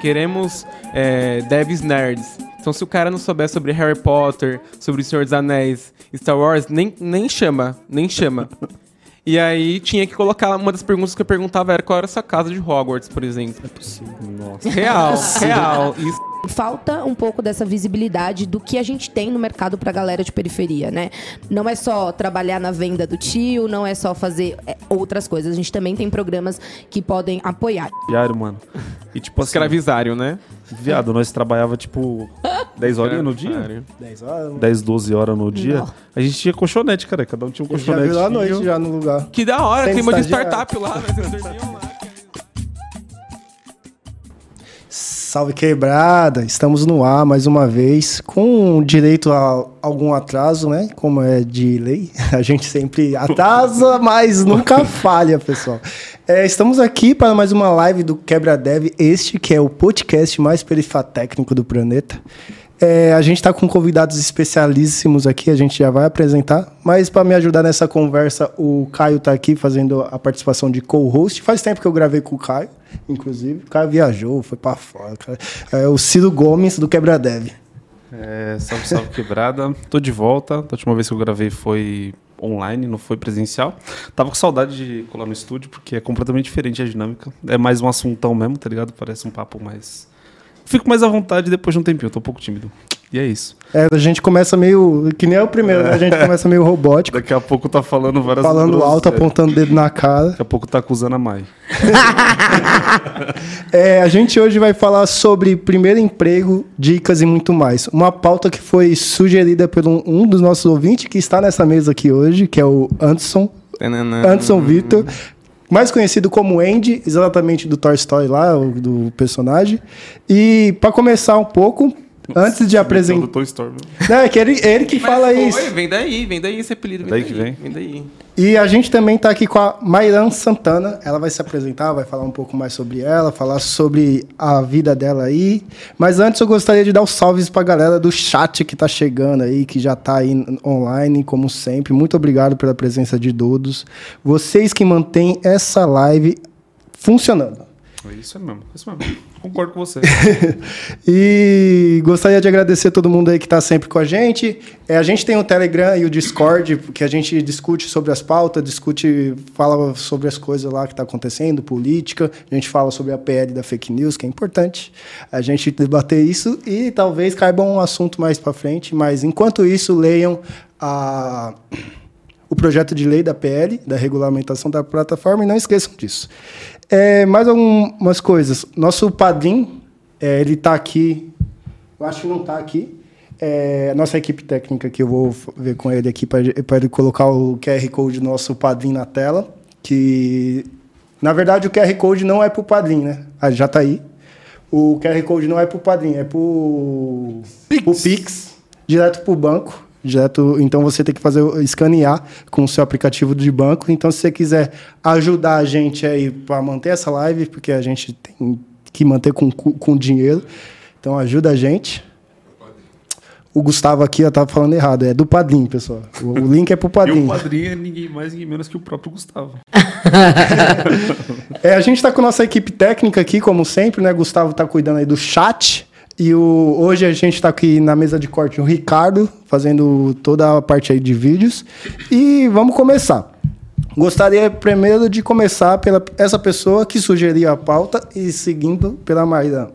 Queremos é, devs nerds. Então, se o cara não souber sobre Harry Potter, sobre O Senhor dos Anéis, Star Wars, nem, nem chama, nem chama. E aí tinha que colocar. Uma das perguntas que eu perguntava era qual era a sua casa de Hogwarts, por exemplo. É possível. Nossa. Real, real. Isso. Falta um pouco dessa visibilidade do que a gente tem no mercado pra galera de periferia, né? Não é só trabalhar na venda do tio, não é só fazer é, outras coisas. A gente também tem programas que podem apoiar. Diário, mano. E tipo assim. Escravizário, né? Viado, nós trabalhava tipo 10 horas no dia. Escravizário. 10 horas. 10, 12 horas no dia. Não. A gente tinha colchonete, cara. Cada um tinha um Já colchonete. viu à noite, já no lugar. Que da hora, Sem tem uma de startup lá, mas eles dormiam lá. Salve quebrada, estamos no ar mais uma vez, com direito a algum atraso, né? Como é de lei, a gente sempre atrasa, mas nunca falha, pessoal. É, estamos aqui para mais uma live do Quebra Dev, este que é o podcast mais perifatécnico do planeta. É, a gente está com convidados especialíssimos aqui, a gente já vai apresentar, mas para me ajudar nessa conversa, o Caio está aqui fazendo a participação de co-host. Faz tempo que eu gravei com o Caio, inclusive. O Caio viajou, foi para fora. É o Ciro Gomes do Quebra Dev. É, salve, salve quebrada. Tô de volta. A última vez que eu gravei foi online, não foi presencial. Tava com saudade de colar no estúdio, porque é completamente diferente a dinâmica. É mais um assuntão mesmo, tá ligado? Parece um papo mais. Fico mais à vontade depois de um tempinho, tô um pouco tímido. E é isso. É, a gente começa meio. Que nem é o primeiro, né? A gente começa meio robótico, Daqui a pouco tá falando várias falando alto, groselhas. apontando o dedo na cara. Daqui a pouco tá acusando a Mai. É, a gente hoje vai falar sobre primeiro emprego, dicas e muito mais. Uma pauta que foi sugerida por um, um dos nossos ouvintes que está nessa mesa aqui hoje, que é o Anderson. Anderson Vitor, mais conhecido como Andy, exatamente do Toy Story lá, do personagem. E para começar um pouco, antes de Do apresentar, Toy Story. Não, é que ele, ele que Mas fala foi, isso. Vem daí, vem daí esse apelido. Daí que vem? Vem daí. E a gente também está aqui com a Mairan Santana. Ela vai se apresentar, vai falar um pouco mais sobre ela, falar sobre a vida dela aí. Mas antes eu gostaria de dar os salves para a galera do chat que está chegando aí, que já está aí online, como sempre. Muito obrigado pela presença de todos. Vocês que mantêm essa live funcionando. É isso mesmo, é isso mesmo. Concordo com você. E gostaria de agradecer todo mundo aí que está sempre com a gente. É, a gente tem o Telegram e o Discord, que a gente discute sobre as pautas, discute, fala sobre as coisas lá que está acontecendo, política. A gente fala sobre a PL da fake news, que é importante a gente debater isso e talvez caiba um assunto mais para frente. Mas enquanto isso, leiam a o projeto de lei da PL, da regulamentação da plataforma, e não esqueçam disso. É, mais algumas coisas. Nosso padrinho, é, ele está aqui, eu acho que não está aqui. É, nossa equipe técnica que eu vou ver com ele aqui para ele colocar o QR Code do nosso padrinho na tela, que na verdade o QR Code não é para o padrinho, né? Ah, já está aí. O QR Code não é para o padrinho, é para o Pix. Pix, direto para o banco. Direto, então você tem que fazer o- escanear com o seu aplicativo de banco. Então, se você quiser ajudar a gente aí para manter essa live, porque a gente tem que manter com, com dinheiro, então ajuda a gente. O Gustavo aqui, eu tava falando errado, é do padrinho, pessoal. O, o link é pro E o padrinho. padrinho é ninguém mais, ninguém menos que o próprio Gustavo. É, a gente está com a nossa equipe técnica aqui, como sempre, né? Gustavo está cuidando aí do chat. E o, hoje a gente está aqui na mesa de corte o Ricardo, fazendo toda a parte aí de vídeos. E vamos começar. Gostaria primeiro de começar pela essa pessoa que sugeriu a pauta e seguindo pela Maíra.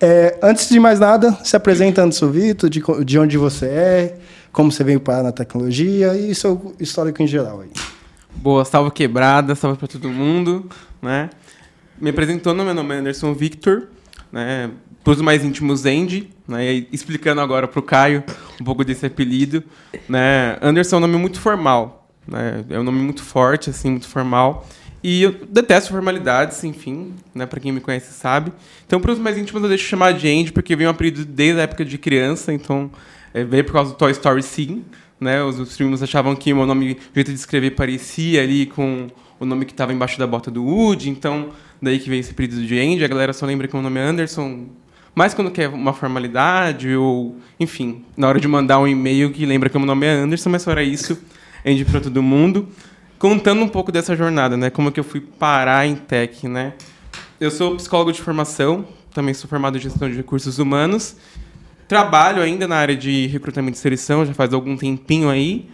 É, antes de mais nada, se apresenta Anderson Vitor, de, de onde você é, como você veio parar na tecnologia e seu histórico em geral aí. Boa, salve quebrada, salve pra todo mundo, né? Me apresentando, meu nome é Anderson Victor, né? Para os mais íntimos, Andy, né? Explicando agora pro Caio um pouco desse apelido, né? Anderson é um nome muito formal, né? É um nome muito forte, assim, muito formal. E eu detesto formalidades, enfim, né? Para quem me conhece sabe. Então, para os mais íntimos, eu deixo chamar de Andy, porque veio um apelido desde a época de criança, então é, veio por causa do Toy Story Sim, né? Os, primos achavam que o meu nome, o jeito de escrever parecia ali com o nome que estava embaixo da bota do Woody, então daí que veio esse apelido de Andy. A galera só lembra que o meu nome é Anderson, mais quando quer uma formalidade ou, enfim, na hora de mandar um e-mail que lembra que o meu nome é Anderson, mas fora isso, Andy para todo mundo. contando um pouco dessa jornada, né? Como que eu fui parar em tech, né? Eu sou psicólogo de formação, também sou formado em gestão de recursos humanos. Trabalho ainda na área de recrutamento e seleção, já faz algum tempinho aí.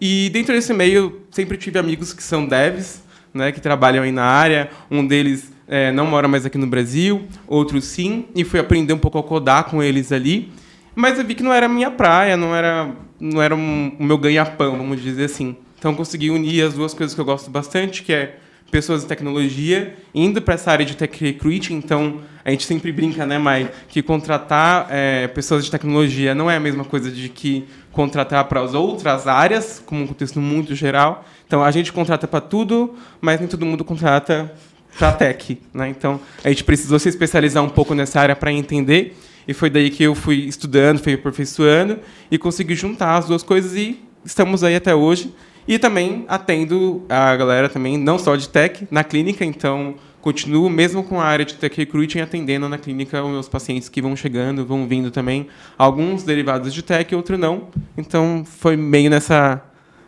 E dentro desse meio, sempre tive amigos que são devs, né, que trabalham aí na área. Um deles é, não mora mais aqui no Brasil, outros sim, e fui aprender um pouco a codar com eles ali. Mas eu vi que não era a minha praia, não era, não era um, o meu ganha-pão, vamos dizer assim. Então consegui unir as duas coisas que eu gosto bastante, que é pessoas de tecnologia, indo para essa área de tech recruiting. Então, a gente sempre brinca, né, Mai, que contratar é, pessoas de tecnologia não é a mesma coisa de que contratar para as outras áreas, como um contexto muito geral. Então, a gente contrata para tudo, mas nem todo mundo contrata para tech. Né? Então, a gente precisou se especializar um pouco nessa área para entender. E foi daí que eu fui estudando, fui aperfeiçoando e consegui juntar as duas coisas e estamos aí até hoje. E também atendo a galera também, não só de tech, na clínica, então continuo mesmo com a área de tech recruiting atendendo na clínica os meus pacientes que vão chegando, vão vindo também, alguns derivados de tech, outros não. Então foi meio nessa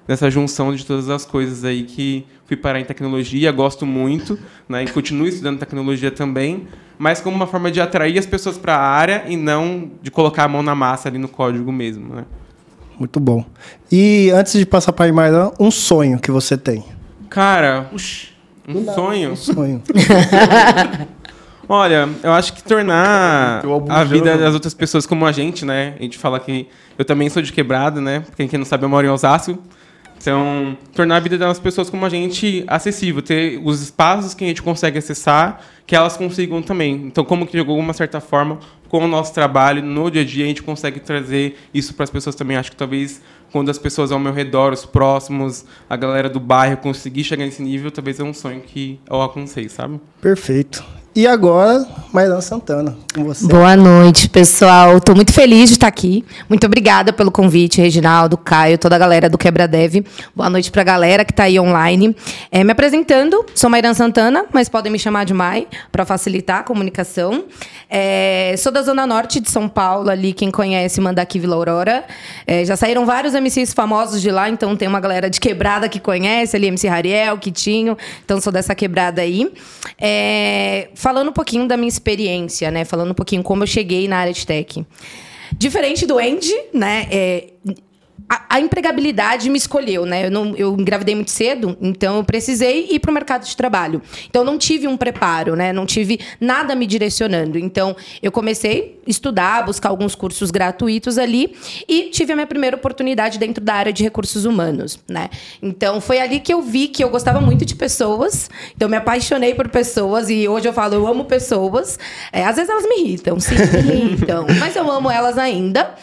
nessa junção de todas as coisas aí que fui parar em tecnologia, gosto muito, né, e continuo estudando tecnologia também, mas como uma forma de atrair as pessoas para a área e não de colocar a mão na massa ali no código mesmo, né? Muito bom. E antes de passar para a Imarã, um sonho que você tem? Cara, um sonho? Um sonho. Olha, eu acho que tornar a vida das outras pessoas como a gente, né? A gente fala que eu também sou de quebrada, né? Quem não sabe, eu moro em Osasco. Então, tornar a vida das pessoas como a gente acessível, ter os espaços que a gente consegue acessar, que elas consigam também. Então, como que de alguma certa forma, com o nosso trabalho no dia a dia, a gente consegue trazer isso para as pessoas também. Acho que talvez quando as pessoas ao meu redor, os próximos, a galera do bairro conseguir chegar nesse nível, talvez é um sonho que eu alcancei, sabe? Perfeito. E agora, Mailan Santana, com você. Boa noite, pessoal. Estou muito feliz de estar aqui. Muito obrigada pelo convite, Reginaldo, Caio, toda a galera do Quebra Dev. Boa noite para a galera que está aí online. É, me apresentando, sou Mairan Santana, mas podem me chamar de Mai para facilitar a comunicação. É, sou da Zona Norte de São Paulo, ali quem conhece manda aqui Vila Aurora. É, já saíram vários MCs famosos de lá, então tem uma galera de quebrada que conhece, ali MC Rariel, Kitinho. Então sou dessa quebrada aí. É, falando um pouquinho da minha experiência, né? Falando um pouquinho como eu cheguei na área de tech. Diferente do Andy, né? É, a, a, empregabilidade me escolheu, né? Eu, não, eu engravidei muito cedo, então eu precisei ir para o mercado de trabalho. Então eu não tive um preparo, né? Não tive nada me direcionando. Então eu comecei a estudar, buscar alguns cursos gratuitos ali e tive a minha primeira oportunidade dentro da área de recursos humanos, né? Então foi ali que eu vi que eu gostava muito de pessoas. Então eu me apaixonei por pessoas e hoje eu falo eu amo pessoas. É, às vezes elas me irritam, sim, me irritam, mas eu amo elas ainda.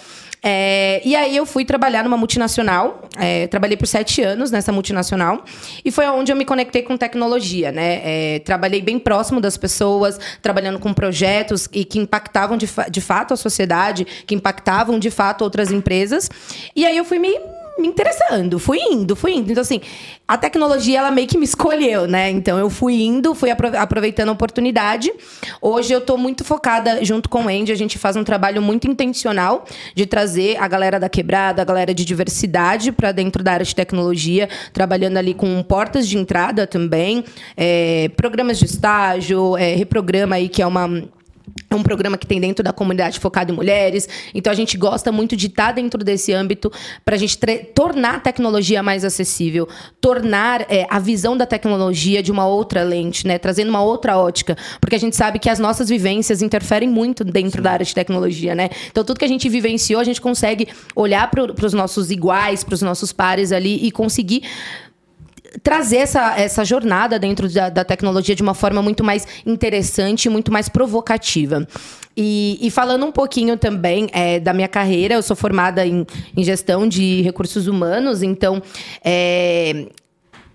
É, e aí eu fui trabalhar numa multinacional. É, trabalhei por sete anos nessa multinacional. E foi onde eu me conectei com tecnologia, né? É, trabalhei bem próximo das pessoas, trabalhando com projetos e que impactavam de, fa de fato a sociedade, que impactavam de fato outras empresas. E aí eu fui me me interessando, fui indo, fui indo. Então, assim, a tecnologia, ela meio que me escolheu, né? Então, eu fui indo, fui aproveitando a oportunidade. Hoje, eu estou muito focada, junto com o Andy, a gente faz um trabalho muito intencional de trazer a galera da quebrada, a galera de diversidade para dentro da área de tecnologia, trabalhando ali com portas de entrada também, é, programas de estágio, é, reprograma aí, que é uma é um programa que tem dentro da comunidade focado em mulheres. Então a gente gosta muito de estar dentro desse âmbito para a gente tornar a tecnologia mais acessível, tornar é, a visão da tecnologia de uma outra lente, né? trazendo uma outra ótica. Porque a gente sabe que as nossas vivências interferem muito dentro Sim. da área de tecnologia. Né? Então tudo que a gente vivenciou, a gente consegue olhar para os nossos iguais, para os nossos pares ali e conseguir trazer essa, essa jornada dentro da, da, tecnologia de uma forma muito mais interessante, muito mais provocativa. E, e falando um pouquinho também é, da minha carreira, eu sou formada em, em gestão de recursos humanos, então é,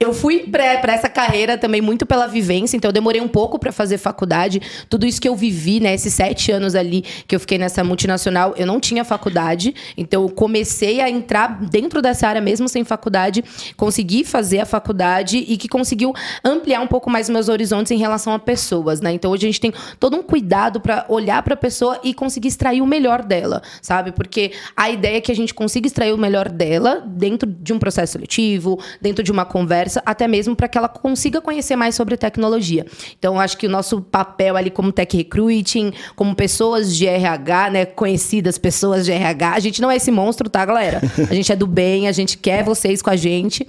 eu fui para essa carreira também muito pela vivência, então eu demorei um pouco para fazer faculdade. Tudo isso que eu vivi, né, esses sete anos ali que eu fiquei nessa multinacional, eu não tinha faculdade, então eu comecei a entrar dentro dessa área mesmo sem faculdade, consegui fazer a faculdade e que conseguiu ampliar um pouco mais meus horizontes em relação a pessoas, né? Então hoje a gente tem todo um cuidado para olhar para a pessoa e conseguir extrair o melhor dela, sabe? Porque a ideia é que a gente consiga extrair o melhor dela dentro de um processo seletivo, dentro de uma conversa conversa, até mesmo para que ela consiga conhecer mais sobre tecnologia. Então, acho que o nosso papel ali como tech recruiting, como pessoas de RH, né, conhecidas pessoas de RH, a gente não é esse monstro, tá, galera? A gente é do bem, a gente quer vocês com a gente.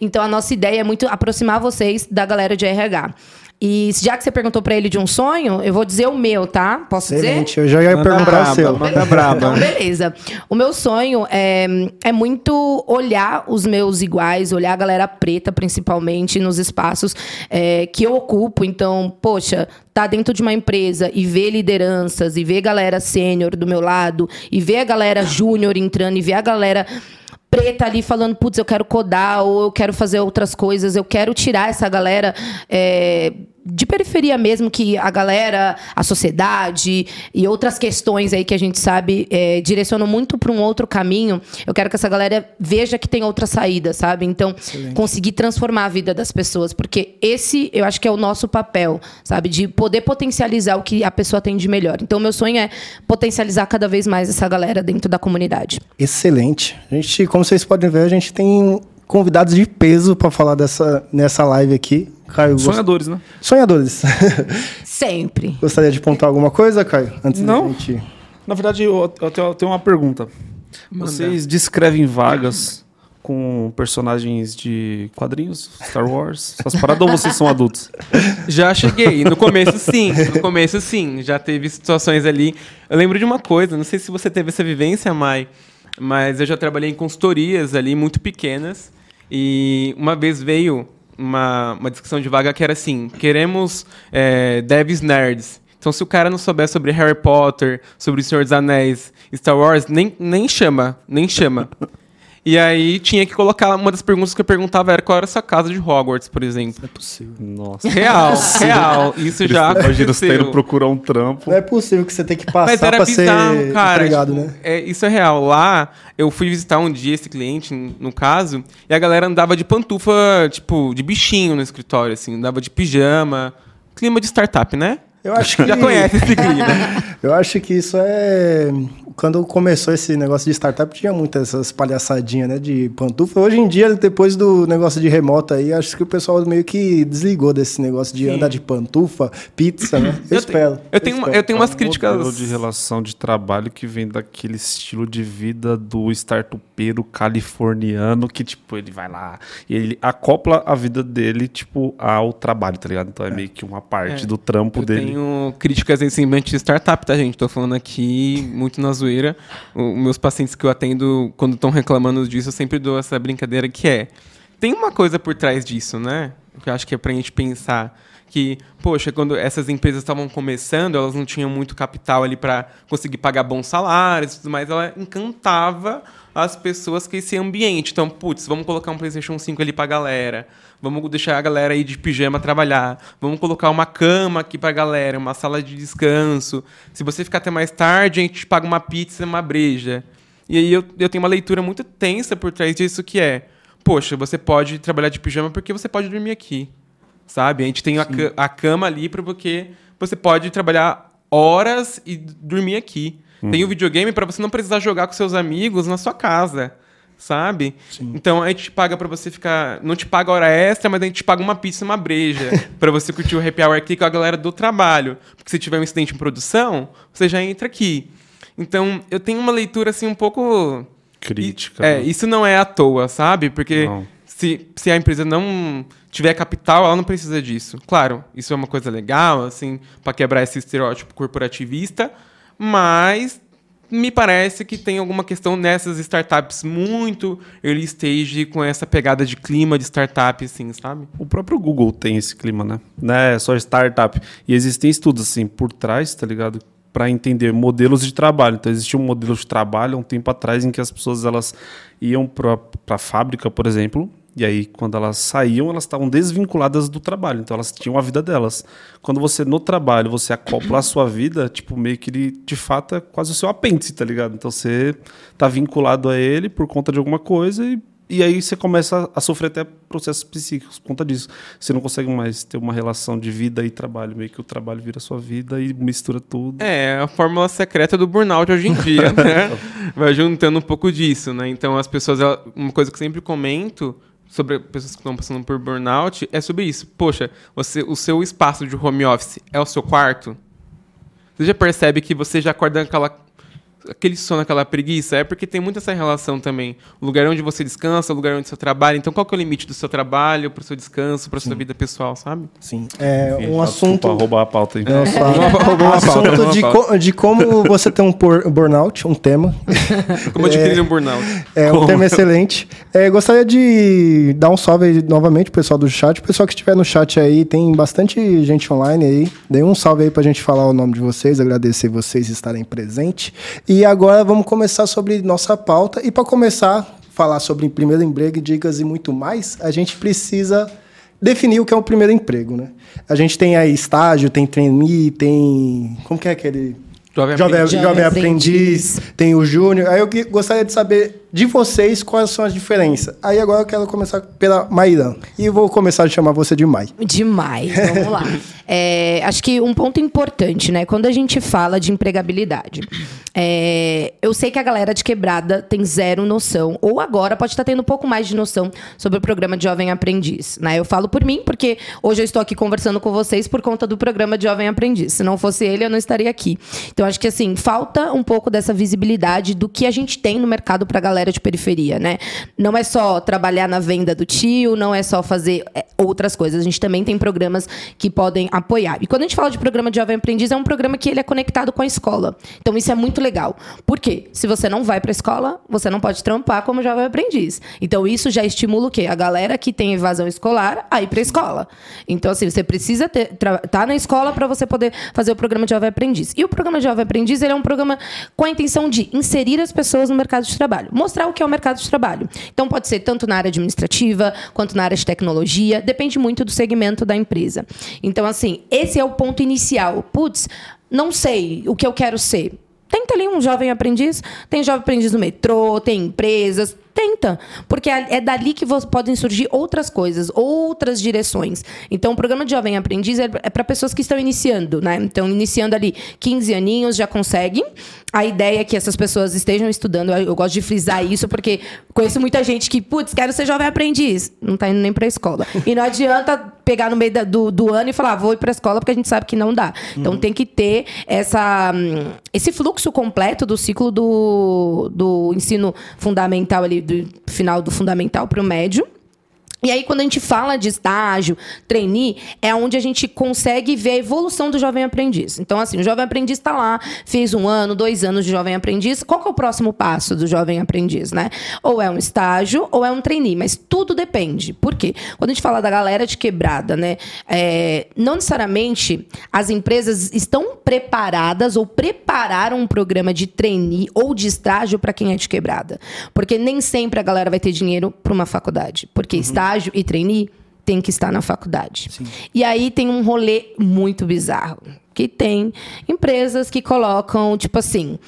Então, a nossa ideia é muito aproximar vocês da galera de RH. E já que você perguntou para ele de um sonho, eu vou dizer o meu, tá? Posso Excelente, dizer? eu já ia Manda perguntar braba, o seu. manda braba. Então, beleza. O meu sonho é, é muito olhar os meus iguais, olhar a galera preta, principalmente, nos espaços é, que eu ocupo. Então, poxa, tá dentro de uma empresa e ver lideranças, e ver galera sênior do meu lado, e ver a galera júnior entrando, e ver a galera preta ali falando, putz, eu quero codar, ou eu quero fazer outras coisas, eu quero tirar essa galera é, de periferia mesmo, que a galera, a sociedade e outras questões aí que a gente sabe é, direcionam muito para um outro caminho. Eu quero que essa galera veja que tem outra saída, sabe? Então, conseguir transformar a vida das pessoas, porque esse eu acho que é o nosso papel, sabe? De poder potencializar o que a pessoa tem de melhor. Então, meu sonho é potencializar cada vez mais essa galera dentro da comunidade. Excelente. A gente, como vocês podem ver, a gente tem convidados de peso para falar dessa nessa live aqui. Caio, gost- Sonhadores, né? sonhadores. Sempre. Gostaria de pontuar alguma coisa, Caio? Antes Não. gente. Na verdade, eu, eu tenho, uma pergunta. Vocês descrevem vagas com personagens de quadrinhos, Star Wars, essas paradas, ou vocês são adultos? Já cheguei. No começo, sim. No começo, sim. Já teve situações ali. Eu lembro de uma coisa, não sei se você teve essa vivência, Mai, mas eu já trabalhei em consultorias ali muito pequenas. E uma vez veio uma, uma discussão de vaga que era assim: queremos é, devs nerds. Então, se o cara não souber sobre Harry Potter, sobre O Senhor dos Anéis, Star Wars, nem, nem chama, nem chama. E aí tinha que colocar. Uma das perguntas que eu perguntava era qual era a sua casa de Hogwarts, por exemplo. Não é possível. Nossa. Real, real. Isso já Imagina você aconteceu. indo procurar um trampo. Não é possível que você tenha que Mas passar era para ser bizarro, cara. empregado, tipo, né? é, isso é real. Lá, eu fui visitar um dia esse cliente, no caso, e a galera andava de pantufa, tipo, de bichinho no escritório, assim, andava de pijama. Clima de startup, né? Eu acho que Já conhece esse clima. Eu acho que isso é. Quando começou esse negócio de startup, tinha muitas essas palhaçadinhas, né? De pantufa. Hoje em dia, depois do negócio de remoto aí, acho que o pessoal meio que desligou desse negócio de Sim. andar de pantufa, pizza, né? Eu, Eu espero. Eu tenho, uma- espero. eu tenho umas É um críticas. de relação de trabalho que vem daquele estilo de vida do startupeiro californiano que, tipo, ele vai lá e ele acopla a vida dele, tipo, ao trabalho, tá ligado? Então é, meio que uma parte É. do trampo Eu dele. tenho críticas em cima de startup, tá, gente? Tô falando aqui muito na zoeira. Os meus pacientes que eu atendo, quando estão reclamando disso, eu sempre dou essa brincadeira que é. Tem uma coisa por trás disso, né? Que eu acho que é pra gente pensar que, poxa, quando essas empresas estavam começando, elas não tinham muito capital ali para conseguir pagar bons salários e tudo mais, ela encantava as pessoas com esse ambiente. Então, putz, vamos colocar um PlayStation 5 ali pra galera. Vamos deixar a galera aí de pijama trabalhar. Vamos colocar uma cama aqui pra galera, uma sala de descanso. Se você ficar até mais tarde, a gente te paga uma pizza e uma breja. E aí eu, eu tenho uma leitura muito tensa por trás disso que é, poxa, você pode trabalhar de pijama porque você pode dormir aqui. Sabe? A gente tem a, a cama ali para porque você pode trabalhar horas e dormir aqui. Tem o videogame para você não precisar jogar com seus amigos na sua casa, sabe? Então a gente paga para você ficar, não te paga hora extra, mas a gente te paga uma pizza e uma breja para você curtir o happy hour aqui com a galera do trabalho. Porque se tiver um incidente em produção, você já entra aqui. Então, eu tenho uma leitura assim um pouco Crítica. é, né? isso não é à toa, sabe? Porque Não. se, se a empresa não tiver capital, ela não precisa disso. Claro, isso é uma coisa legal, assim, para quebrar esse estereótipo corporativista, mas me parece que tem alguma questão nessas startups muito early stage com essa pegada de clima de startup, assim, sabe? O próprio Google tem esse clima, né? Não é só startup. E existem estudos, assim, por trás, tá ligado? Para entender modelos de trabalho. Então, existia um modelo de trabalho há um tempo atrás em que as pessoas elas iam para a fábrica, por exemplo, e aí, quando elas saíam, elas estavam desvinculadas do trabalho. Então, elas tinham a vida delas. Quando você, no trabalho, você acopla a sua vida, tipo, meio que ele, de fato, é quase o seu apêndice, tá ligado? Então, você tá vinculado a ele por conta de alguma coisa e e aí você começa a sofrer até processos psíquicos por conta disso. Você não consegue mais ter uma relação de vida e trabalho. Meio que o trabalho vira sua vida e mistura tudo. É, a fórmula secreta do burnout hoje em dia, né? Vai juntando um pouco disso, né? Então as pessoas, uma coisa que eu sempre comento sobre pessoas que estão passando por burnout é sobre isso. Poxa, você, o seu espaço de home office é o seu quarto? Você já percebe que você já acorda aquela aquele sono, aquela preguiça, é porque tem muito essa relação também. O lugar onde você descansa, o lugar onde você trabalha. Então, qual que é o limite do seu trabalho, pro seu descanso, pra sua vida pessoal, sabe? Sim. É um Desculpa assunto. roubar a pauta aí. Não, só- Roubou um uma pauta, assunto de, co- de como você ter um por- burnout, um tema. Como adquirir um burnout? É um tema excelente. É, gostaria de dar um salve aí novamente pro pessoal do chat. O pessoal que estiver no chat aí, tem bastante gente online aí. Dê um salve aí pra gente falar o nome de vocês, agradecer vocês estarem presentes. E agora vamos começar sobre nossa pauta. E para começar, falar sobre primeiro emprego, dicas e muito mais, a gente precisa definir o que é um primeiro emprego, né? A gente tem aí estágio, tem trainee, tem... Como que é aquele... Jovem Jovem, aprendiz. jovem Jovem aprendiz, tem o júnior. Aí eu que- gostaria de saber de vocês quais são as diferenças. Aí agora eu quero começar pela Maíra. E vou começar a chamar você de Mai. Demais, vamos lá. É, acho que um ponto importante, né? Quando a gente fala de empregabilidade, é, eu sei que a galera de quebrada tem zero noção, ou agora pode estar tendo um pouco mais de noção sobre o programa de Jovem Aprendiz. Né? Eu falo por mim, porque hoje eu estou aqui conversando com vocês por conta do programa de Jovem Aprendiz. Se não fosse ele, eu não estaria aqui. Então, acho que assim, falta um pouco dessa visibilidade do que a gente tem no mercado para a galera de periferia, né? Não é só trabalhar na venda do tio, não é só fazer é, outras coisas. A gente também tem programas que podem apoiar. E quando a gente fala de programa de Jovem Aprendiz, é um programa que ele é conectado com a escola. Então, isso é muito legal. Por quê? Se você não vai para a escola, você não pode trampar como Jovem Aprendiz. Então, isso já estimula o quê? A galera que tem evasão escolar a ir para a escola. Então, assim, você precisa estar tá na escola para você poder fazer o programa de Jovem Aprendiz. E o programa de Jovem Aprendiz ele é um programa com a intenção de inserir as pessoas no mercado de trabalho, mostrar o que é o mercado de trabalho. Então, pode ser tanto na área administrativa quanto na área de tecnologia, depende muito do segmento da empresa. Então, assim, esse é o ponto inicial. Putz, não sei o que eu quero ser. Tenta ali um jovem aprendiz. Tem jovem aprendiz no metrô, tem empresas. Tenta. Porque é dali que podem surgir outras coisas, outras direções. Então, o programa de Jovem Aprendiz é para pessoas que estão iniciando, né? Então, iniciando ali 15 aninhos, já conseguem. A ideia é que essas pessoas estejam estudando. Eu, gosto de frisar isso, porque conheço muita gente que, putz, quero ser jovem aprendiz. Não está indo nem para a escola. E não adianta pegar no meio da- do, do ano e falar, "Ah, vou ir para a escola, porque a gente sabe que não dá. Então, tem que ter essa, hum, esse fluxo completo do ciclo do, do ensino fundamental ali, do final do fundamental para o médio. E aí, quando a gente fala de estágio, trainee, é onde a gente consegue ver a evolução do jovem aprendiz. Então, assim, o jovem aprendiz está lá, fez um ano, dois anos de jovem aprendiz. Qual que é o próximo passo do jovem aprendiz, né? Ou é um estágio, ou é um trainee. Mas tudo depende. Por quê? Quando a gente fala da galera de quebrada, né? é, não necessariamente as empresas estão preparadas ou prepararam um programa de trainee ou de estágio para quem é de quebrada. Porque nem sempre a galera vai ter dinheiro para uma faculdade. Porque estágio e trainee tem que estar na faculdade. E aí tem um rolê muito bizarro. Que tem empresas que colocam, tipo assim,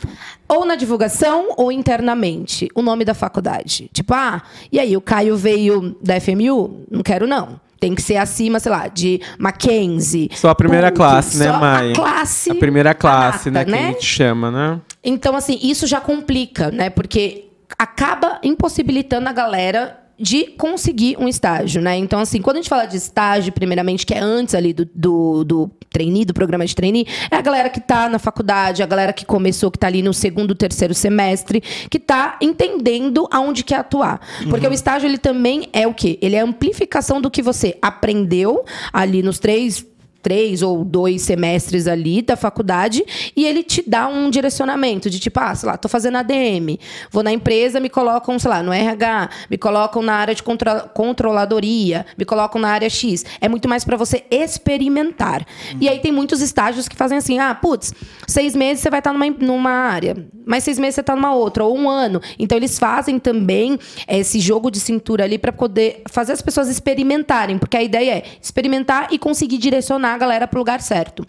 ou na divulgação ou internamente, o nome da faculdade. Tipo, ah, e aí, o Caio veio da FMU? Não quero, não. Tem que ser acima, sei lá, de Mackenzie. Só a primeira PUC, classe, né, só Maia? A classe. A primeira classe, a né, nata, que a gente chama, né? Então, assim, isso já complica, né? Porque acaba impossibilitando a galera de conseguir um estágio, né? Então, assim, quando a gente fala de estágio, primeiramente, que é antes ali do, do, do trainee, do programa de trainee, é a galera que está na faculdade, a galera que começou, que está ali no segundo, terceiro semestre, que está entendendo aonde quer atuar. Porque o estágio, ele também é o quê? Ele é a amplificação do que você aprendeu ali nos três três ou dois semestres ali da faculdade e ele te dá um direcionamento de tipo, ah, sei lá, tô fazendo ADM, vou na empresa, me colocam, sei lá, no RH, me colocam na área de contra- controladoria, me colocam na área X. É muito mais para você experimentar. E aí tem muitos estágios que fazem assim, ah, putz, seis meses você vai estar numa, numa área, mais seis meses você está numa outra, ou um ano. Então eles fazem também esse jogo de cintura ali para poder fazer as pessoas experimentarem, porque a ideia é experimentar e conseguir direcionar a galera pro lugar certo.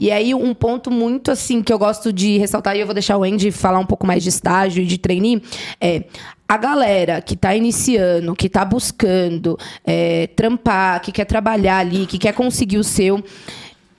E aí um ponto muito assim que eu gosto de ressaltar e eu vou deixar o Andy falar um pouco mais de estágio e de trainee é a galera que está iniciando, que está buscando é, trampar, que quer trabalhar ali, que quer conseguir o seu,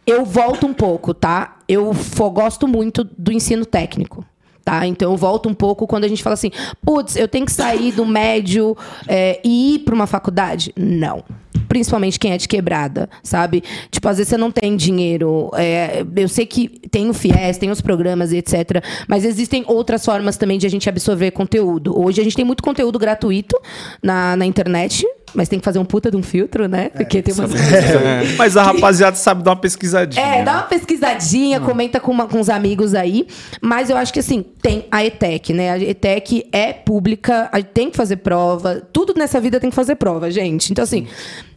eu volto um pouco, tá? Eu gosto muito do ensino técnico. Tá? Então eu volto um pouco quando a gente fala assim, putz, eu tenho que sair do médio é, e ir para uma faculdade? Não principalmente quem é de quebrada, sabe? Tipo, às vezes você não tem dinheiro. É, eu sei que tem o FIES, tem os programas e etc. Mas existem outras formas também de a gente absorver conteúdo. Hoje a gente tem muito conteúdo gratuito na, na internet, mas tem que fazer um puta de um filtro, né? Porque tem umas É. Mas a rapaziada sabe dar uma pesquisadinha. É, dá uma pesquisadinha, comenta com, uma- com os amigos aí. Mas eu acho que assim, tem a ETEC, né? A ETEC é pública, tem que fazer prova. Tudo nessa vida tem que fazer prova, gente. Então, assim,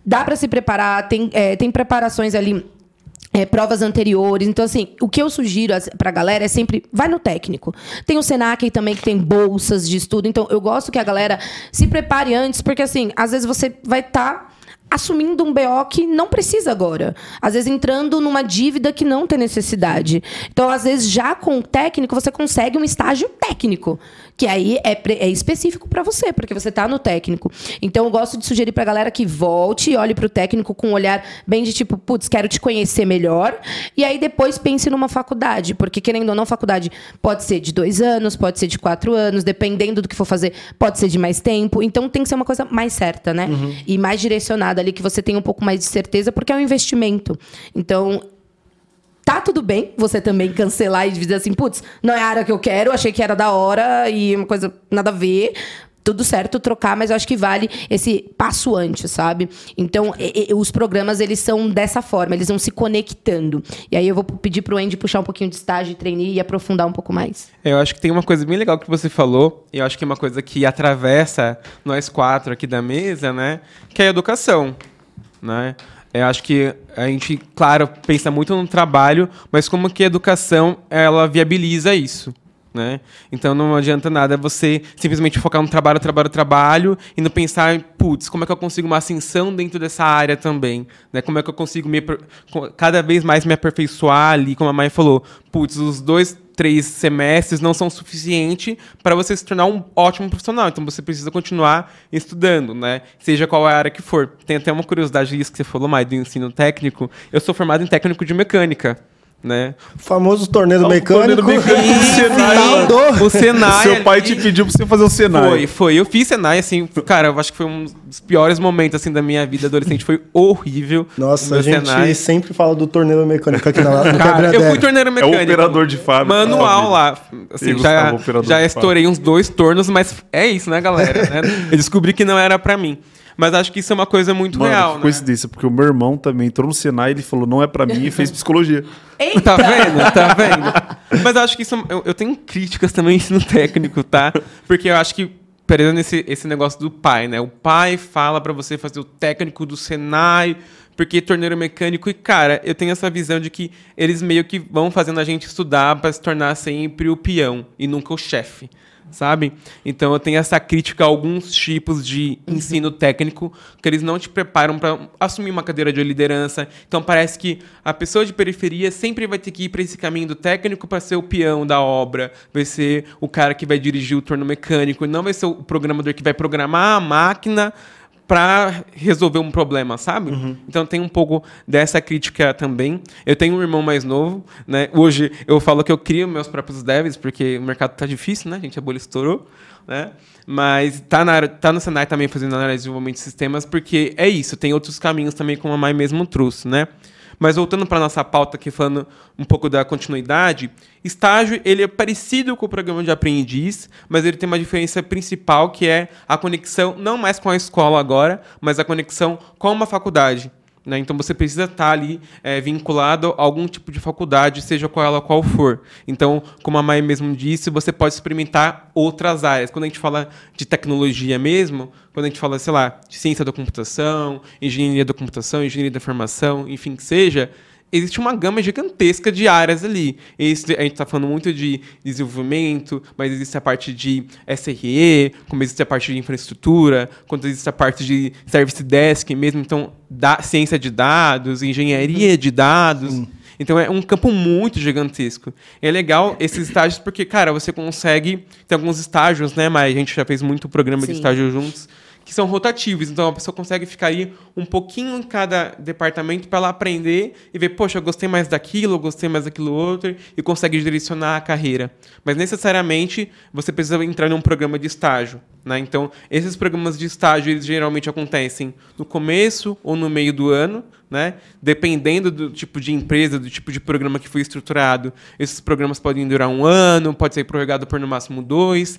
dá pra se preparar, tem, é, tem preparações ali. é, provas anteriores. Então, assim, o que eu sugiro pra galera é sempre vai no técnico. Tem o Senac também que tem bolsas de estudo. Então, eu gosto que a galera se prepare antes, porque assim, às vezes você vai estar assumindo um BO que não precisa agora. Às vezes entrando numa dívida que não tem necessidade. Então, às vezes, já com o técnico, você consegue um estágio técnico. Que aí é, é específico para você, porque você tá no técnico. Então, eu gosto de sugerir pra galera que volte e olhe pro técnico com um olhar bem de tipo, putz, quero te conhecer melhor. E aí depois pense numa faculdade. Porque, querendo ou não, faculdade pode ser de dois anos, pode ser de quatro anos, dependendo do que for fazer, pode ser de mais tempo. Então tem que ser uma coisa mais certa, né? E mais direcionada ali, que você tenha um pouco mais de certeza, porque é um investimento. Então, tá tudo bem você também cancelar e dizer assim, putz, não é a área que eu quero, achei que era da hora e uma coisa nada a ver. Tudo certo trocar, mas eu acho que vale esse passo antes, sabe? Então, e- e- os programas, eles são dessa forma, eles vão se conectando. E aí eu vou pedir pro Andy puxar um pouquinho de estágio trainee e aprofundar um pouco mais. Eu acho que tem uma coisa bem legal que você falou, e eu acho que é uma coisa que atravessa nós quatro aqui da mesa, né? Que é a educação, né? Eu acho que a gente, claro, pensa muito no trabalho, mas como que a educação, ela viabiliza isso, né? Então não adianta nada você simplesmente focar no trabalho, trabalho, trabalho e não pensar, putz, como é que eu consigo uma ascensão dentro dessa área também, né? Como é que eu consigo me cada vez mais me aperfeiçoar ali, como a Maia falou, putz, os dois três semestres não são suficiente para você se tornar um ótimo profissional. Então você precisa continuar estudando, né? Seja qual a área que for. Tem até uma curiosidade disso que você falou, mais do ensino técnico. Eu sou formado em técnico de mecânica. Né? O famoso torneio O mecânico. torneio do mecânico, Senai. Taldou. O Senai. Seu pai te pediu pra você fazer o Senai. Foi, foi. Eu fiz Senai, assim, cara, eu acho que foi um dos piores momentos, assim, da minha vida adolescente. Foi horrível. o Nossa, a gente Senai. sempre fala do torneio mecânico aqui na, no Cara, eu fui Dela. torneiro É o mecânico. operador de fábrica. Manual lá. Assim, já já estourei uns dois tornos, mas é isso, né, galera? né? Eu descobri que não era pra mim. Mas acho que isso é uma coisa muito Mano, real, que né? coincidência, porque o meu irmão também entrou no Senai, ele falou, não é pra mim, e fez psicologia. Eita! Tá vendo? Tá vendo? Mas eu acho que isso. Eu, eu tenho críticas também ensino técnico, tá? Porque eu acho que. Perdendo esse, esse negócio do pai, né? O pai fala pra você fazer o técnico do Senai, porque torneiro mecânico. E, cara, eu tenho essa visão de que eles meio que vão fazendo a gente estudar pra se tornar sempre o peão e nunca o chefe. Sabe? Então eu tenho essa crítica a alguns tipos de ensino técnico que eles não te preparam para assumir uma cadeira de liderança. Então parece que a pessoa de periferia sempre vai ter que ir para esse caminho do técnico para ser o peão da obra, vai ser o cara que vai dirigir o torno mecânico, e não vai ser o programador que vai programar a máquina para resolver um problema, sabe? Então tem um pouco dessa crítica também. Eu tenho um irmão mais novo, né? Hoje eu falo que eu crio meus próprios devs porque o mercado tá difícil, né? A gente a bolha estourou, né? Mas tá na tá no Senai também fazendo análise de desenvolvimento de sistemas porque é isso, tem outros caminhos também como a Mai mesmo trouxe, né? Mas voltando para nossa pauta aqui, falando um pouco da continuidade, estágio ele é parecido com o programa de aprendiz, mas ele tem uma diferença principal que é a conexão não mais com a escola agora, mas a conexão com uma faculdade. Né? Então você precisa estar ali é, vinculado a algum tipo de faculdade, seja qual ela qual for. Então, como a Mai mesmo disse, você pode experimentar outras áreas. Quando a gente fala de tecnologia mesmo, quando a gente fala, sei lá, de ciência da computação, engenharia da computação, engenharia da informação, enfim, que seja, existe uma gama gigantesca de áreas ali. Esse- a gente está falando muito de desenvolvimento, mas existe a parte de SRE, como existe a parte de infraestrutura, quando existe a parte de service desk mesmo, então da, ciência de dados, engenharia de dados. Então é um campo muito gigantesco. É legal esses estágios porque, cara, você consegue. Tem alguns estágios, né, mas a gente já fez muito programa de Sim. estágio juntos que são rotativos. Então a pessoa consegue ficar aí um pouquinho em cada departamento para ela aprender e ver, poxa, eu gostei mais daquilo, eu gostei mais daquilo outro, e consegue direcionar a carreira. Mas necessariamente você precisa entrar num programa de estágio. Né? Então, esses programas de estágio eles geralmente acontecem no começo ou no meio do ano, né? dependendo do tipo de empresa, do tipo de programa que foi estruturado. Esses programas podem durar um ano, pode ser prorrogado por no máximo dois.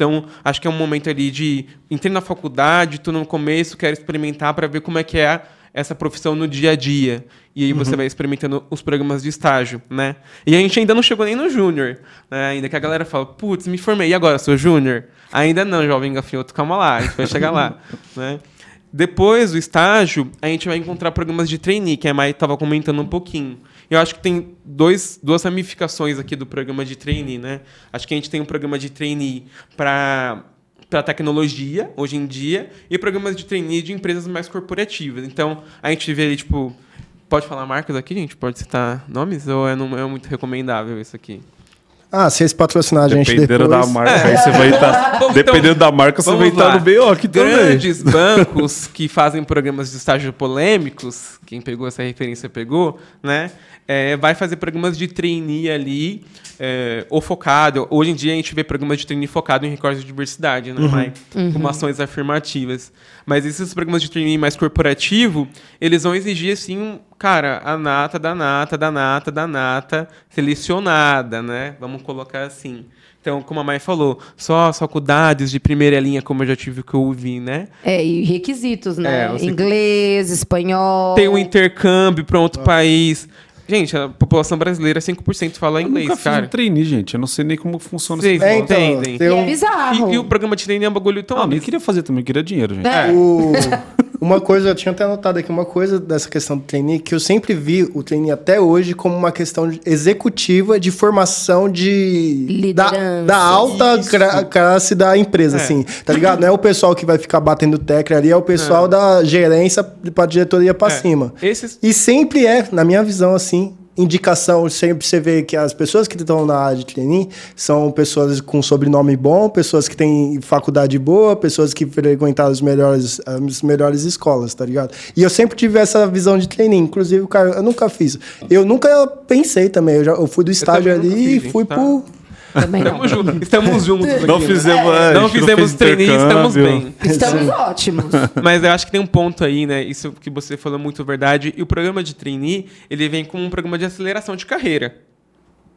Então, acho que é um momento ali de entrei na faculdade, estou no começo, quero experimentar para ver como é que é essa profissão no dia a dia. E aí você uhum. vai experimentando os programas de estágio, né? E a gente ainda não chegou nem no júnior, né? Ainda que a galera fala, putz, me formei, e agora, sou júnior? Ainda não, jovem gafanhoto, calma lá, a gente vai chegar lá, né? Depois do estágio, a gente vai encontrar programas de trainee, que a Mai estava comentando um pouquinho. Eu acho que tem dois, duas ramificações aqui do programa de trainee, né? Acho que a gente tem um programa de trainee para para tecnologia hoje em dia e programas de trainee de empresas mais corporativas. Então, a gente vê ali, tipo, pode falar marcas aqui, gente? Pode citar nomes ou é, não, é muito recomendável isso aqui? Ah, se eles patrocinar a gente dependendo depois... da marca, é. aí você vai estar... Tá, então, dependendo da marca, você vai estar tá no BO aqui também. Grandes bancos que fazem programas de estágio polêmicos, quem pegou essa referência pegou, né? É, vai fazer programas de trainee ali, é, ou focado. Hoje em dia a gente vê programas de trainee focado em recortes de diversidade, né? Uhum. uhum. Com ações afirmativas. Mas esses programas de trainee mais corporativo, eles vão exigir, assim, cara, a nata da nata, da nata, da nata, selecionada, né? Vamos colocar assim. Então, como a Mai falou, só faculdades de primeira linha, como eu já tive que ouvir, né? É, e requisitos, né? É, Inglês, espanhol. Tem um intercâmbio para outro país. Gente, a população brasileira 5% fala eu inglês, nunca cara. Fiz um trainee, gente. Eu não sei nem como funciona Vocês é, então, entendem. Um... É bizarro. E, e, o programa de trainee é um bagulho tão... Ah, nem queria fazer também, queria dinheiro, gente. É. O... Uma coisa, eu tinha até anotado aqui, uma coisa dessa questão do trainee, que eu sempre vi o trainee até hoje como uma questão executiva de formação de... Liderança. Da, da alta classe da empresa, é. assim, tá ligado? Não é o pessoal que vai ficar batendo tecla ali, é o pessoal é. da gerência pra diretoria pra é. cima. Esses... E sempre é, na minha visão, assim, indicação, sempre você vê que as pessoas que estão na área de trainee são pessoas com sobrenome bom, pessoas que têm faculdade boa, pessoas que frequentaram as melhores, as melhores escolas, tá ligado? E eu sempre tive essa visão de trainee, inclusive, cara, eu nunca fiz. Eu nunca pensei também, eu, já, eu fui do estágio ali e fui tá? pro também não. Estamos juntos. Estamos juntos aqui, não fizemos, né? não fizemos treininho, estamos bem. Estamos ótimos. Mas eu acho que tem um ponto aí, né? Isso que você falou é muito verdade. E o programa de trainee, ele vem com um programa de aceleração de carreira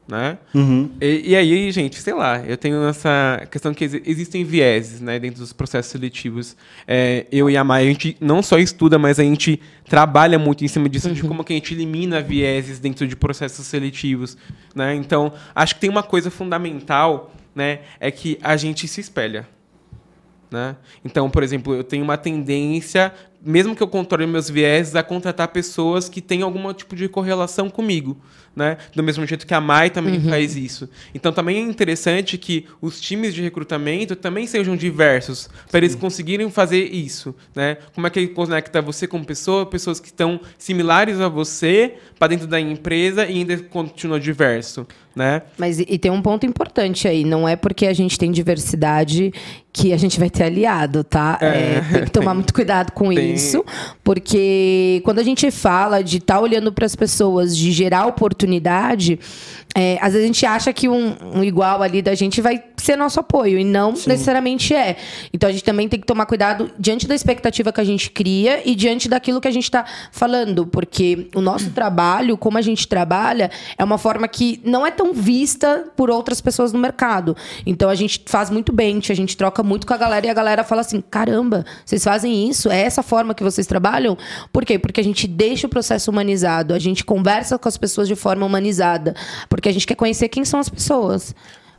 né? Uhum. E, e, aí, gente, sei lá, eu tenho essa questão que existem vieses, né, dentro dos processos seletivos. É, eu e a Maia, a gente não só estuda, mas a gente trabalha muito em cima disso, uhum. de como que a gente elimina vieses dentro de processos seletivos, né? Então, acho que tem uma coisa fundamental, né, é que a gente se espelha. Né? Então, por exemplo, eu tenho uma tendência, mesmo que eu controle meus vieses, a contratar pessoas que têm algum tipo de correlação comigo né? Do mesmo jeito que a Mai também uhum. faz isso. Então também é interessante que os times de recrutamento também sejam diversos, para eles conseguirem fazer isso, né? Como é que ele conecta você com pessoa, pessoas que estão similares a você para dentro da empresa e ainda continua diverso, né? Mas e, tem um ponto importante aí, não é porque a gente tem diversidade que a gente vai ter aliado, tá? É, é, tem que tomar tem, muito cuidado com tem. isso, porque quando a gente fala de estar tá olhando para as pessoas, de gerar oportunidade, é, às vezes a gente acha que um, um, igual ali da gente vai ser nosso apoio, e não Sim. necessariamente é. Então a gente também tem que tomar cuidado diante da expectativa que a gente cria e diante daquilo que a gente está falando, porque o nosso trabalho, como a gente trabalha, é uma forma que não é tão vista por outras pessoas no mercado. Então a gente faz muito bem, a gente troca muito com a galera e a galera fala assim: caramba, vocês fazem isso? É essa forma que vocês trabalham? Por quê? Porque a gente deixa o processo humanizado, a gente conversa com as pessoas de forma humanizada. Porque a gente quer conhecer quem são as pessoas.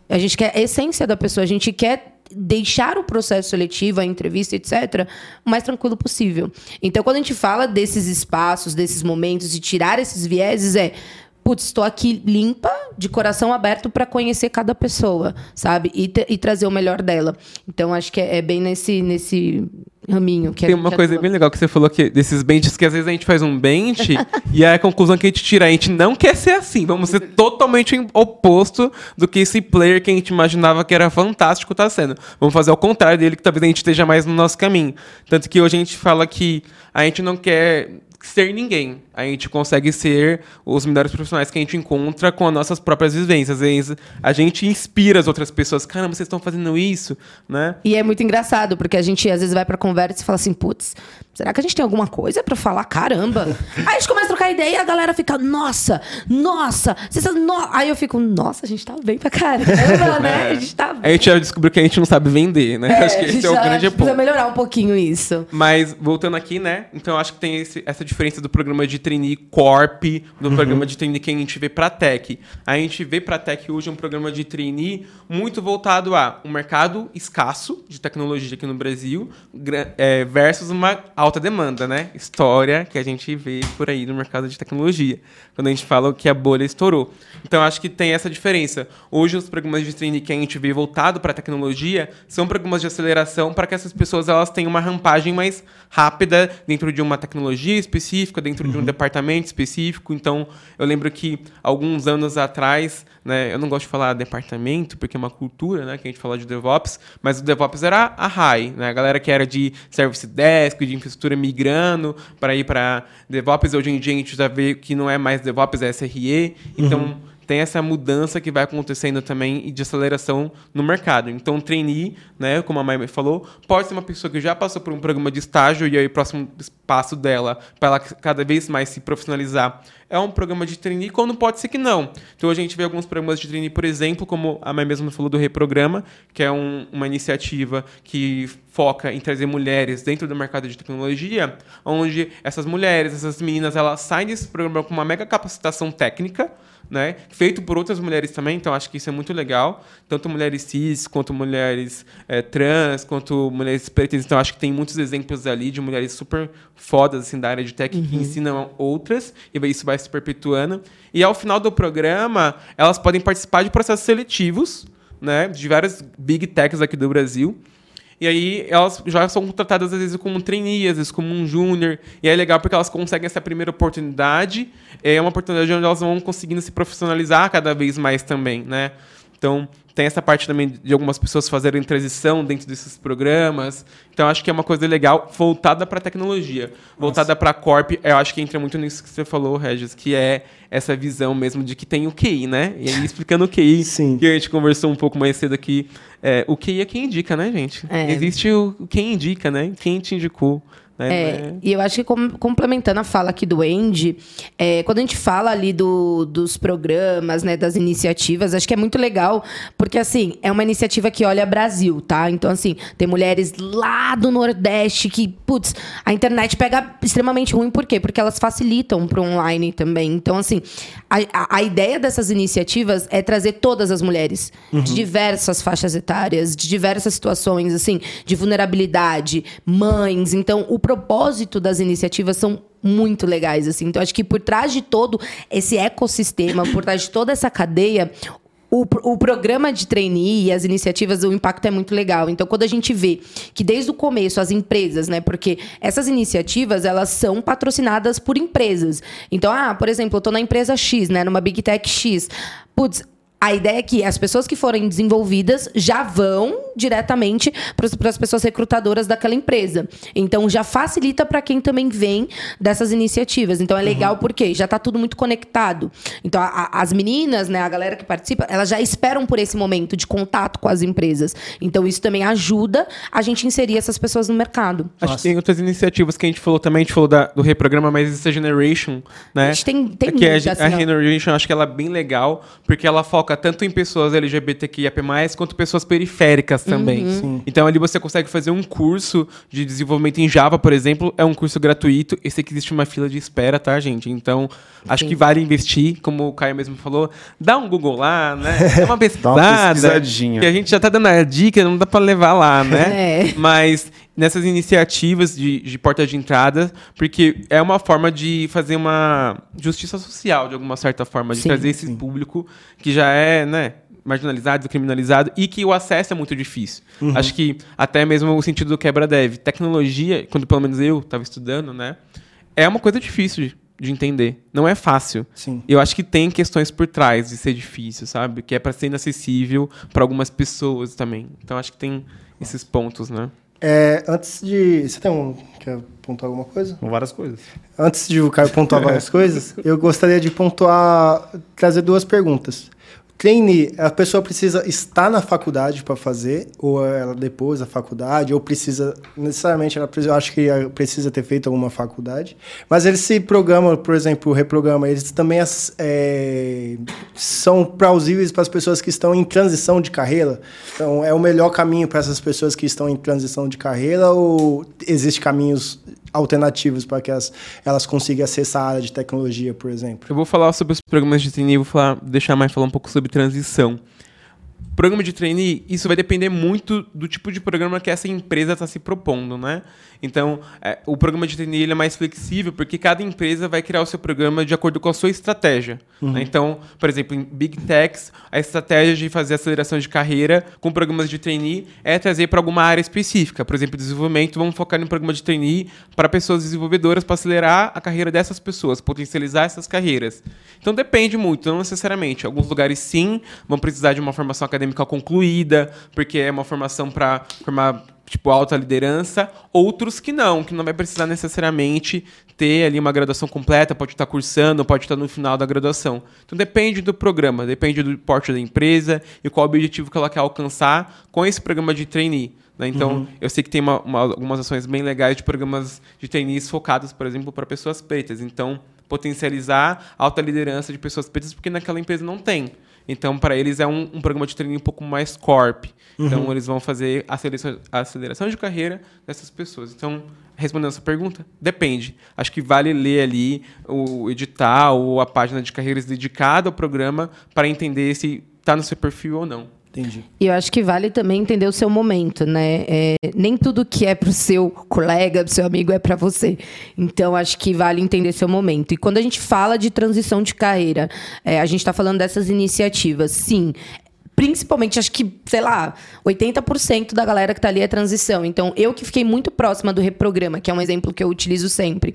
A gente quer a essência da pessoa, a gente quer deixar o processo seletivo, a entrevista, etc., o mais tranquilo possível. Então, quando a gente fala desses espaços, desses momentos, e tirar esses vieses, é putz, estou aqui limpa, de coração aberto para conhecer cada pessoa, sabe? E, te- e trazer o melhor dela. Então, acho que é, é bem nesse, nesse raminho que a Tem uma coisa atua. bem legal que você falou que desses benches que às vezes a gente faz um bench e a conclusão que a gente tira, a gente não quer ser assim. Vamos ser totalmente oposto do que esse player que a gente imaginava que era fantástico tá sendo. Vamos fazer ao contrário dele, que talvez a gente esteja mais no nosso caminho. Tanto que hoje a gente fala que a gente não quer ser ninguém. A gente consegue ser os melhores profissionais que a gente encontra com as nossas próprias vivências. Às vezes a gente inspira as outras pessoas. Caramba, vocês estão fazendo isso, né? E é muito engraçado, porque a gente às vezes vai pra conversa e fala assim, putz, será que a gente tem alguma coisa pra falar? Caramba! Aí a gente começa a trocar ideia e a galera fica, nossa, nossa, vocês no... Aí eu fico, nossa, a gente tá bem pra caramba, né? A gente tá A gente já descobriu que a gente não sabe vender, né? É, acho que esse é o grande precisa ponto. melhorar um pouquinho isso. Mas, voltando aqui, né? Então, eu acho que tem esse- essa diferença do programa de trainee Corp, do programa de trainee que a gente vê pra Tech. A gente vê pra Tech hoje um programa de trainee muito voltado a um mercado escasso de tecnologia aqui no Brasil é, versus uma alta demanda, né? História que a gente vê por aí no mercado de tecnologia. Quando a gente fala que a bolha estourou. Então, acho que tem essa diferença. Hoje, os programas de trainee que a gente vê voltado para a tecnologia são programas de aceleração para que essas pessoas elas tenham uma rampagem mais rápida dentro de uma tecnologia específica, dentro de um departamento específico. Então, eu lembro que alguns anos atrás, né, eu não gosto de falar departamento, porque é uma cultura, né, que a gente fala de DevOps, mas o DevOps era a high, né, a galera que era de Service Desk, de infraestrutura migrando para ir para DevOps. Hoje em dia a gente já vê que não é mais DevOps, é SRE. Então, tem essa mudança que vai acontecendo também de aceleração no mercado. Então, o trainee, né, como a Maia falou, pode ser uma pessoa que já passou por um programa de estágio e aí o próximo passo dela, para ela cada vez mais se profissionalizar, é um programa de trainee, quando pode ser que não. Então, a gente vê alguns programas de trainee, por exemplo, como a Maia mesmo falou do Reprograma, que é um- uma iniciativa que foca em trazer mulheres dentro do mercado de tecnologia, onde essas mulheres, essas meninas, elas saem desse programa com uma mega capacitação técnica, né? Feito por outras mulheres também, então acho que isso é muito legal. Tanto mulheres cis, quanto mulheres eh, trans, quanto mulheres pretas. Então acho que tem muitos exemplos ali de mulheres super fodas assim, da área de tech que ensinam outras, e isso vai se perpetuando. E ao final do programa, elas podem participar de processos seletivos, né? De várias big techs aqui do Brasil. E aí elas já são contratadas às vezes como um trainee, às vezes como um júnior. E é legal porque elas conseguem essa primeira oportunidade. É uma oportunidade onde elas vão conseguindo se profissionalizar cada vez mais também, né? Então, tem essa parte também de algumas pessoas fazerem transição dentro desses programas. Então, acho que é uma coisa legal voltada para a tecnologia. Voltada para a Corp, eu acho que entra muito nisso que você falou, Regis, que é essa visão mesmo de que tem o QI, né? E aí, explicando o QI, Sim. que a gente conversou um pouco mais cedo aqui, é, o QI é quem indica, né, gente? É. Existe o o quem indica, né? Quem te indicou. Né? É, Não é- e eu acho que com- complementando a fala aqui do Andy, é, quando a gente fala ali do- dos programas, né, das iniciativas, acho que é muito legal, porque assim, é uma iniciativa que olha Brasil, tá? Então, assim, tem mulheres lá do Nordeste que, putz, a internet pega extremamente ruim, por quê? Porque elas facilitam pro online também. Então, assim, a, a- ideia dessas iniciativas é trazer todas as mulheres de diversas faixas etárias, de diversas situações, assim, de vulnerabilidade, mães. Então, o propósito das iniciativas são muito legais, assim. Então, acho que por trás de todo esse ecossistema, por trás de toda essa cadeia, o, o programa de trainee e as iniciativas, o impacto é muito legal. Então, quando a gente vê que desde o começo as empresas, né? Porque essas iniciativas, elas são patrocinadas por empresas. Então, ah, por exemplo, eu tô na empresa X, né? Numa Big Tech X. Putz, a ideia é que as pessoas que forem desenvolvidas já vão diretamente para as pessoas recrutadoras daquela empresa. Então já facilita para quem também vem dessas iniciativas. Então é legal porque já está tudo muito conectado. Então a- a- as meninas, né, a galera que participa, elas já esperam por esse momento de contato com as empresas. Então isso também ajuda a gente inserir essas pessoas no mercado. Acho que tem outras iniciativas que a gente falou também, a gente falou da- do reprograma, mas essa Generation, né? A gente tem- tem É que a, muita, ge- assim, a. Generation, acho que ela é bem legal, porque ela foca tanto em pessoas LGBTQIAP+, quanto pessoas periféricas também. Uhum. Então ali você consegue fazer um curso de desenvolvimento em Java, por exemplo, é um curso gratuito. Eu sei que existe uma fila de espera, tá, gente? Então acho Sim. que vale investir, como o Caio mesmo falou, dá um Google lá, né? Dá uma pesquisada. pesquisadinha. Que a gente já tá dando a dica, não dá pra levar lá, né? É. Mas nessas iniciativas de, de porta de entrada, porque é uma forma de fazer uma justiça social, de alguma certa forma, de Sim, trazer esse público que já é, né, marginalizado, criminalizado e que o acesso é muito difícil. Acho que até mesmo o sentido do quebra-dev. Tecnologia, quando pelo menos eu estava estudando, né, é uma coisa difícil de, de entender. Não é fácil. Sim. Eu acho que tem questões por trás de ser difícil, sabe? Que é para ser inacessível para algumas pessoas também. Então acho que tem esses pontos, né? É, antes de. Você tem um. Quer pontuar alguma coisa? Várias coisas. Antes de o Caio pontuar várias coisas, eu gostaria de pontuar, trazer duas perguntas. Trainee, a pessoa precisa estar na faculdade para fazer, ou ela depois da faculdade, ou precisa, necessariamente, ela precisa, eu acho que precisa ter feito alguma faculdade. Mas eles se programam, por exemplo, reprograma, eles também é, são plausíveis para as pessoas que estão em transição de carreira. Então, é o melhor caminho para essas pessoas que estão em transição de carreira, ou existem caminhos alternativos para que elas, elas consigam acessar a área de tecnologia, por exemplo? Eu vou falar sobre os programas de trainee, vou falar, deixar mais falar um pouco sobre transição. Programa de trainee, isso vai depender muito do tipo de programa que essa empresa está se propondo, né? Então, é, o programa de trainee é mais flexível porque cada empresa vai criar o seu programa de acordo com a sua estratégia. né? Então, por exemplo, em Big Techs, a estratégia de fazer aceleração de carreira com programas de trainee é trazer para alguma área específica. Por exemplo, desenvolvimento, vamos focar em um programa de trainee para pessoas desenvolvedoras para acelerar a carreira dessas pessoas, potencializar essas carreiras. Então depende muito, não necessariamente. Alguns lugares sim vão precisar de uma formação acadêmica concluída, porque é uma formação para formar tipo alta liderança, outros que não, que não vai precisar necessariamente ter ali uma graduação completa, pode estar cursando, pode estar no final da graduação. Então depende do programa, depende do porte da empresa e qual o objetivo que ela quer alcançar com esse programa de trainee. né? Então, eu sei que tem uma- uma- algumas ações bem legais de programas de trainees focados, por exemplo, para pessoas pretas. Então, potencializar a alta liderança de pessoas pretas, porque naquela empresa não tem. Então, para eles é um, um programa de trainee um pouco mais corp. Então, eles vão fazer a aceleração, a aceleração de carreira dessas pessoas. Então, respondendo essa pergunta, depende. Acho que vale ler ali o edital ou a página de carreiras dedicada ao programa para entender se está no seu perfil ou não. Entendi. E eu acho que vale também entender o seu momento, né? É, nem tudo que é pro seu colega, pro seu amigo, é para você. Então, acho que vale entender seu momento. E quando a gente fala de transição de carreira, é, a gente está falando dessas iniciativas. Sim, principalmente, acho que, sei lá, 80% da galera que tá ali é transição. Então, eu que fiquei muito próxima do Reprograma, que é um exemplo que eu utilizo sempre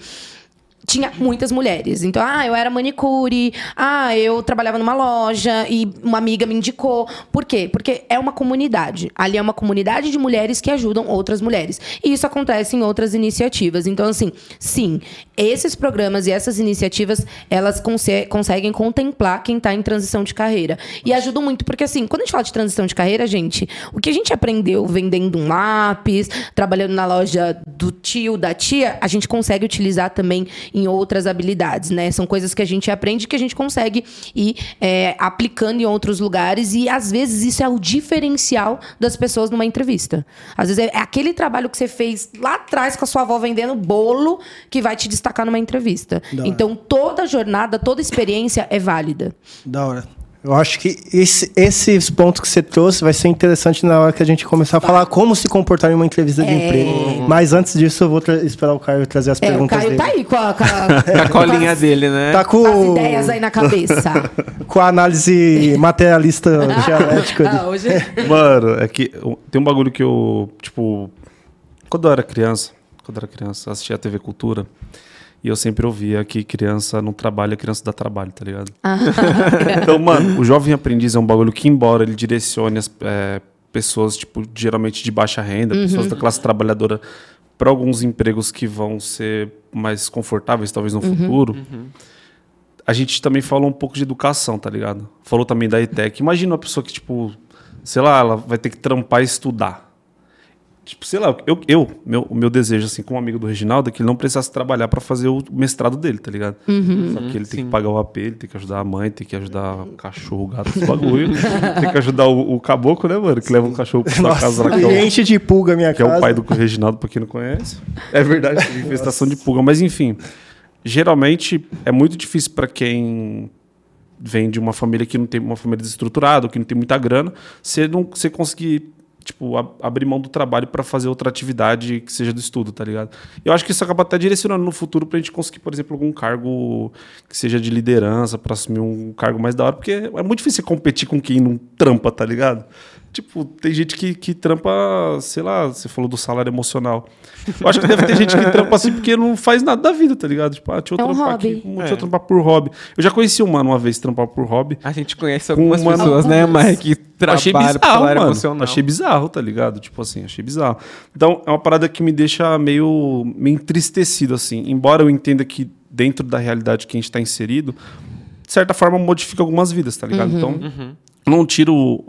tinha muitas mulheres. Então, ah, eu era manicure, ah, eu trabalhava numa loja e uma amiga me indicou. Por quê? Porque é uma comunidade. Ali é uma comunidade de mulheres que ajudam outras mulheres. E isso acontece em outras iniciativas. Então, assim, sim, esses programas e essas iniciativas, elas conse- conseguem contemplar quem está em transição de carreira. E ajudam muito, porque assim, quando a gente fala de transição de carreira, gente, o que a gente aprendeu vendendo um lápis, trabalhando na loja do tio, da tia, a gente consegue utilizar também outras habilidades, né? São coisas que a gente aprende que a gente consegue ir é, aplicando em outros lugares e às vezes isso é o diferencial das pessoas numa entrevista. Às vezes é aquele trabalho que você fez lá atrás com a sua avó vendendo bolo que vai te destacar numa entrevista. Da hora. Então toda jornada, toda experiência é válida. Da hora. Eu acho que esse- esses pontos que você trouxe vai ser interessante na hora que a gente começar a falar como se comportar em uma entrevista de É. emprego. Mas antes disso, eu vou esperar o Caio trazer as É, o perguntas Caio dele. tá aí com a, com a, Com a colinha dele, né? Tá com as com, ideias aí na cabeça. com a análise materialista dialética. ah, hoje... Mano, é que tem um bagulho que eu, tipo, quando eu era criança, quando eu era criança, assistia a TV Cultura, e eu sempre ouvia que criança não trabalha, criança dá trabalho, tá ligado? então, mano, o jovem aprendiz é um bagulho que, embora ele direcione as é, pessoas, tipo, geralmente de baixa renda, pessoas da classe trabalhadora, para alguns empregos que vão ser mais confortáveis, talvez no futuro, a gente também falou um pouco de educação, tá ligado? Falou também da ETEC. Imagina uma pessoa que, tipo, sei lá, ela vai ter que trampar e estudar. Tipo, sei lá, eu, eu meu, o meu desejo, assim, como amigo do Reginaldo, é que ele não precisasse trabalhar pra fazer o mestrado dele, tá ligado? Só que ele tem Sim. que pagar o AP, ele tem que ajudar a mãe, tem que ajudar o cachorro, o gato, esse bagulho. tem que ajudar o, o caboclo, né, mano? Que leva um cachorro pra sua casa lá, que é o- enche de pulga a minha que é casa. o pai do Reginaldo, pra quem não conhece. É verdade, tem infestação de pulga. Mas enfim, geralmente é muito difícil pra quem vem de uma família que não tem uma família desestruturada, que não tem muita grana, você não você conseguir tipo ab- abrir mão do trabalho pra fazer outra atividade que seja do estudo, tá ligado? Eu acho que isso acaba até direcionando no futuro pra gente conseguir, por exemplo, algum cargo que seja de liderança, pra assumir um cargo mais da hora, porque é muito difícil competir com quem não trampa, tá ligado? Tipo, tem gente que, que trampa, sei lá, você falou do salário emocional. Eu acho que deve ter gente que trampa assim porque não faz nada da vida, tá ligado? Tipo, ah, deixa eu É um trampar hobby. aqui, deixa É. eu trampar por hobby. Eu já conheci um mano uma vez trampar por hobby. A gente conhece algumas uma- pessoas, né, Mike, que achei trabalham bizarro, pro salário mano. emocional. Achei bizarro, tá ligado? Tipo assim, achei bizarro. Então, é uma parada que me deixa meio, meio entristecido, assim. Embora eu entenda que dentro da realidade que a gente tá inserido, de certa forma modifica algumas vidas, tá ligado? Então, não tiro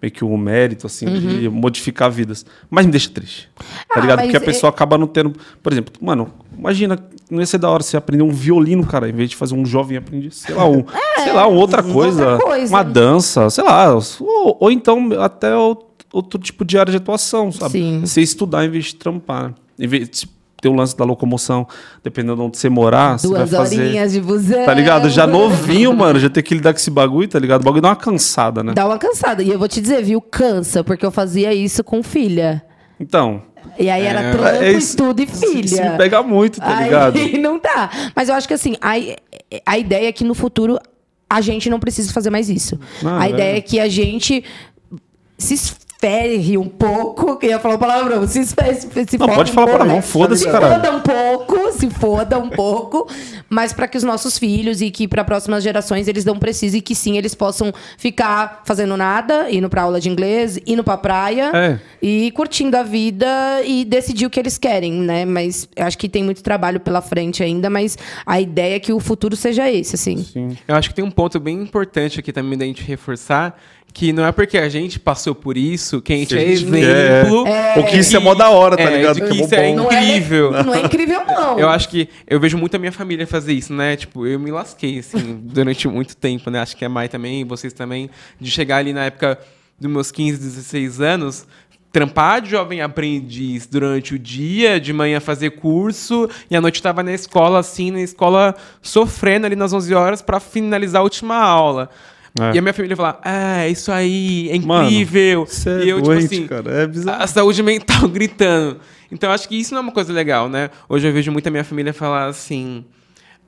meio que o mérito, assim, de modificar vidas. Mas me deixa triste. Tá Ah, ligado? mas Porque a é- pessoa acaba não tendo. Por exemplo, mano, imagina, não ia ser da hora você aprender um violino, cara, em vez de fazer um jovem aprender, sei lá, um, sei lá, outra coisa, É, outra coisa. uma dança, sei lá, ou, ou então até o- outro tipo de área de atuação, sabe? Sim. Você estudar em vez de trampar. Em vez de ter o lance da locomoção, dependendo de onde você morar, você vai Duas fazer. horinhas de busão. Tá ligado? Já novinho, mano, já ter que lidar com esse bagulho, tá ligado? O bagulho dá uma cansada, né? Dá uma cansada. E eu vou te dizer, viu? Cansa, porque eu fazia isso com filha. Então. E aí era trampo, é estudo e filha. Isso me pega muito, tá ligado? Aí não dá. Mas eu acho que assim, a, a ideia é que no futuro a gente não precisa fazer mais isso. Não, a é. ideia é que a gente se esferre um pouco. Eu ia falar uma palavrão. Se esferre, se Não, foque pode um falar pouco, palavrão, né? foda-se, Se caralho. foda um pouco, se foda um pouco. Mas para que os nossos filhos e que para próximas gerações eles não precisem e que sim eles possam ficar fazendo nada, indo pra aula de inglês, indo pra praia É. e curtindo a vida e decidir o que eles querem, né? Mas eu acho que tem muito trabalho pela frente ainda, mas a ideia é que o futuro seja esse, assim. Eu acho que tem um ponto bem importante aqui também da gente reforçar, que não é porque a gente passou por isso que a gente a é gente exemplo. Ou que isso é mó da hora, tá é, ligado? Que que é isso é incrível. Não é incrível, não. Eu acho que eu vejo muito a minha família fazer isso, né? Tipo, eu me lasquei, assim, durante muito tempo, né? Acho que a Mai também, vocês também, de chegar ali na época dos meus 15, 16 anos, trampar de jovem aprendiz durante o dia, de manhã fazer curso, e à noite tava na escola, assim, na escola, sofrendo ali nas 11 horas para finalizar a última aula. É. E a minha família falava, ah, isso aí, é Mano, incrível. É e eu, doente, tipo assim, cara. É bizarro. a saúde mental gritando. Então, acho que isso não é uma coisa legal, né? Hoje eu vejo muita minha família falar assim.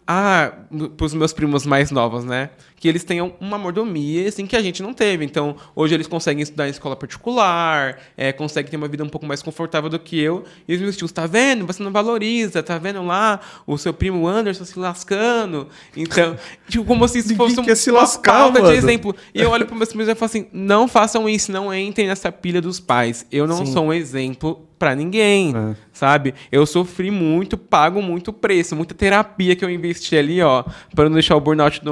Ah, pros meus primos mais novos, né? Que eles tenham uma mordomia, assim, que a gente não teve. Então, hoje eles conseguem estudar em escola particular, é, conseguem ter uma vida um pouco mais confortável do que eu. E os meus tios, tá vendo? Você não valoriza, tá vendo lá o seu primo Anderson se lascando. Então, tipo, como se isso fosse um- se uma lascar, falta de exemplo. E eu olho para meus primos e falo assim: não façam isso, não entrem nessa pilha dos pais. Eu não sou um exemplo para ninguém, É. sabe? Eu sofri muito, pago muito preço, muita terapia que eu investi ali, ó, para não deixar o burnout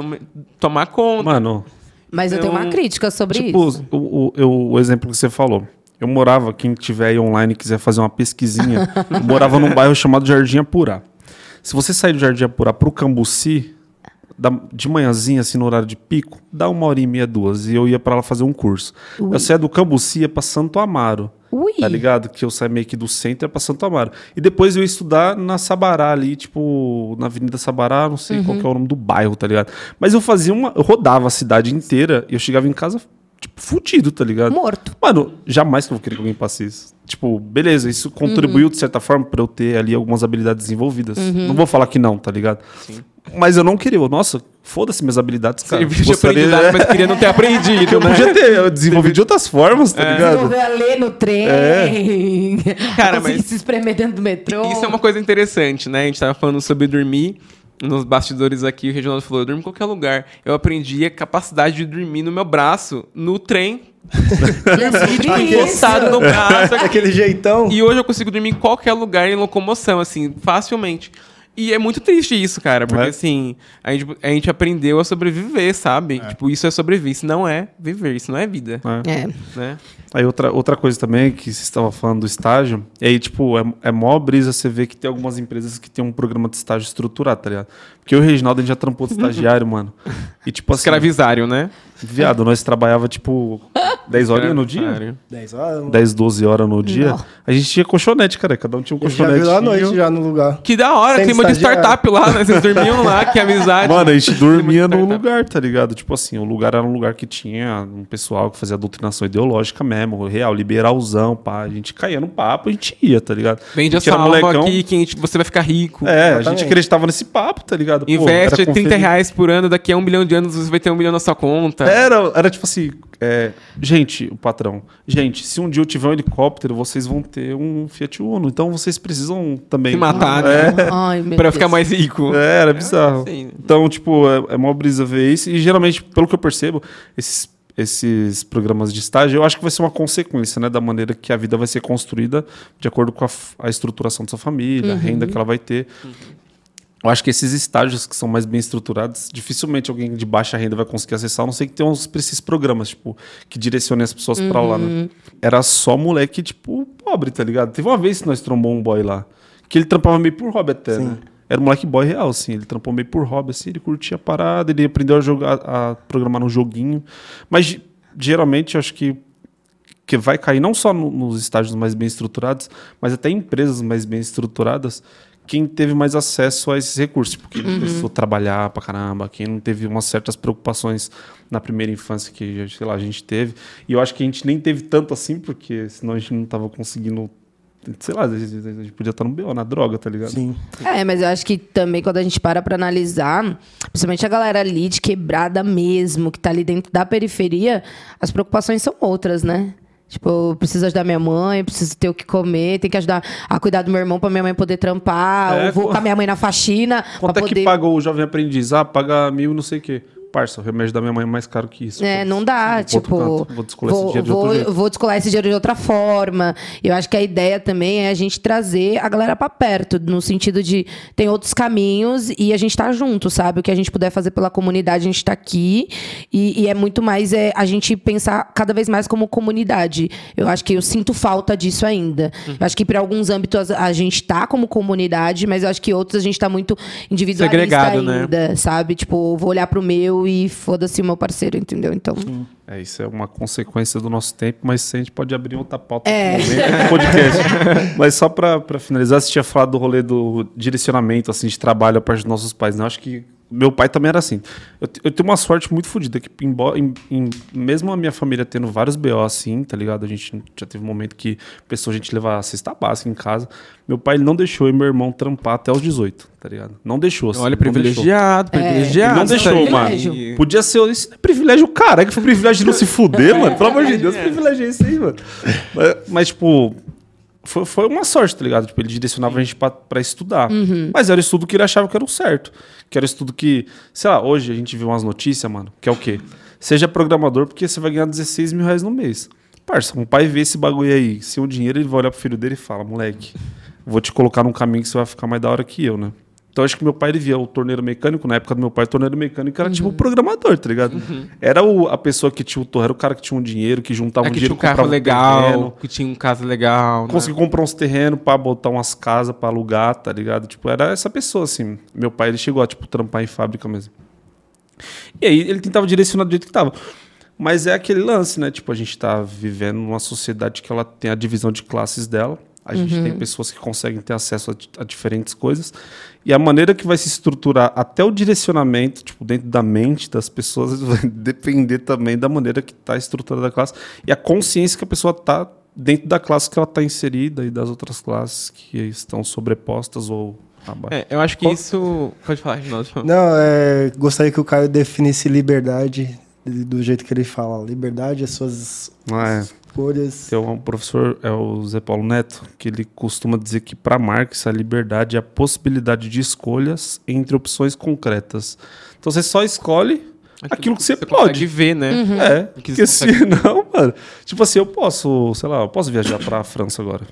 tomar conta. Mano, Mas eu tenho uma Então, crítica sobre tipo, isso. o, o, eu- o exemplo que você falou. Eu morava, quem tiver aí online e quiser fazer uma pesquisinha, eu morava num bairro chamado Jardim Apurá. Se você sair do Jardim Apurá pro Cambuci, da- de manhãzinha, assim, no horário de pico, dá uma hora e meia, duas. E eu ia pra lá fazer um curso. Ui. Eu saía do Cambuci, ia pra Santo Amaro. Ui. Tá ligado? Que eu saí meio que do centro ia pra Santo Amaro. E depois eu ia estudar na Sabará ali, tipo, na Avenida Sabará, não sei qual que é o nome do bairro, tá ligado? Mas eu fazia uma. Eu rodava a cidade inteira e eu chegava em casa, fudido, tá ligado? Morto. Mano, jamais que eu vou querer que alguém passe isso. Tipo, beleza, isso contribuiu de certa forma pra eu ter ali algumas habilidades desenvolvidas. Não vou falar que não, tá ligado? Mas eu não queria. Nossa, foda-se minhas habilidades, cara. Serviço de Gostaria- aprendizado, mas queria não ter aprendido, Eu né? podia ter desenvolvido de outras formas, tá ligado? Desenvolver a ler no trem. Cara, conseguir mas- se espremer dentro do metrô. Isso é uma coisa interessante, né? A gente tava falando sobre dormir. Nos bastidores aqui, o Reginaldo falou: eu durmo em qualquer lugar. Eu aprendi a capacidade de dormir no meu braço, no trem, E é encostado no braço. Aquele jeitão. E hoje eu consigo dormir em qualquer lugar em locomoção, assim, facilmente. E é muito triste isso, cara, porque É. assim, a gente, a gente aprendeu a sobreviver, sabe? Tipo, isso é sobreviver, isso não é viver, isso não é vida, É. É. né? Aí outra, outra coisa também que você estava falando do estágio, e aí, tipo, é, é mó brisa você ver que tem algumas empresas que tem um programa de estágio estruturado, tá ligado? Porque eu e o Reginaldo, a gente já trampou de estagiário, mano. E tipo assim, Escravizário, né? viado, nós trabalhava, tipo, 10 horas no dia? Escravizário. 10 horas. 10, 12 horas no dia. Não. A gente tinha colchonete, cara. Cada um tinha um Eu já colchonete. lá à noite, já no lugar. Que da hora, Sem clima de startup lá, né? Vocês dormiam lá, que amizade. Mano, a gente dormia no startup. lugar, tá ligado? Tipo assim, o lugar era um lugar que tinha um pessoal que fazia doutrinação ideológica mesmo, real, liberalzão, pá. A gente caía no papo, a gente ia, tá ligado? Vende a salva molecão. aqui que a gente- você vai ficar rico. É, a Exatamente. gente acreditava nesse papo, tá ligado? Pô, Investe era 30 conferir- reais por ano, daqui a um milhão de anos você vai ter um milhão na sua conta. Era, era tipo assim, é, gente, o patrão, gente, se um dia eu tiver um helicóptero, vocês vão ter um Fiat Uno, então vocês precisam também... Se matar, né? Ai, meu Pra ficar mais rico. É, era bizarro. Sim. Então, tipo, é, é mó brisa ver isso. E geralmente, pelo que eu percebo, esses, esses programas de estágio, eu acho que vai ser uma consequência, né? Da maneira que a vida vai ser construída de acordo com a, a estruturação da sua família, a renda que ela vai ter. Eu acho que esses estágios que são mais bem estruturados, dificilmente alguém de baixa renda vai conseguir acessar, a não sei que tenha uns esses programas, tipo, que direcionem as pessoas pra lá, né? Era só moleque, tipo, pobre, tá ligado? Teve uma vez que nós trombou um boy lá, que ele trampava meio por hobby até, né? Era um moleque boy real, assim. Ele trampou meio por hobby, assim. Ele curtia a parada, ele aprendeu a jogar, a programar no joguinho. Mas, ge- geralmente, eu acho que que vai cair não só no- nos estágios mais bem estruturados, mas até em empresas mais bem estruturadas, quem teve mais acesso a esses recursos, porque quem precisou trabalhar pra caramba, quem não teve umas certas preocupações na primeira infância que, sei lá, a gente teve. E eu acho que a gente nem teve tanto assim, porque senão a gente não tava conseguindo, sei lá, a gente a gente podia estar no BO, na droga, tá ligado? Sim. É, mas eu acho que também quando a gente para pra analisar, principalmente a galera ali de quebrada mesmo, que tá ali dentro da periferia, as preocupações são outras, né? Tipo, eu preciso ajudar minha mãe, preciso ter o que comer, tem que ajudar a cuidar do meu irmão pra minha mãe poder trampar, É, ou vou com a minha mãe na faxina Quanto é que poder... paga o jovem aprendiz? Ah, paga mil não sei o quê. Parça, o remédio da minha mãe é mais caro que isso. É, não dá, tipo. canto, Vou descolar esse vou, dinheiro de vou, outro jeito. vou descolar esse dinheiro de outra forma. Eu acho que a ideia também é a gente trazer a galera pra perto, no sentido de tem outros caminhos e a gente tá junto, sabe? O que a gente puder fazer pela comunidade, a gente tá aqui. E, e é muito mais é, a gente pensar cada vez mais como comunidade. Eu acho que eu sinto falta disso ainda. Eu acho que para alguns âmbitos a gente tá como comunidade, mas eu acho que outros a gente tá muito individualista Segregado, né? ainda, sabe? Tipo, vou olhar pro meu e foda-se o meu parceiro, entendeu? Então. É, isso é uma consequência do nosso tempo, mas a gente pode abrir outra pauta É. momento podcast. mas só pra, pra finalizar, você tinha falado do rolê do direcionamento, assim, de trabalho a parte dos nossos pais, né? Eu acho que meu pai também era assim. Eu, eu tenho uma sorte muito fodida, que embora, em- em- mesmo a minha família tendo vários BO assim, tá ligado? A gente já teve um momento que pessoa a gente levar a cesta básica em casa. Meu pai ele não deixou eu e meu irmão trampar até os 18, tá ligado? Não deixou. assim, Olha, não deixou. privilegiado, privilegiado. Ele não isso deixou, aí. mano. Podia ser. Isso é privilégio, cara. Que foi privilégio de não se fuder, mano. Pelo amor de Deus, que privilégio é esse aí, mano? Mas, mas, tipo. Foi, foi uma sorte, tá ligado? Tipo, ele direcionava a gente pra, pra estudar. Mas era o estudo que ele achava que era o certo. Que era o estudo que, sei lá, hoje a gente vê umas notícias, mano, que é o quê? Seja programador porque você vai ganhar 16 mil reais no mês. Parça, um pai vê esse bagulho aí, sem o dinheiro, ele vai olhar pro filho dele e fala, moleque, vou te colocar num caminho que você vai ficar mais da hora que eu, né? Então acho que meu pai ele via o torneiro mecânico, na época do meu pai, o torneiro mecânico era tipo o programador, tá ligado? Era o, a pessoa que tinha o torre, era o cara que tinha um dinheiro, que juntava É um que tinha dinheiro um carro legal, terreno, que tinha um casa legal. né? conseguiu comprar uns terrenos pra botar umas casas pra alugar, tá ligado? Tipo, era essa pessoa, assim. Meu pai, ele chegou a, tipo, trampar em fábrica mesmo. E aí, ele tentava direcionar do jeito que tava. Mas é aquele lance, né? Tipo, a gente tá vivendo numa sociedade que ela tem a divisão de classes dela. A gente tem pessoas que conseguem ter acesso a, a diferentes coisas. E a maneira que vai se estruturar até o direcionamento, tipo, dentro da mente das pessoas, vai depender também da maneira que está estruturada a classe. E a consciência que a pessoa tá dentro da classe que ela está inserida e das outras classes que estão sobrepostas ou abaixo. É, eu acho que Qual- isso. Pode falar, Reginaldo. Não, é, gostaria que o Caio definisse liberdade do jeito que ele fala. Liberdade, as suas Ah, é. Escolhas. Tem um professor, é o Zé Paulo Neto, que ele costuma dizer que para Marx a liberdade é a possibilidade de escolhas entre opções concretas. Então você só escolhe aquilo que você, consegue pode. ver, né? É, Que porque você consegue- senão, mano, tipo assim, eu posso, sei lá, eu posso viajar pra França agora.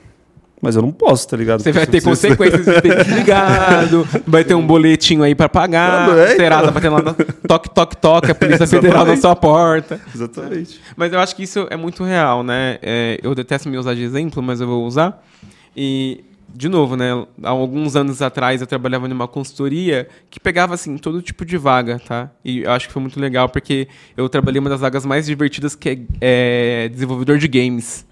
Mas eu não posso, tá ligado? Você vai ter consequências de ter desligado, vai ter um boletinho aí pra pagar, Ah, é, será então. batendo lá, no- toque, toque, toque, a Polícia Federal na sua porta. Exatamente. Mas eu acho que isso é muito real, né? É, eu detesto me usar de exemplo, mas eu vou usar. E, de novo, né? Há alguns anos atrás eu trabalhava numa consultoria que pegava, assim, todo tipo de vaga, tá? E eu acho que foi muito legal porque eu trabalhei uma das vagas mais divertidas que é, é desenvolvedor de games.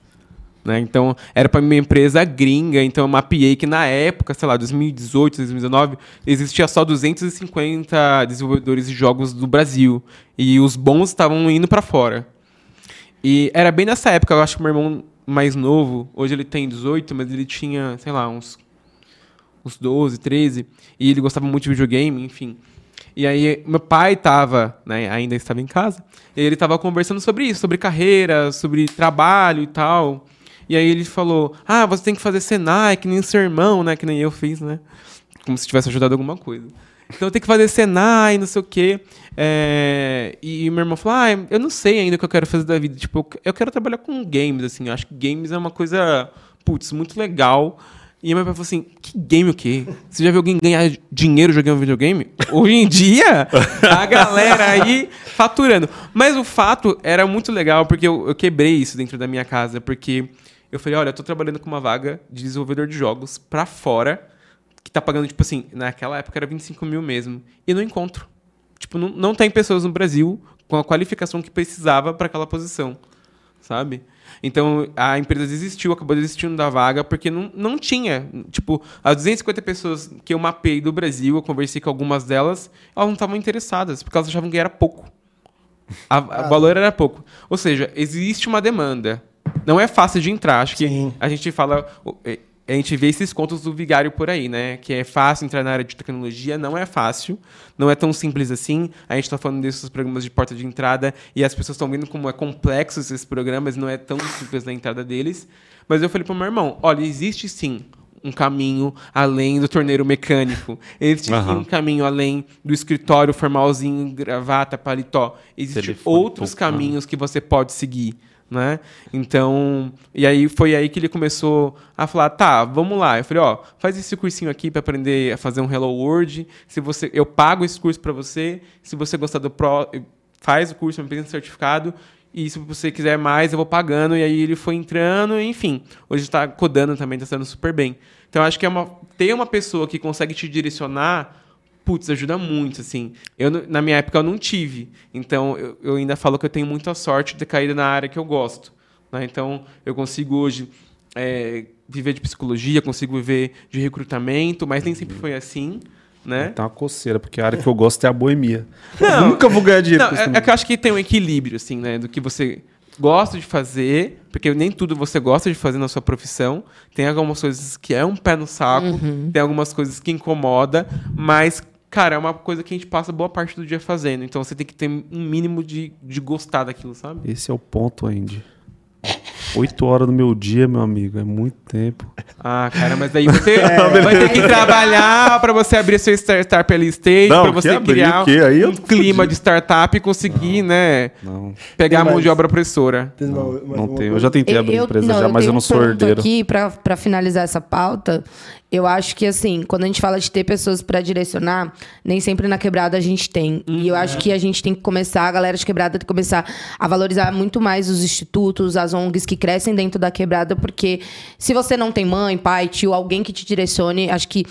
Né? Então, era para minha empresa gringa, então eu mapeei que na época, sei lá, 2018, 2019, existia só 250 desenvolvedores de jogos do Brasil. E os bons estavam indo para fora. E era bem nessa época, eu acho que meu irmão mais novo, hoje ele tem 18, mas ele tinha, sei lá, uns, uns 12, 13, e ele gostava muito de videogame, enfim. E aí meu pai tava, né, ainda estava em casa, e ele tava conversando sobre isso, sobre carreira, sobre trabalho e tal. E aí ele falou: "Ah, você tem que fazer Senai, que nem seu irmão, né, que nem eu fiz, né? Como se tivesse ajudado alguma coisa. Então tem que fazer Senai, não sei o quê. É, E, meu irmão falou: Ah, eu não sei ainda o que eu quero fazer da vida. Tipo, eu- quero trabalhar com games, assim. Eu acho que games é uma coisa, putz, muito legal. E meu pai falou assim: que game o quê? Você já viu alguém ganhar dinheiro jogando videogame? Hoje em dia, a galera aí faturando. Mas o fato era muito legal, porque eu, eu quebrei isso dentro da minha casa, porque eu falei: olha, eu tô trabalhando com uma vaga de desenvolvedor de jogos pra fora, que tá pagando, tipo assim, naquela época era 25 mil mesmo. E não encontro. Tipo, não, não tem pessoas no Brasil com a qualificação que precisava para aquela posição, sabe? Então, a empresa desistiu, acabou desistindo da vaga, porque não, não tinha. Tipo, as 250 pessoas que eu mapei do Brasil, eu conversei com algumas delas, elas não estavam interessadas, porque elas achavam que era pouco. O valor era pouco. Ou seja, existe uma demanda. Não é fácil de entrar. Acho que Sim. a gente fala. A gente vê esses contos do vigário por aí, né? Que é fácil entrar na área de tecnologia, não é fácil, não é tão simples assim. A gente está falando desses programas de porta de entrada e as pessoas estão vendo como é complexo esses programas, não é tão simples na entrada deles. Mas eu falei para o meu irmão: olha, existe sim um caminho além do torneiro mecânico. Existe sim Aham. um caminho além do escritório formalzinho, gravata, paletó. Existem outros caminhos que você pode seguir. Né? Então, e aí foi aí que ele começou a falar, tá, vamos lá. Eu falei, ó, faz esse cursinho aqui para aprender a fazer um Hello World. Se você, eu pago esse curso para você. Se você gostar do Pro, faz o curso, me um certificado. E se você quiser mais, eu vou pagando. E aí ele foi entrando, enfim. Hoje está codando também, está sendo super bem. Então, acho que é uma, ter uma pessoa que consegue te direcionar putz, ajuda muito, assim. Eu, na minha época, eu não tive. Então, eu, eu ainda falo que eu tenho muita sorte de ter caído na área que eu gosto. né? Então, eu consigo hoje é, viver de psicologia, consigo viver de recrutamento, mas nem sempre foi assim, né? Tá uma coceira, porque a área que eu gosto é a boemia. Não, Nunca vou ganhar dinheiro Não, com isso é, é que eu acho que tem um equilíbrio, assim, né? Do que você gosta de fazer, porque nem tudo você gosta de fazer na sua profissão. Tem algumas coisas que é um pé no saco, tem algumas coisas que incomoda, mas, cara, é uma coisa que a gente passa boa parte do dia fazendo. Então você tem que ter um mínimo de, de gostar daquilo, sabe? Esse é o ponto, Andy. Oito horas do meu dia, meu amigo, é muito tempo. Ah, cara, mas daí você vai ter que trabalhar pra você abrir seu startup ali stage, Não, pra que você abrir criar eu um clima fudido. de startup e conseguir, né, Não, pegar a Tem mão de obra opressora. Tem não uma tenho. Eu já tentei abrir empresa já, mas eu não sou herdeiro. aqui pra pra finalizar essa pauta. Eu acho que assim, quando a gente fala de ter pessoas pra direcionar, nem sempre na quebrada a gente tem. E eu acho que a gente tem que começar, a galera de quebrada tem que começar a valorizar muito mais os institutos, as ONGs que crescem dentro da quebrada, porque se você não tem mãe, pai, tio, alguém que te direcione, acho que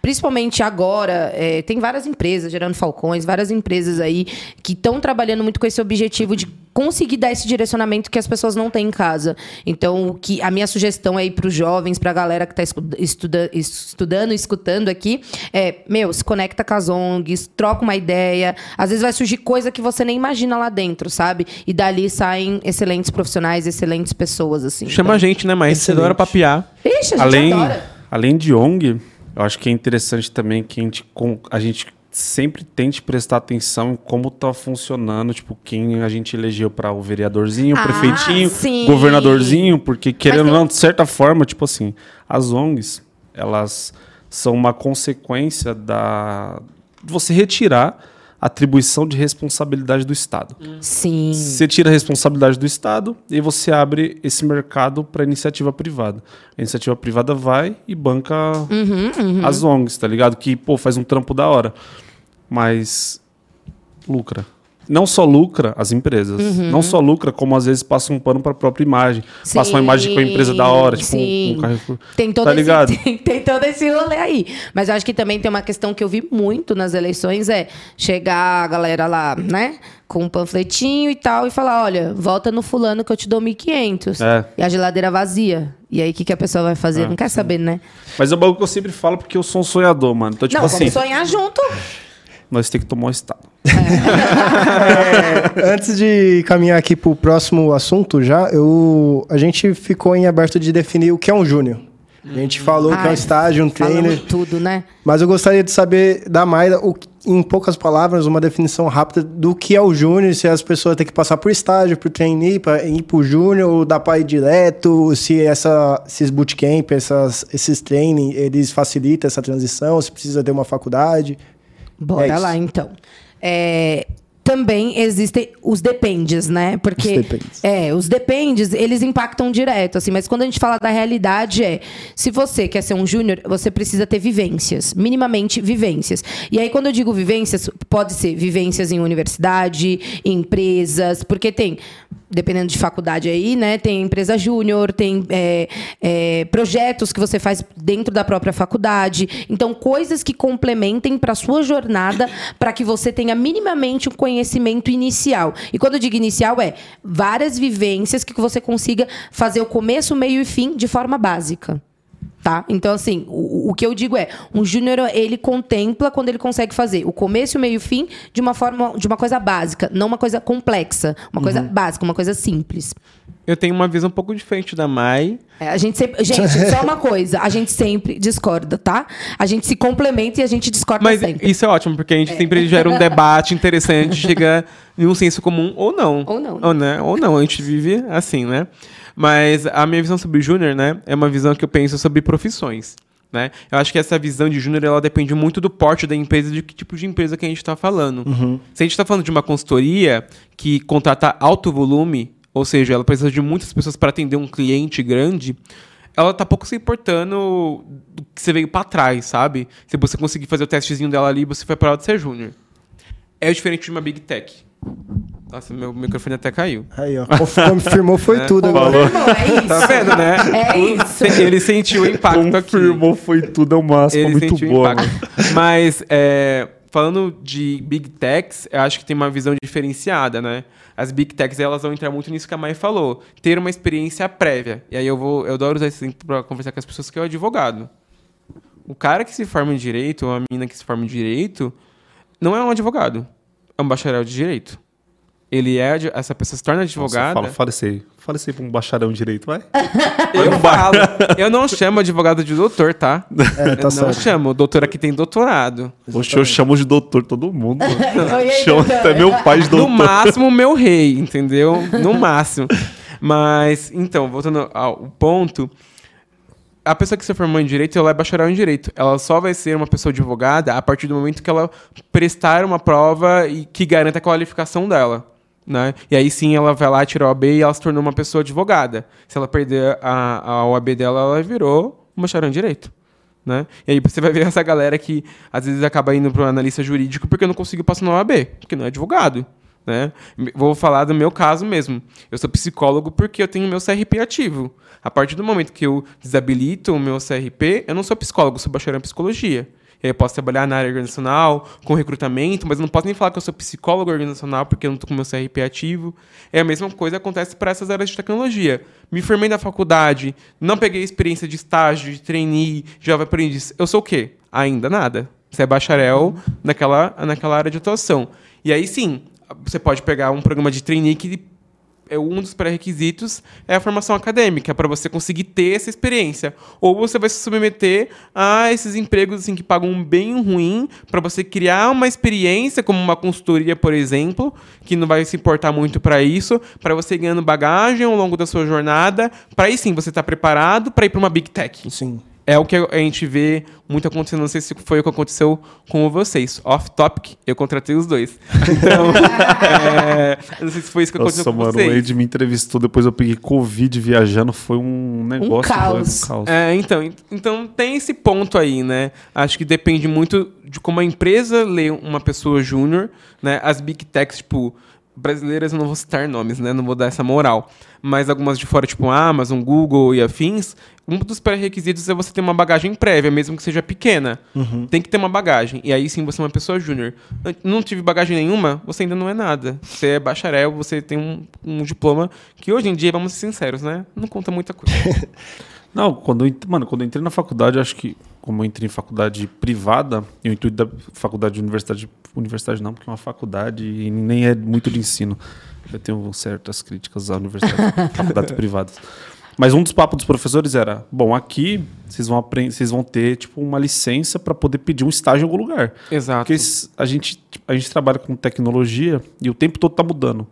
Principalmente agora, é, tem várias empresas, gerando falcões, várias empresas aí que estão trabalhando muito com esse objetivo de conseguir dar esse direcionamento que as pessoas não têm em casa. Então, o que a minha sugestão aí para os jovens, para a galera que está estuda, estudando, escutando aqui, é, meu, se conecta com as ONGs, troca uma ideia. Às vezes vai surgir coisa que você nem imagina lá dentro, sabe? E dali saem excelentes profissionais, excelentes pessoas, assim. Chama a gente, né, mas você adora papiar. Então, Ixi, a gente além, adora. além de ONG, eu acho que é interessante também que a gente, com- a gente sempre tente prestar atenção em como tá funcionando, tipo, quem a gente elegeu para o vereadorzinho, o Ah, prefeitinho, sim. governadorzinho, porque querendo ou não, de certa forma, tipo assim, as ONGs, elas são uma consequência da de você retirar atribuição de responsabilidade do Estado. Sim. Você tira a responsabilidade do Estado e você abre esse mercado para iniciativa privada. A iniciativa privada vai e banca as ONGs, tá ligado? Que, pô, faz um trampo da hora. Mas lucra. Não só lucra as empresas. Uhum. Não só lucra, como às vezes passa um pano para a própria imagem. passa uma imagem com a empresa da hora, tipo Sim. um, um Carrefour. Tem todo, tá ligado? esse, tem, tem todo esse rolê aí. Mas eu acho que também tem uma questão que eu vi muito nas eleições, é chegar a galera lá, né? Com um panfletinho e tal, e falar, olha, volta no fulano que eu te dou 1.500. É. E a geladeira vazia. E aí, o que, que a pessoa vai fazer? Não quer saber, né? Mas é o bagulho que eu sempre falo porque eu sou um sonhador, mano. Então, tipo Não, assim, vamos sonhar junto. Nós temos que tomar o Estado. Antes de caminhar aqui pro próximo assunto já, eu, a gente ficou em aberto de definir o que é um júnior. A gente falou que é um estágio, um trainer. tudo, né? Mas eu gostaria de saber da Mayra, o, em poucas palavras, uma definição rápida do que é o júnior, se as pessoas têm que passar por estágio, por trainee, para ir pro júnior, ou dá para ir direto, se essa, esses bootcamp, essas, esses training, eles facilitam essa transição, se precisa ter uma faculdade. Bora É lá, então. É, também existem os dependes, né? Porque Os dependes. é, os dependes, eles impactam direto, assim, mas quando a gente fala da realidade é, se você quer ser um júnior, você precisa ter vivências, minimamente vivências. E aí quando eu digo vivências, pode ser vivências em universidade, em empresas, porque tem dependendo de faculdade aí, né? Tem empresa júnior, tem é, é, projetos que você faz dentro da própria faculdade. Então, coisas que complementem para sua jornada, para que você tenha minimamente um conhecimento inicial. E quando eu digo inicial, é várias vivências que você consiga fazer o começo, meio e fim de forma básica. Tá? Então, assim, o, o que eu digo é, um júnior, ele contempla quando ele consegue fazer o começo, o meio e o fim de uma forma, de uma coisa básica, não uma coisa complexa, uma coisa básica, uma coisa simples. Eu tenho uma visão um pouco diferente da Mai. É, a gente sempre, gente, só uma coisa, a gente sempre discorda, tá? A gente se complementa e a gente discorda Mas sempre. isso é ótimo, porque a gente sempre gera um debate interessante, chega em um senso comum ou não. Ou não. Ou, né? ou não, a gente vive assim, né? Mas a minha visão sobre Júnior, né, é uma visão que eu penso sobre profissões. Né? Eu acho que essa visão de júnior ela depende muito do porte da empresa e de que tipo de empresa que a gente está falando. Se a gente está falando de uma consultoria que contrata alto volume, ou seja, ela precisa de muitas pessoas para atender um cliente grande, ela tá pouco se importando do que você veio para trás, sabe? Se você conseguir fazer o testezinho dela ali, você vai parar de ser júnior. É diferente de uma Big Tech. Nossa, meu microfone até caiu. Aí, ó. conf- Confirmou, foi É. tudo agora. Não, é isso. Tá vendo, né? É isso. Ele sentiu o impacto aqui. Confirmou, foi tudo, é uma aspa Ele muito boa. impacto. Mas, é, falando de Big Techs, eu acho que tem uma visão diferenciada, né? As Big Techs, elas vão entrar muito nisso que a Mai falou. Ter uma experiência prévia. E aí eu vou, eu adoro usar esse exemplo para conversar com as pessoas que é o advogado. O cara que se forma em direito, ou a menina que se forma em direito, não é um advogado. É um bacharel de direito. Ele é, essa pessoa se torna Nossa, advogada. fala, falecei. Falecei pra um bacharel em direito, vai. Eu falo. Eu não chamo advogado de doutor, tá? É, tá eu não certo. chamo. Doutor aqui tem doutorado. Poxa, eu chamo de doutor todo mundo. aí, Chamo até meu pai de No doutor. máximo, meu rei, entendeu? No máximo. Mas, então, voltando ao ponto. A pessoa que se formou em direito, ela é bacharel em direito. Ela só vai ser uma pessoa advogada a partir do momento que ela prestar uma prova e que garanta a qualificação dela. Né? E aí sim ela vai lá, tira a OAB e ela se tornou uma pessoa advogada. Se ela perder a, a OAB dela, ela virou uma em direito. Né? E aí você vai ver essa galera que às vezes acaba indo para um analista jurídico porque não conseguiu passar na OAB, porque não é advogado. Né? Vou falar do meu caso mesmo. Eu sou psicólogo porque eu tenho meu CRP ativo. A partir do momento que eu desabilito o meu CRP, eu não sou psicólogo, sou bacharel em psicologia. Eu posso trabalhar na área organizacional, com recrutamento, mas eu não posso nem falar que eu sou psicólogo organizacional porque eu não estou com meu CRP ativo. É a mesma coisa que acontece para essas áreas de tecnologia. Me formei na faculdade, não peguei experiência de estágio, de trainee, jovem aprendiz. Eu sou o quê? Ainda nada. Você é bacharel naquela, naquela área de atuação. E aí sim, você pode pegar um programa de trainee que é um dos pré-requisitos é a formação acadêmica para você conseguir ter essa experiência ou você vai se submeter a esses empregos assim que pagam bem ruim para você criar uma experiência como uma consultoria por exemplo que não vai se importar muito para isso para você ganhando bagagem ao longo da sua jornada para aí sim você estar preparado para ir para uma big tech Sim. É o que a gente vê muito acontecendo. Não sei se foi o que aconteceu com vocês. Off topic, eu contratei os dois. Então, é, eu não sei se foi isso que aconteceu Nossa, com mano, o vocês. Ed me entrevistou, depois eu peguei Covid viajando, foi um negócio caos. doido, um caos. É, então, en- então tem esse ponto aí, né? Acho que depende muito de como a empresa lê uma pessoa júnior, né? As big techs, tipo, brasileiras, eu não vou citar nomes, né? Não vou dar essa moral. Mas algumas de fora, tipo Amazon, Google e afins, um dos pré-requisitos é você ter uma bagagem prévia, mesmo que seja pequena. Tem que ter uma bagagem. E aí sim você é uma pessoa júnior. Não tive bagagem nenhuma, você ainda não é nada. Você é bacharel, você tem um, um diploma que hoje em dia, vamos ser sinceros, né? Não conta muita coisa. Não, quando eu, mano, quando eu entrei na faculdade, acho que, como eu entrei em faculdade privada, e o intuito da faculdade de universidade, universidade não, porque é uma faculdade e nem é muito de ensino. Eu tenho certas críticas à universidade, faculdades privadas. Mas um dos papos dos professores era: bom, aqui vocês vão aprender, vocês vão ter tipo uma licença para poder pedir um estágio em algum lugar. Exato. Porque a gente, a gente trabalha com tecnologia e o tempo todo tá mudando.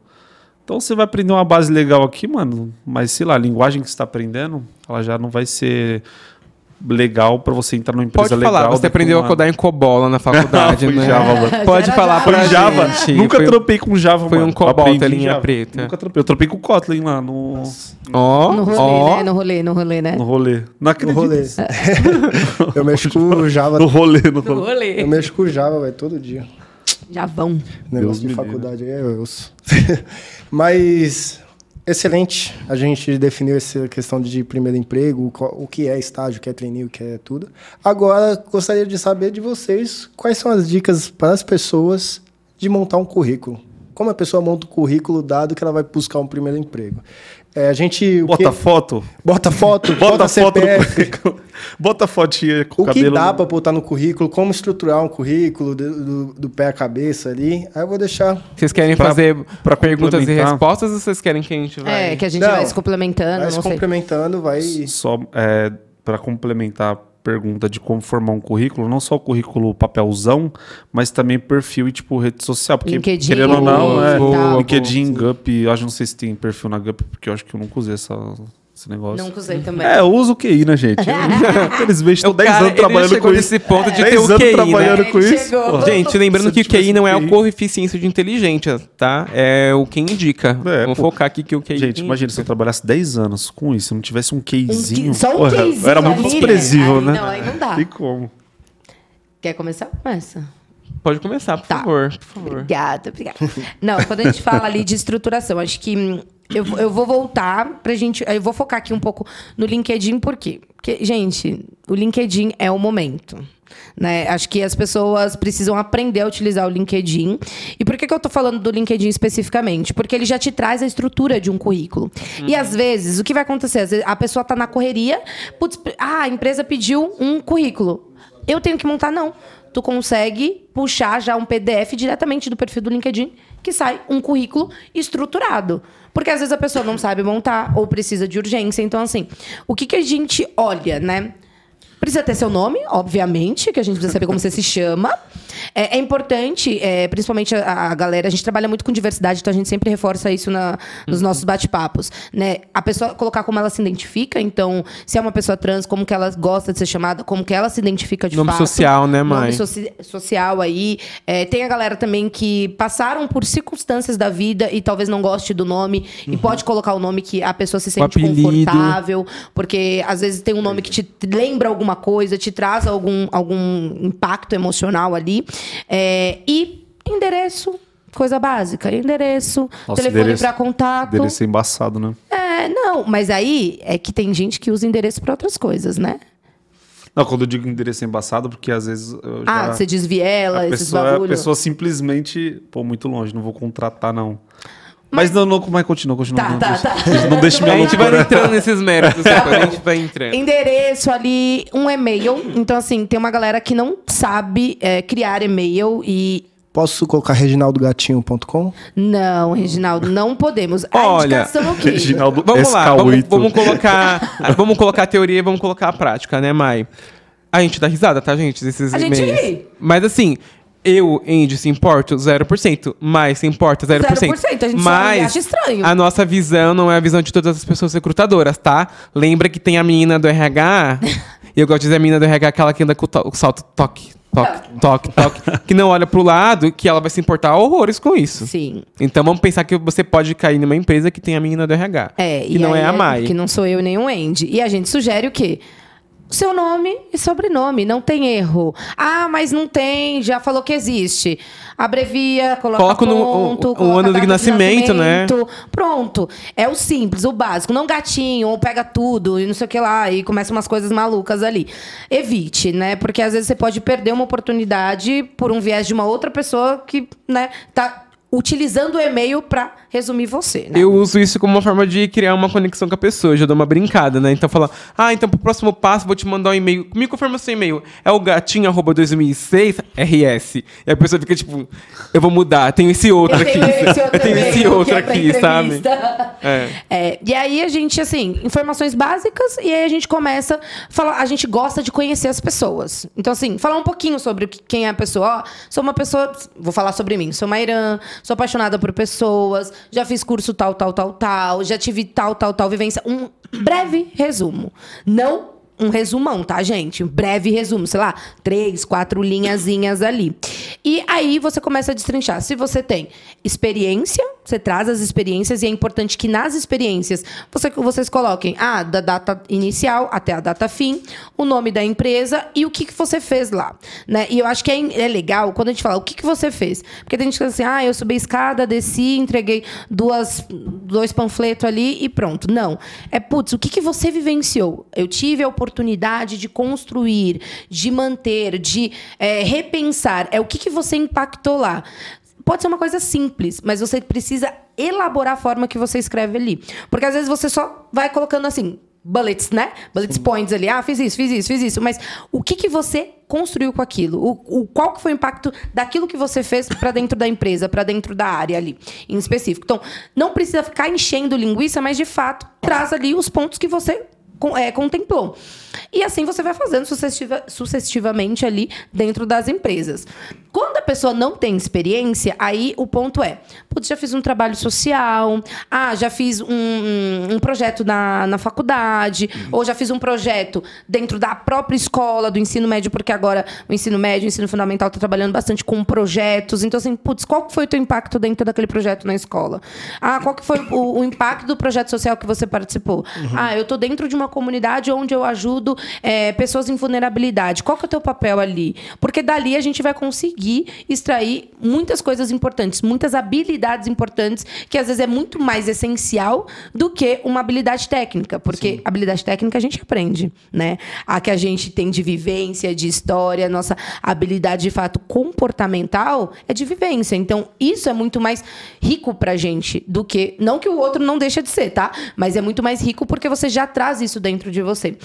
Então você vai aprender uma base legal aqui, mano, mas sei lá, a linguagem que você está aprendendo, ela já não vai ser legal para você entrar numa empresa Pode legal. falar, você aprendeu um a codar em COBOL lá na faculdade, né? Java. Pode falar Foi Java. gente. Nunca Foi- tropei com Java, foi mano. um Cobol, telinha Java. preta. Nunca tropei. Eu tropei com o Kotlin lá no, Ó, No rolê, ó. né? No rolê, no rolê, né? no rolê. Não No acredito. rolê. eu mexo com o Java. No rolê, no No rolê. rolê. Eu mexo com o Java, velho, todo dia. Já vão. Negócio me de faculdade aí é osso. Mas excelente. A gente definiu essa questão de primeiro emprego, o que é estágio, o que é trainee, o que é tudo. Agora, gostaria de saber de vocês quais são as dicas para as pessoas de montar um currículo. Como a pessoa monta o currículo dado que ela vai buscar um primeiro emprego? É, a gente... o Bota que- foto. Bota foto, Bota bota foto no CPF. currículo. Bota fotinha com O o que cabelo. dá para botar no currículo, como estruturar um currículo do, do- do pé à cabeça ali. Aí eu vou deixar. Vocês querem Pra- fazer pra perguntas e respostas ou vocês querem que a gente vai... É, que a gente Não. vai se complementando, Vai se complementando, vai. Só é, para complementar pergunta de como formar um currículo, não só o currículo papelzão, mas também perfil e tipo rede social. Porque, LinkedIn, querendo ou não, é, tal. LinkedIn, Gup, acho não sei se tem perfil na Gup, porque eu acho que eu nunca usei essa, esse negócio. Nunca usei também. É, eu uso o QI, né, gente? Infelizmente, estou O 10 cara, anos trabalhando com isso. nesse ponto de 10 ter o anos QI, trabalhando né? com Ele isso. Pô. Gente, lembrando que o QI não é o QI. coeficiência de inteligência, tá? É o que indica. É, Vamos pô. focar aqui que o QI... Gente, imagina se eu trabalhasse 10 anos com isso, se não tivesse um Um QIzinho. qui- só um porra, quezinho Era muito ali, desprezível, aí né? Não, aí não dá. Tem como. Quer começar? Começa. Pode começar, por Tá. favor. Por favor. Obrigada, obrigada. Não, quando a gente fala ali de estruturação, acho que hum, eu, eu vou voltar pra gente. Eu vou focar aqui um pouco no LinkedIn, por quê? Porque, gente, o LinkedIn é o momento. Né? Acho que as pessoas precisam aprender a utilizar o LinkedIn. E por que, que eu tô falando do LinkedIn especificamente? Porque ele já te traz a estrutura de um currículo. E às vezes, o que vai acontecer? Às vezes, a pessoa tá na correria, putz, ah, a empresa pediu um currículo. Eu tenho que montar? Não. Tu consegue puxar já um PDF diretamente do perfil do LinkedIn que sai um currículo estruturado. Porque às vezes a pessoa não sabe montar ou precisa de urgência. Então, assim, o que, que a gente olha, né? Precisa ter seu nome, obviamente, que a gente precisa saber como você se chama. É, é importante, é, principalmente a, a galera, a gente trabalha muito com diversidade, então a gente sempre reforça isso na- nos nossos bate-papos. Né? A pessoa colocar como ela se identifica, então, se é uma pessoa trans, como que ela gosta de ser chamada, como que ela se identifica de Nome fato. social, né, mãe? Nome soci- social aí. É, tem a galera também que passaram por circunstâncias da vida e talvez não goste do nome, e pode colocar o nome que a pessoa se sente confortável, porque às vezes tem um nome que te lembra alguma coisa, te traz algum, algum impacto emocional ali. É, e endereço, coisa básica. Endereço, Nossa, telefone para contato. Endereço embaçado, né? É, não, mas aí é que tem gente que usa endereço para outras coisas, né? Não, quando eu digo endereço embaçado, porque às vezes. Ah, você desviela, a esses pessoa, a bagulho. pessoa simplesmente, pô, muito longe, não vou contratar, não. Mas, não, não, mas continua, continua. Tá, não, tá, deixa- tá. Não deixe minha A gente vai entrando nesses méritos, depois a gente vai entrando. Endereço ali, um e-mail. Então, assim, tem uma galera que não sabe é, criar e-mail e. Posso colocar reginaldogatinho.com? Não, Reginaldo, não podemos. A Olha, indicação quê? Reginaldo Vamos lá, vamos, SK8. vamos colocar, vamos colocar a teoria e vamos colocar a prática, né, Mai? A gente dá risada, tá, gente? Desses A gente ri. Mas assim, eu, Andy, se importo 0%, mais se importa 0%. 0%, a gente mas acha estranho. a nossa visão não é a visão de todas as pessoas recrutadoras, tá? Lembra que tem a menina do RH E eu gosto de dizer a menina do RH, aquela que anda com o, to- o salto toque, toque, toque, toque, que não olha pro lado, que ela vai se importar horrores com isso. Sim. Então vamos pensar que você pode cair numa empresa que tem a menina do RH. É, que e não é a Mai. Que não sou eu nem o Andy. E a gente sugere o quê? Seu nome e sobrenome, não tem erro. Ah, mas não tem, já falou que existe. Abrevia, coloca no- ponto, o- o coloca ano de data nascimento, né? nascimento. Pronto. É o simples, o básico. Não gatinho, ou pega tudo e não sei o que lá, e começa umas coisas malucas ali. Evite, né? Porque às vezes você pode perder uma oportunidade por um viés de uma outra pessoa que, né, tá utilizando o e-mail pra resumir você, né? Eu uso isso como uma forma de criar uma conexão com a pessoa. Já dou uma brincada, né? Então fala, ah, então pro próximo passo vou te mandar um e-mail. Me confirma seu e-mail. É o gatinho arroba 2006 RS. E a pessoa fica tipo, eu vou mudar, tenho esse outro Eu aqui. tenho esse outro Eu tenho esse outro aqui, sabe? É. É, e aí a gente, assim, informações básicas, e aí a gente começa a falar, a gente gosta de conhecer as pessoas. Então, assim, falar um pouquinho sobre quem é a pessoa. Ó, sou uma pessoa, vou falar sobre mim, sou uma Irã, sou apaixonada por pessoas, já fiz curso tal, tal, tal, tal, já tive tal, tal, tal vivência. Um breve resumo. Não um resumão, tá, gente? Um breve resumo, sei lá, três, quatro linhazinhas ali. E aí você começa a destrinchar. Se você tem experiência, você traz as experiências e é importante que nas experiências você, vocês coloquem ah, da data inicial até a data fim, o nome da empresa e o que, que você fez lá. Né? E eu acho que é, é legal quando a gente fala o que, que você fez. Porque tem gente que fala assim, ah, eu subi a escada, desci, entreguei duas, dois panfletos ali e pronto. Não. É, putz, o que, que você vivenciou? Eu tive a oportunidade de construir, de manter, de é, repensar. É o que, que você impactou lá. Pode ser uma coisa simples, mas você precisa elaborar a forma que você escreve ali. Porque às vezes você só vai colocando assim, bullets, né? Bullets points ali. Ah, fiz isso, fiz isso, fiz isso. Mas o que, que você construiu com aquilo? O, o- qual que foi o impacto daquilo que você fez para dentro da empresa, para dentro da área ali, em específico? Então, não precisa ficar enchendo linguiça, mas de fato traz ali os pontos que você é, contemplou. E assim você vai fazendo sucessiva- sucessivamente ali dentro das empresas. Quando a pessoa não tem experiência, aí o ponto é: putz, já fiz um trabalho social, ah, já fiz um, um projeto na, na faculdade, ou já fiz um projeto dentro da própria escola, do ensino médio, porque agora o ensino médio, o ensino fundamental está trabalhando bastante com projetos. Então, assim, putz, qual foi o teu impacto dentro daquele projeto na escola? Ah, qual que foi o, o impacto do projeto social que você participou? Ah, eu estou dentro de uma comunidade onde eu ajudo é, pessoas em vulnerabilidade. Qual que é o teu papel ali? Porque dali a gente vai conseguir extrair muitas coisas importantes, muitas habilidades importantes, que às vezes é muito mais essencial do que uma habilidade técnica. Porque habilidade técnica a gente aprende, né? A que a gente tem de vivência, de história, nossa habilidade de fato comportamental é de vivência. Então, isso é muito mais rico pra gente do que. Não que o outro não deixa de ser, tá? Mas é muito mais rico porque você já traz isso dentro de você.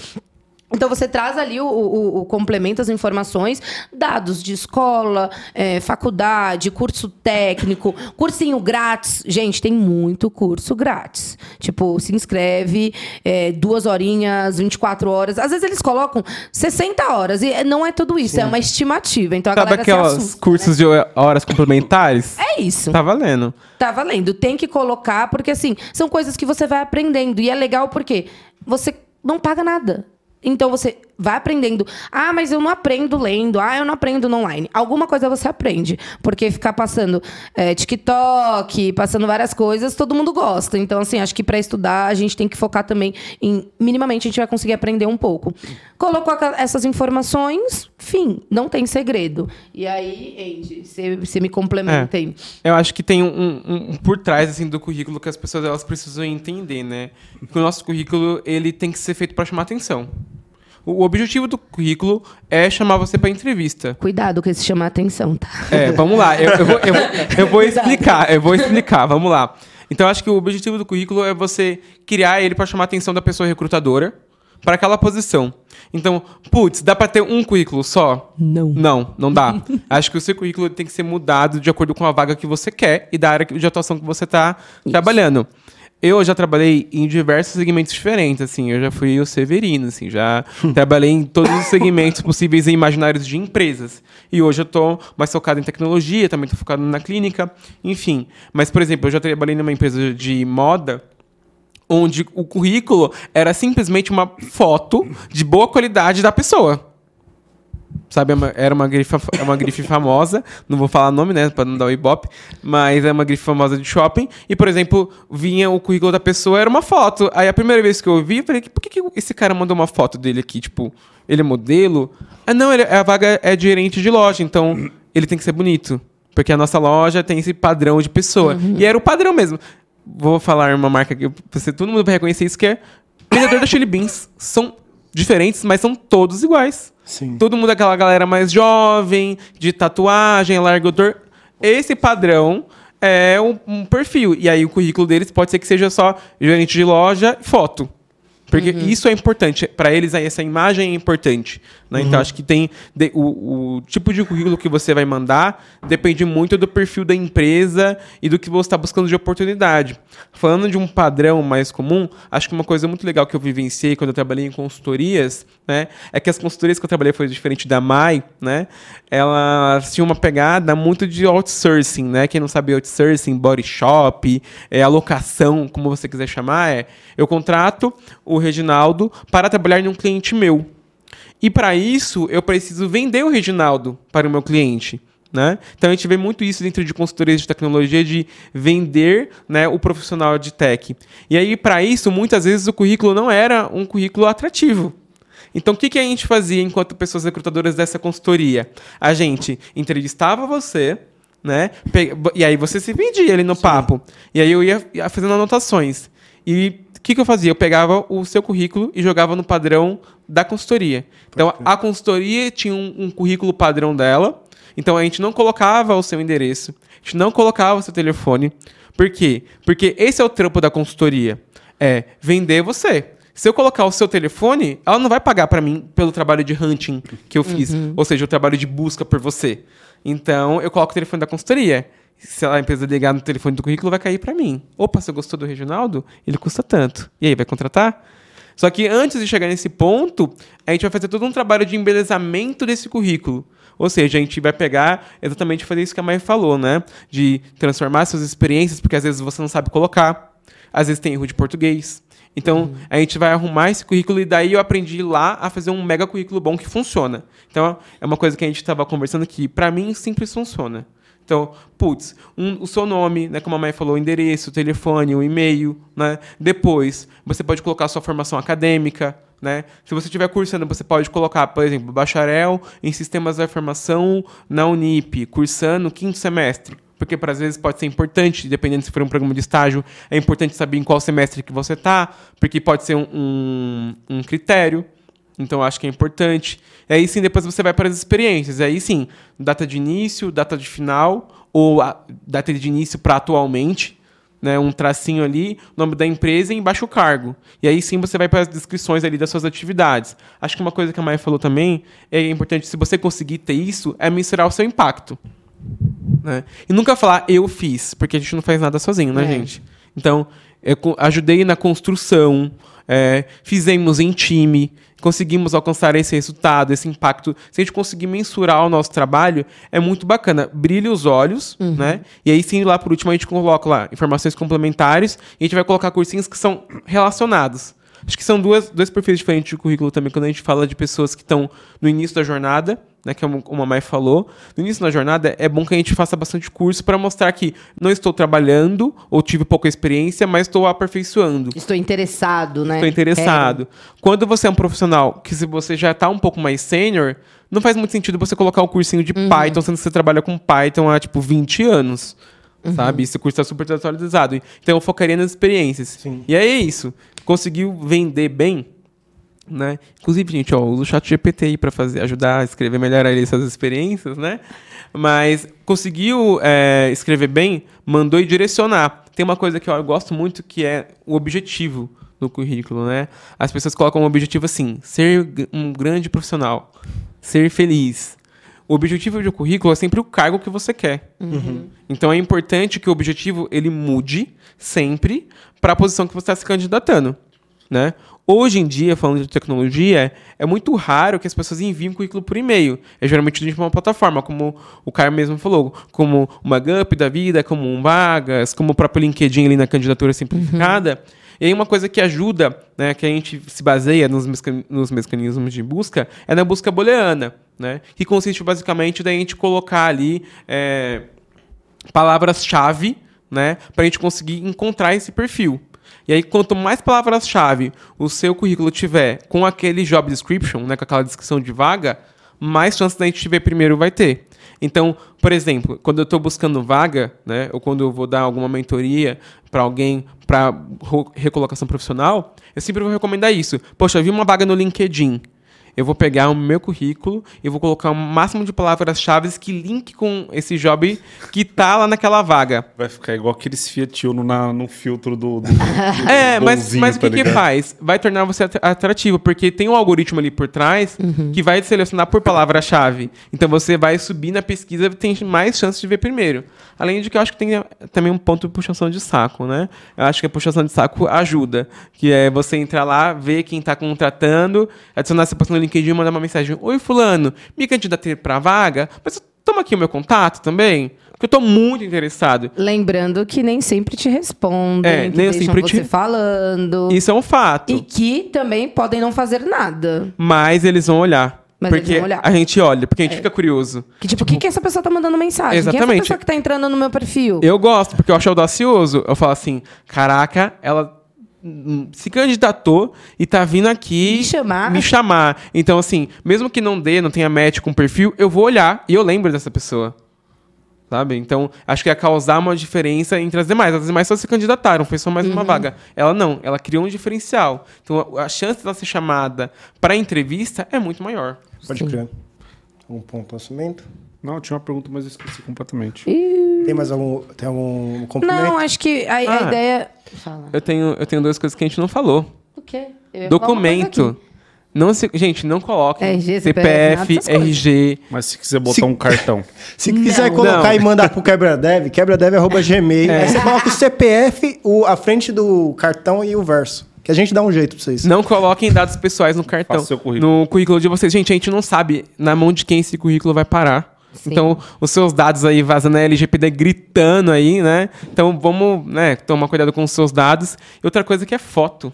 Então você traz ali o, o, o complemento, as informações, dados de escola, eh, faculdade, curso técnico, cursinho grátis. Gente, tem muito curso grátis. Tipo, se inscreve, eh, duas horinhas, 24 horas. Às vezes eles colocam 60 horas. E não é tudo isso, é uma estimativa. Então a Sabe aquelas assusta, cursos de horas complementares? É isso. Tá valendo. Tá valendo. Tem que colocar, porque assim, são coisas que você vai aprendendo. E é legal porque você não paga nada. Então você vai aprendendo. Ah, mas eu não aprendo lendo. Ah, eu não aprendo no online. Alguma coisa você aprende. Porque ficar passando é, TikTok, passando várias coisas, todo mundo gosta. Então, assim, acho que para estudar a gente tem que focar também em. Minimamente a gente vai conseguir aprender um pouco. Colocou essas informações, fim, não tem segredo. E aí, Andy, você- me complementa aí. Eu acho que tem um, um- um por trás assim do currículo que as pessoas elas precisam entender, né? Que o nosso currículo ele tem que ser feito para chamar atenção. O objetivo do currículo é chamar você para entrevista. Cuidado com esse chamar atenção, tá? É, vamos lá. Eu, eu vou, eu eu vou explicar. Eu vou explicar. Vamos lá. Então, acho que o objetivo do currículo é você criar ele para chamar a atenção da pessoa recrutadora para aquela posição. Então, putz, dá para ter um currículo só? Não. Não, não dá. acho que o seu currículo tem que ser mudado de acordo com a vaga que você quer e da área de atuação que você está trabalhando. Eu já trabalhei em diversos segmentos diferentes, assim. Eu já fui o Severino, assim. Já trabalhei em todos os segmentos possíveis e imaginários de empresas. E hoje eu tô mais focado em tecnologia, também tô focado na clínica, enfim. Mas, por exemplo, eu já trabalhei numa empresa de moda onde o currículo era simplesmente uma foto de boa qualidade da pessoa. Sabe, é era uma grife, é uma grife famosa, não vou falar nome, né, pra não dar o ibope, mas é uma grife famosa de shopping, e, por exemplo, vinha o currículo da pessoa, era uma foto. Aí a primeira vez que eu vi, eu falei, por que, que esse cara mandou uma foto dele aqui? Tipo, ele é modelo? Ah, não, ele, a vaga é de gerente de loja, então ele tem que ser bonito. Porque a nossa loja tem esse padrão de pessoa. E era o padrão mesmo. Vou falar uma marca que você, todo mundo vai reconhecer isso, que é vendedor da Chili Beans. São diferentes, mas são todos iguais. Sim. Todo mundo é aquela galera mais jovem, de tatuagem, largador. Esse padrão é um, um perfil. E aí o currículo deles pode ser que seja só gerente de loja e foto. Porque isso é importante. Para eles, aí, essa imagem é importante. Né? Então, acho que tem. de- o, o tipo de currículo que você vai mandar depende muito do perfil da empresa e do que você está buscando de oportunidade. Falando de um padrão mais comum, acho que uma coisa muito legal que eu vivenciei quando eu trabalhei em consultorias, né? É que as consultorias que eu trabalhei foi diferente da Mai, né? Elas tinham uma pegada muito de outsourcing, né? Quem não sabe outsourcing, body shop, é, alocação, como você quiser chamar, é eu contrato o Reginaldo para trabalhar em um cliente meu. E para isso, eu preciso vender o Reginaldo para o meu cliente. Né? Então a gente vê muito isso dentro de consultorias de tecnologia de vender né, o profissional de tech. E aí, para isso, muitas vezes o currículo não era um currículo atrativo. Então, o que, que a gente fazia enquanto pessoas recrutadoras dessa consultoria? A gente entrevistava você, né? E aí você se vendia ali no papo. E aí eu ia ia fazendo anotações. E o que, que eu fazia? Eu pegava o seu currículo e jogava no padrão da consultoria. Então, a consultoria tinha um, um currículo padrão dela. Então, a gente não colocava o seu endereço. A gente não colocava o seu telefone. Por quê? Porque esse é o trampo da consultoria. É vender você. Se eu colocar o seu telefone, ela não vai pagar para mim pelo trabalho de hunting que eu fiz. Ou seja, o trabalho de busca por você. Então, eu coloco o telefone da consultoria. Se a empresa ligar no telefone do currículo, vai cair para mim. Opa, você gostou do Reginaldo? Ele custa tanto. E aí, vai contratar? Só que antes de chegar nesse ponto, a gente vai fazer todo um trabalho de embelezamento desse currículo. Ou seja, a gente vai pegar exatamente fazer isso que a Mai falou, né? De transformar suas experiências, porque às vezes você não sabe colocar, às vezes tem erro de português. Então, a gente vai arrumar esse currículo e daí eu aprendi lá a fazer um mega currículo bom que funciona. Então, é uma coisa que a gente estava conversando que, para mim, simples funciona. Então, putz, um- o seu nome, né, como a Mai falou, endereço, telefone, o e-mail, né? Depois, você pode colocar sua formação acadêmica, né? Se você estiver cursando, você pode colocar, por exemplo, bacharel em sistemas da informação na Unip, cursando quinto semestre. Porque, para às vezes, pode ser importante, dependendo se for um programa de estágio, é importante saber em qual semestre que você está, porque pode ser um, um, um critério. Então, acho que é importante. E aí sim, depois você vai para as experiências. E aí sim, data de início, data de final, ou data de início para atualmente, né, um tracinho ali, nome da empresa e embaixo o cargo. E aí sim você vai para as descrições ali das suas atividades. Acho que uma coisa que a Maia falou também é importante, se você conseguir ter isso, é mensurar o seu impacto. Né? E nunca falar eu fiz, porque a gente não faz nada sozinho, né, É. gente? Então, eu ajudei na construção, é, fizemos em time, conseguimos alcançar esse resultado, esse impacto. Se a gente conseguir mensurar o nosso trabalho, é muito bacana. Brilha os olhos, né? E aí sim, lá por último, a gente coloca lá informações complementares e a gente vai colocar cursinhos que são relacionados. Acho que são duas, dois perfis diferentes de currículo também, quando a gente fala de pessoas que estão no início da jornada, né, que é como a Mai falou. No início da jornada, é bom que a gente faça bastante curso para mostrar que não estou trabalhando ou tive pouca experiência, mas estou aperfeiçoando. Estou interessado, né? Estou interessado. Quando você é um profissional que se você já está um pouco mais sênior, não faz muito sentido você colocar um cursinho de Python, sendo que você trabalha com Python há, tipo, 20 anos. Sabe? Esse curso está super atualizado. Então, eu focaria nas experiências. Sim. E aí é isso. Conseguiu vender bem, né? Inclusive, gente, ó, usa o chat GPT aí para fazer, ajudar a escrever melhor aí essas experiências, né? Mas conseguiu é, escrever bem, mandou e direcionar. Tem uma coisa que eu gosto muito que é o objetivo no currículo, né? As pessoas colocam um objetivo assim: ser um grande profissional, ser feliz. O objetivo do currículo é sempre o cargo que você quer. Então é importante que o objetivo ele mude sempre para a posição que você está se candidatando, né? Hoje em dia, falando de tecnologia, é muito raro que as pessoas enviem um currículo por e-mail. É geralmente de uma plataforma, como o Caio mesmo falou, como uma Gup da vida, como um Vagas, como o próprio LinkedIn ali na candidatura simplificada. E aí uma coisa que ajuda, né, que a gente se baseia nos, meca- nos mecanismos de busca, é na busca booleana, né? Que consiste basicamente da gente colocar ali é, palavras-chave, né, para a gente conseguir encontrar esse perfil. E aí, quanto mais palavras-chave o seu currículo tiver com aquele job description, né, com aquela descrição de vaga, mais chance da gente te ver primeiro vai ter. Então, por exemplo, quando eu estou buscando vaga, né, ou quando eu vou dar alguma mentoria para alguém para recolocação profissional, eu sempre vou recomendar isso. Poxa, eu vi uma vaga no LinkedIn. Eu vou pegar o meu currículo e vou colocar o máximo de palavras-chave que link com esse job que tá lá naquela vaga. Vai ficar igual aqueles Fiat Uno na, no filtro do. do É, do mas, mas o que, tá que ligado? faz? Vai tornar você at- atrativo, porque tem um algoritmo ali por trás que vai te selecionar por palavra-chave. Então você vai subir na pesquisa e tem mais chance de ver primeiro. Além de que eu acho que tem também um ponto de puxação de saco, né? Eu acho que a puxação de saco ajuda. Que é você entrar lá, ver quem tá contratando, adicionar essa pessoa no LinkedIn e mandar uma mensagem: Oi, Fulano, me candidatei pra vaga, mas toma aqui o meu contato também. Porque eu tô muito interessado. Lembrando que nem sempre te respondem, É, nem sempre você te- falando. Isso é um fato. E que também podem não fazer nada. Mas eles vão olhar. Mas porque eles vão olhar. a gente olha, porque a gente fica curioso. Que tipo, o que, que essa pessoa tá mandando mensagem? Quem é essa Exatamente. pessoa que tá entrando no meu perfil? Eu gosto, porque eu acho audacioso. Eu falo assim, caraca, ela se candidatou e tá vindo aqui Me chamar. me chamar. Então, assim, mesmo que não dê, não tenha match com o perfil, eu vou olhar e eu lembro dessa pessoa. Sabe? Então, acho que ia causar uma diferença entre as demais. As demais só se candidataram, foi só mais Uhum. uma vaga. Ela não, ela criou um diferencial. Então, a a chance dela ser chamada para entrevista é muito maior. Pode crer. Um pontuamento. Não, eu tinha uma pergunta, mas eu esqueci completamente. Tem mais algum, tem algum complemento? Não, acho que a, a Ah. ideia. Fala. Eu tenho, eu tenho duas coisas que a gente não falou. O quê? Eu ia falar uma coisa Documento. Não se, gente, não coloquem RG, CPF, coisas. RG. Mas se quiser botar Se- um cartão. Se quiser Não. colocar Não. e mandar pro quebradev, quebradev.gmail. É. Aí você coloca o CPF, o, a frente do cartão e o verso. Que a gente dá um jeito pra vocês. Não coloquem dados pessoais no cartão. Faça seu currículo. No currículo de vocês. Gente, a gente não sabe na mão de quem esse currículo vai parar. Sim. Então, os seus dados aí vazando a LGPD gritando aí, né? Então, vamos, né, tomar cuidado com os seus dados. E outra coisa que é foto.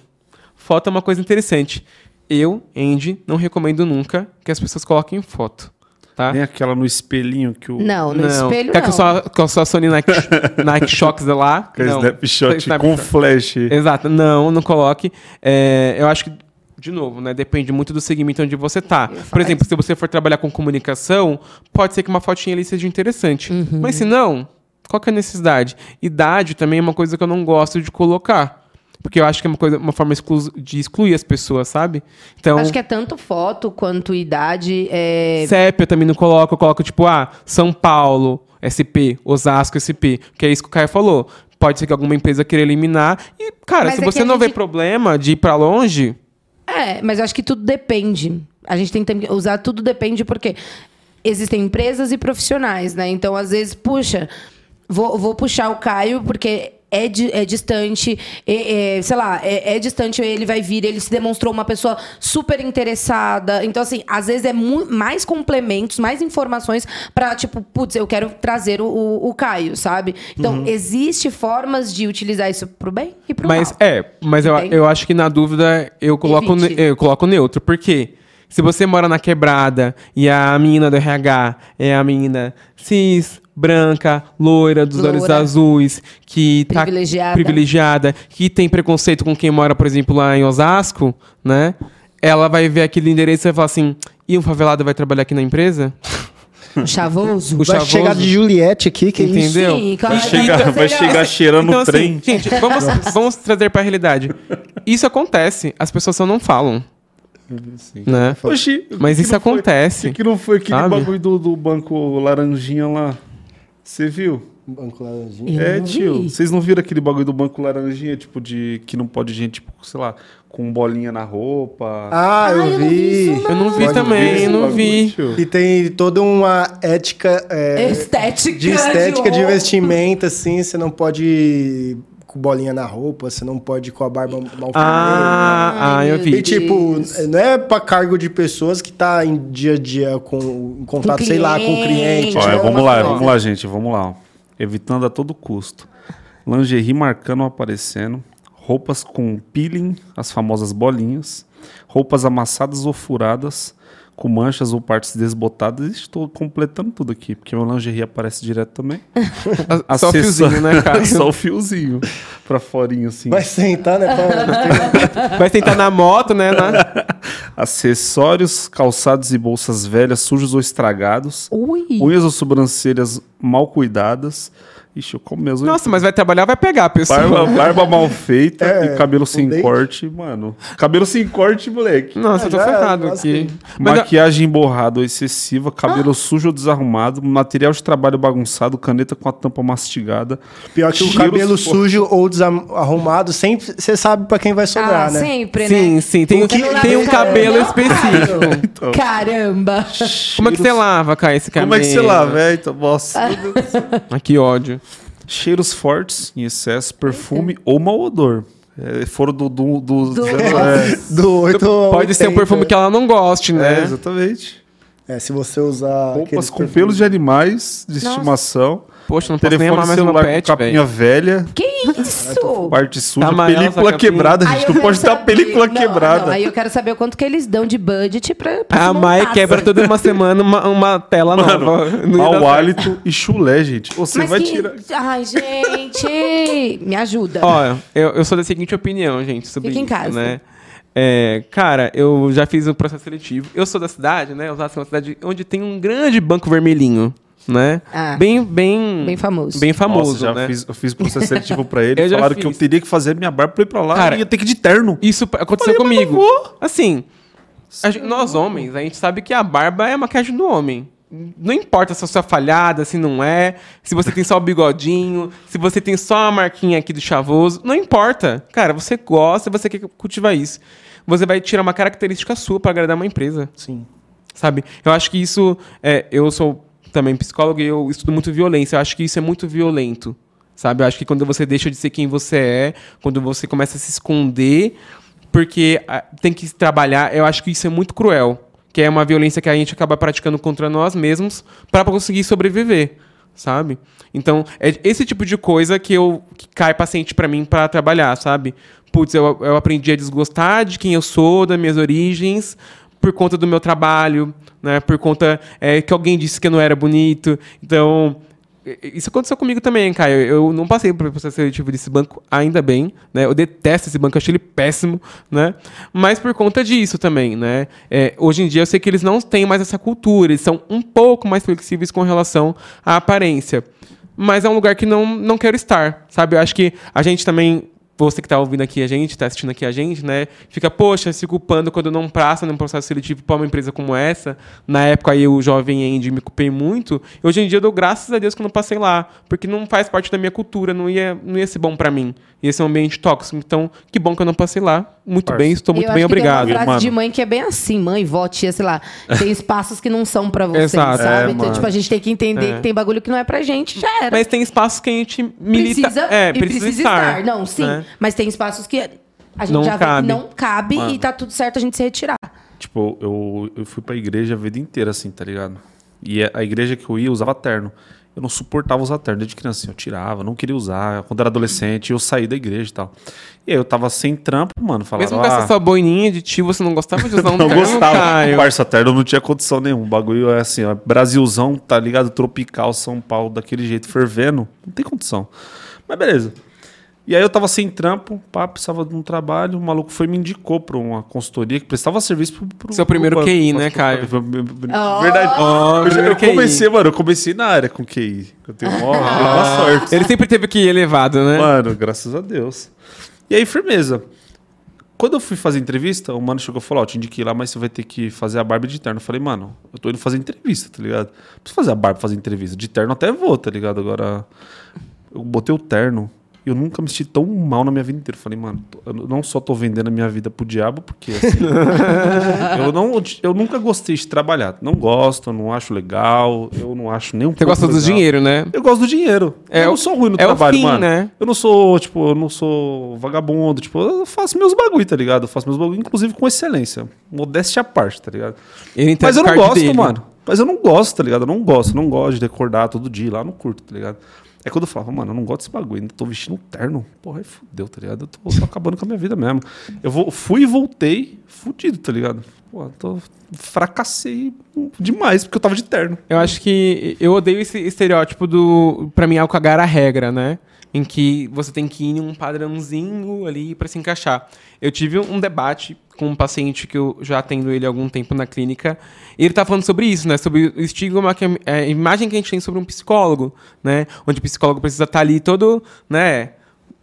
Foto é uma coisa interessante. Eu, Andy, não recomendo nunca que as pessoas coloquem foto, tá? Nem aquela no espelhinho que o. Não, no espelho Quer não. que eu só, que eu só Sony Nike, Nike Shox lá? Que é Não. snapshot Snapshot. com flash. Exato, não, não coloque. É, eu acho que, de novo, né? Depende muito do segmento onde você tá. Por exemplo, se você for trabalhar com comunicação, pode ser que uma fotinha ali seja interessante. Uhum. Mas se não, qual que é a necessidade? Idade também é uma coisa que eu não gosto de colocar. Porque eu acho que é uma, coisa, uma forma de excluir as pessoas, sabe? Então, Acho que é tanto foto quanto idade. É... CEP eu também não coloco, eu coloco tipo, ah, São Paulo, SP, Osasco, SP. Que é isso que o Caio falou. Pode ser que alguma empresa queira eliminar. E, cara, Mas se é você não vê gente- problema de ir pra longe, É, mas eu acho que tudo depende. A gente tem que usar tudo depende porque existem empresas e profissionais, né? Então, às vezes, puxa, vou, vou puxar o Caio porque é, di- é distante, é- é, sei lá, é, é distante, ele vai vir, ele se demonstrou uma pessoa super interessada. Então, assim, às vezes é mais complementos, mais informações pra, tipo, putz, eu quero trazer o, o, o Caio, sabe? Então, Uhum. existe formas de utilizar isso pro bem e pro Mas mal. é, mas eu, eu acho que na dúvida eu coloco, ne- eu coloco neutro. Por quê? Se você mora na quebrada e a menina do RH é a menina cis, branca, loira, dos olhos Loura. azuis, que tá Privilegiada. privilegiada, que tem preconceito com quem mora, por exemplo, lá em Osasco, né? Ela vai ver aquele endereço e vai falar assim: e o favelado vai trabalhar aqui na empresa? Chavoso. O Vai chavoso. chegar de Juliette aqui, que Entendeu? Sim, claro. Vai chegar, vai chegar cheirando Então, o assim, trem. gente, vamos, vamos trazer pra realidade. Isso acontece, as pessoas só não falam. Né? Oxi, o Mas que isso foi- acontece. O que, que não foi aquele Sabe? bagulho do, do banco laranjinha lá? Você viu? Banco Laranjinha. Eu é, não tio. vi. Vocês não viram aquele bagulho do banco laranjinha, tipo, de que não pode gente, tipo, sei lá, com bolinha na roupa? Ah, eu, Ah, eu não vi vi. isso, Eu não vi Pode também, ver. eu não bagulho, vi. tio? E tem toda uma ética é, Estética. de estética de roupa. vestimenta, assim. Você não pode com bolinha na roupa, você não pode ir com a barba mal feita. Ah, ah, Ai, eu meu E vi. tipo, não é pra cargo de pessoas que tá em dia a dia com em contato, Com sei lá, com o cliente. cliente. Olha, Não, vamos lá, coisa. vamos lá, gente, vamos lá. Evitando a todo custo. Lingerie marcando ou aparecendo. roupas com peeling, as famosas bolinhas, roupas amassadas ou furadas, com manchas ou partes desbotadas. Estou completando tudo aqui, porque meu lingerie aparece direto também. Só o fiozinho, né, cara? Só o fiozinho pra forinho, assim. Vai sentar, né? Pra... Vai sentar na moto, né? na- Acessórios, calçados e bolsas velhas, sujos ou estragados. Ui. Unhas ou sobrancelhas mal cuidadas. Ixi, eu como unhas. Nossa, mas vai trabalhar, vai pegar a pessoa. Barba, barba mal feita É, e cabelo sem dente. corte, mano. Cabelo sem corte, moleque. Nossa, eu tô Ah, já, ferrado aqui. que- Mas, Maquiagem emborrada ou excessiva, cabelo sujo ou desarrumado, material de trabalho bagunçado, caneta com a tampa mastigada. Pior que o cabelo sujo ou desarrumado, sempre você sabe pra quem vai sobrar, Ah, né? sempre, sim, né? sim. Tem, Porque não tem um cabelo específico. Então, Caramba! Como é que você lava, cara, esse cabelo? Como é que você lava, é? Então, nossa. Ah, que ódio. Cheiros fortes, em excesso, perfume ou mau odor. É, foram do... do, do, Do- é, Do 8 ao Pode ser um 80. perfume que ela não goste, é, né? exatamente. É, se você usar. Roupas com perfumes- pelos de animais de Nossa. estimação. Poxa, não posso nem Telefone amar mais meu celular com pet, capinha velho. velha. Que isso? Parte suja, amarela película capinha. quebrada, Aí gente. eu Não quero pode saber- película não, quebrada. não, aí eu quero saber o quanto que eles dão de budget pra, pra A se Mai montar, quebra assim. toda uma semana uma, uma tela nova. Não ia dar Mau certo. hálito e chulé, gente. Você Mas vai que... tirar. Ai, gente! Me ajuda. Ó, eu, eu sou da seguinte opinião, gente, sobre Fica em isso, casa. né? É, cara, eu já fiz o processo seletivo. Eu sou da cidade, né? Osasco é uma cidade onde tem um grande banco vermelhinho, né? Ah. bem, bem, Bem famoso. bem famoso, Nossa, já né? fiz, eu fiz processo seletivo pra ele. Eu já falaram que eu teria que fazer minha barba pra ir pra lá Cara, e ia ter que ir de terno. Isso aconteceu Falei, comigo. Assim, a gente- nós homens, a gente sabe que a barba é a maquiagem do homem. Não importa se você é falhada, se não é, se você tem só o bigodinho, se você tem só a marquinha aqui do chavoso, não importa. Cara, você gosta, você quer cultivar isso. Você vai tirar uma característica sua para agradar uma empresa, Sim. sabe? Eu acho que isso, é, eu sou também psicólogo e eu estudo muito violência. Eu acho que isso é muito violento, sabe? Eu acho que quando você deixa de ser quem você é, quando você começa a se esconder, porque ah, tem que trabalhar, eu acho que isso é muito cruel. Que é uma violência que a gente acaba praticando contra nós mesmos para conseguir sobreviver, sabe? Então, é esse tipo de coisa que eu que cai paciente para mim para trabalhar, sabe? Putz, eu, eu aprendi a desgostar de quem eu sou, das minhas origens, por conta do meu trabalho, né? Por conta é, que alguém disse que eu não era bonito. Então, isso aconteceu comigo também, Caio. Eu não passei por processo seletivo desse banco, ainda bem, né? Eu detesto esse banco, eu achei ele péssimo, né? Mas por conta disso também, né? É, hoje em dia eu sei que eles não têm mais essa cultura, eles são um pouco mais flexíveis com relação à aparência. Mas é um lugar que não, não quero estar, sabe? Eu acho que a gente também você que está ouvindo aqui a gente, está assistindo aqui a gente, né? Fica, poxa, se culpando quando não passa num processo seletivo para uma empresa como essa. Na época aí, eu, jovem Andy, me culpei muito. Hoje em dia eu dou graças a Deus que eu não passei lá. Porque não faz parte da minha cultura, não ia, não ia ser bom para mim. Ia ser um ambiente tóxico. Então, que bom que eu não passei lá. Muito bem, estou muito eu bem, acho que obrigado. Tem uma frase Mano. de mãe que é bem assim, mãe, vó, tia, sei lá. Tem espaços que não são pra você, Exato. sabe? É, então, mano. tipo, a gente tem que entender É. que tem bagulho que não é pra gente, já era. Mas tem espaços que a gente milita. precisa, é, e precisa, precisa estar. Não, sim. né? Mas tem espaços que a gente Não já vê cabe. que não cabe Mano. e tá tudo certo a gente se retirar. Tipo, eu, eu fui pra igreja a vida inteira, assim, tá ligado? E a a igreja que eu ia usava terno. Eu não suportava usar terno desde criança. assim, Eu tirava, não queria usar. Quando era adolescente, eu saí da igreja e tal. E aí eu tava sem trampo, mano. Falaram, Mesmo com essa ah, sua boininha de tio, você não gostava de usar um não terno, gostava. Caio? Parça, terno não tinha condição nenhuma. O bagulho é assim, ó, Brasilzão, tá ligado? Tropical, São Paulo, daquele jeito, fervendo. Não tem condição. Mas beleza. E aí eu tava sem trampo, pá, precisava de um trabalho, o maluco foi e me indicou pra uma consultoria que prestava serviço pro, pro Seu primeiro pro. QI, né, Caio? Oh. Verdade. Ó, eu, eu comecei, mano, eu comecei na área com QI. Eu tenho uma, uma sorte. Ele sempre teve que ir elevado, né? Mano, graças a Deus. E aí, firmeza. Quando eu fui fazer entrevista, o mano chegou e falou: Ó, te indiquei lá, mas você vai ter que fazer a barba de terno. Eu falei, mano, eu tô indo fazer entrevista, tá ligado? Não preciso fazer a barba pra fazer entrevista. De terno até vou, tá ligado? Agora, eu botei o terno eu nunca me senti tão mal na minha vida inteira. Falei, mano, eu não só tô vendendo a minha vida pro diabo, porque assim. eu, não, eu nunca gostei de trabalhar. Não gosto, não acho legal, eu não acho nem um Você gosta do legal. dinheiro, né? Eu gosto do dinheiro. É eu o- não sou ruim no é trabalho, fim, mano. né? Eu não sou, tipo, eu não sou vagabundo, tipo, eu faço meus bagulho, tá ligado? Eu faço meus bagulho, inclusive com excelência. Modéstia à parte, tá ligado? Mas eu não gosto, dele. mano. Mas eu não gosto, tá ligado? Eu não gosto, eu não gosto de acordar todo dia lá, não curto, tá ligado? É quando eu falava, mano, eu não gosto desse bagulho, ainda tô vestindo um terno. Porra, aí fudeu, tá ligado? Eu tô, acabando com a minha vida mesmo. Eu vou, fui e voltei fudido, tá ligado? Pô, tô, fracassei demais, porque eu tava de terno. Eu acho que eu odeio esse estereótipo do. Pra mim, é o cagar a regra, né? Em que você tem que ir em um padrãozinho ali pra se encaixar. Eu tive um debate com um paciente que eu já atendo ele há algum tempo na clínica. E ele tá falando sobre isso, né? Sobre o estigma, que é a imagem que a gente tem sobre um psicólogo, né? Onde o psicólogo precisa estar ali todo, né?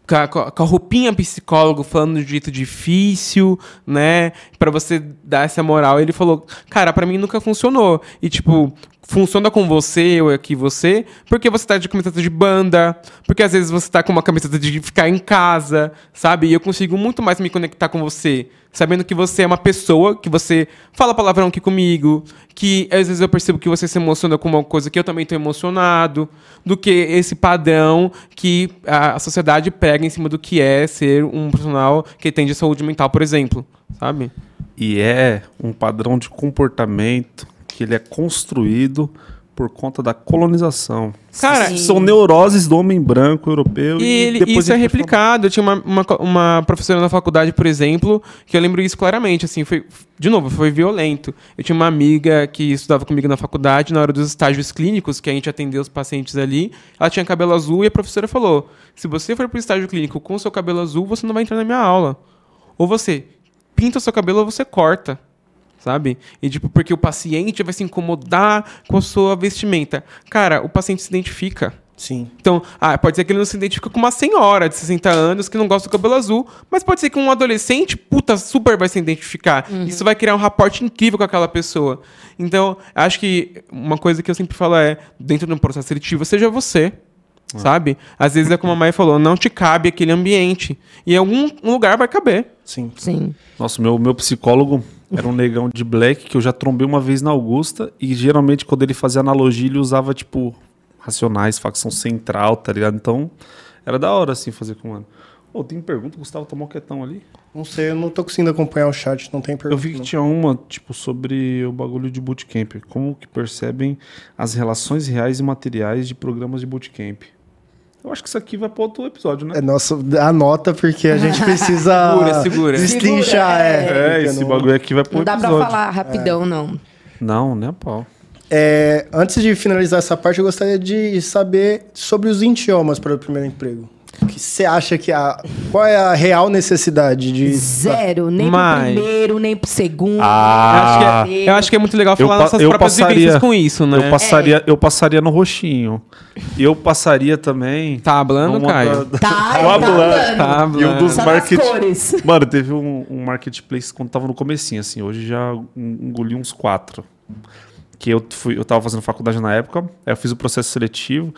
Com a, roupinha psicólogo falando de jeito difícil, né? Pra você dar essa moral. Ele falou, cara, pra mim nunca funcionou. E, tipo, funciona com você ou aqui você, porque você tá de camiseta de banda, porque às vezes você tá com uma camiseta de ficar em casa, sabe? E eu consigo muito mais me conectar com você, sabendo que você é uma pessoa, que você fala palavrão aqui comigo, que às vezes eu percebo que você se emociona com uma coisa que eu também tô emocionado, do que esse padrão que a sociedade pega em cima do que é ser um profissional que tem de saúde mental, por exemplo, sabe? E é um padrão de comportamento que ele é construído por conta da colonização. Cara, Sim. são neuroses do homem branco europeu E, e, ele- depois isso é replicado. Eu tinha uma, uma, uma professora na faculdade, por exemplo, que eu lembro isso claramente. Assim, foi, de novo, foi violento. Eu tinha uma amiga que estudava comigo na faculdade, na hora dos estágios clínicos, que a gente atendeu os pacientes ali. Ela tinha cabelo azul e a professora falou: se você for para o estágio clínico com o seu cabelo azul, você não vai entrar na minha aula. Ou você pinta o seu cabelo ou você corta. Sabe? E tipo, porque o paciente vai se incomodar com a sua vestimenta. Cara, o paciente se identifica. Sim. Então, ah, pode ser que ele não se identifica com uma senhora de 60 anos que não gosta do cabelo azul, mas pode ser que um adolescente, puta, super vai se identificar. Isso vai criar um raporte incrível com aquela pessoa. Então, acho que uma coisa que eu sempre falo é, dentro de um processo seletivo, seja você. Sabe? Às vezes é como a Maia falou, não te cabe aquele ambiente. E em algum lugar vai caber. Sim. Sim. Nossa, meu, meu psicólogo era um negão de black que eu já trombei uma vez na Augusta e geralmente quando ele fazia analogia ele usava tipo Racionais, facção central, tá ligado? Então era da hora assim fazer com o mano. Ô, tem pergunta, Gustavo tá mó quietão ali. Não sei, eu não tô conseguindo acompanhar o chat, não tem pergunta. Eu vi que não. tinha uma, tipo, sobre o bagulho de bootcamp. Como que percebem as relações reais e materiais de programas de bootcamp? Eu acho que isso aqui vai para outro episódio, né? É, nossa, anota porque a gente precisa Segura, segura. destrinchar. Segura, É, É, esse não- bagulho aqui vai pro Não dá episódio. pra falar rapidão, não. Não, né, pau. É, antes de finalizar essa parte, eu gostaria de saber sobre os idiomas para o primeiro emprego. O que você acha que a. Qual é a real necessidade de. Zero, nem Mas- pro primeiro, nem pro segundo. Eu acho, que é, eu acho que é muito legal Eu falar pa- nossas eu próprias passaria- vivências com isso, né? Eu passaria, eu passaria no roxinho. Eu passaria também. Tá hablando, Caio? da- Tá, Tá tá hablando. hablando. Tá E um hablando. dos market... cores. Mano, teve um, um marketplace quando tava no comecinho, assim. Hoje já engoli uns quatro. Que eu, fui, eu tava fazendo faculdade na época. Aí eu fiz o processo seletivo.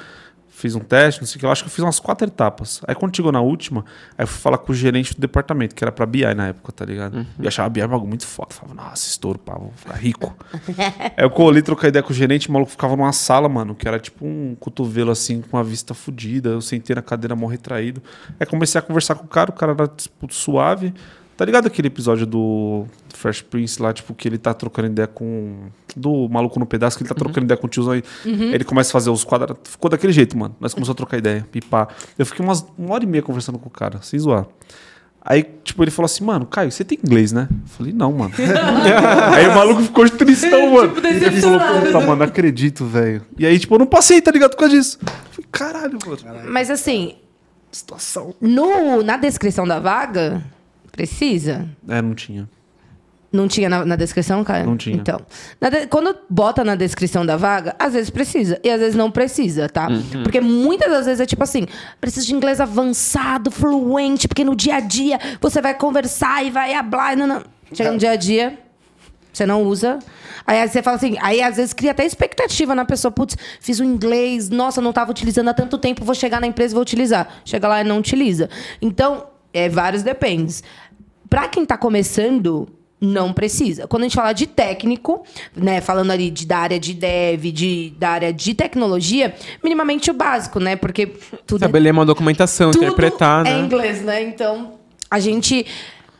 Fiz um teste, não sei o que. Eu acho que eu fiz umas quatro etapas. Aí quando chegou na última, aí eu fui falar com o gerente do departamento, que era pra BI na época, tá ligado? E eu achava a BI bagulho muito foda. Falava, nossa, estouro, pá, vou ficar rico. Aí eu colhi, troquei ideia com o gerente, o maluco ficava numa sala, mano, que era tipo um cotovelo assim, com uma vista fodida. Eu sentei na cadeira mó retraído. Aí comecei a conversar com o cara, o cara era tipo, suave. Tá ligado aquele episódio do Fresh Prince lá, tipo, que ele tá trocando ideia com. Do maluco no pedaço, que ele tá trocando ideia com o tiozão aí. Ele começa a fazer os quadros. Ficou daquele jeito, mano. Nós começamos a trocar ideia, pipar. Eu fiquei umas uma hora e meia conversando com o cara, sem zoar. Aí, tipo, ele falou assim, mano, Caio, você tem inglês, né? Eu falei, não, mano. aí o maluco ficou tristão, mano. ele falou, puta, mano, não acredito, velho. E aí, tipo, eu não passei, tá ligado? Por causa disso. Eu falei, caralho, mano. Mas assim, Situação. no, na descrição da vaga, precisa? É, não tinha. Não tinha na, na descrição, cara? Não tinha. Então, de- quando bota na descrição da vaga, às vezes precisa e às vezes não precisa, tá? Uhum. Porque muitas das vezes é tipo assim, precisa de inglês avançado, fluente, porque no dia a dia você vai conversar e vai hablar, e não, não. Chega no dia a dia, você não usa. Aí você fala assim, aí às vezes cria até expectativa na pessoa, putz, fiz o inglês, nossa, não estava utilizando há tanto tempo, vou chegar na empresa e vou utilizar. Chega lá e não utiliza. Então, é vários dependes. Pra quem tá começando, não precisa. Quando a gente fala de técnico, né, falando ali de, da área de dev, de, da área de tecnologia, minimamente o básico, né? Porque tudo Saber ler uma documentação, tudo interpretar, é né? inglês, né? Então, a gente...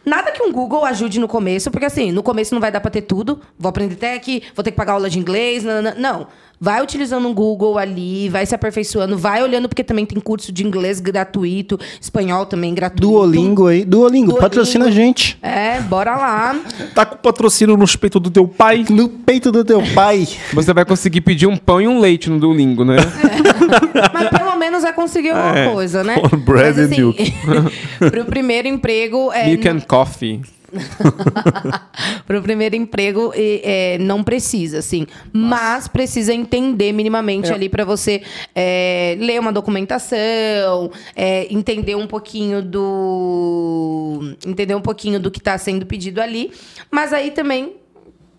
Nada que um Google ajude no começo, porque assim, no começo não vai dar pra ter tudo. Vou aprender tech, vou ter que pagar aula de inglês. Não, não, não. Vai utilizando o Google ali, vai se aperfeiçoando, vai olhando, porque também tem curso de inglês gratuito, espanhol também gratuito. Duolingo aí. Duolingo, Duolingo. patrocina a gente. É, bora lá. Tá com patrocínio no peito do teu pai. No peito do teu pai. Você vai conseguir pedir um pão e um leite no Duolingo, né? Mas pelo menos vai conseguir alguma É. coisa, né? Bread Mas, and milk. pro primeiro emprego. É, Milk and coffee. Pro primeiro emprego, é, não precisa, assim. Mas precisa entender minimamente ali para você é, ler uma documentação, é, entender um pouquinho do. Entender um pouquinho do que está sendo pedido ali. Mas aí também,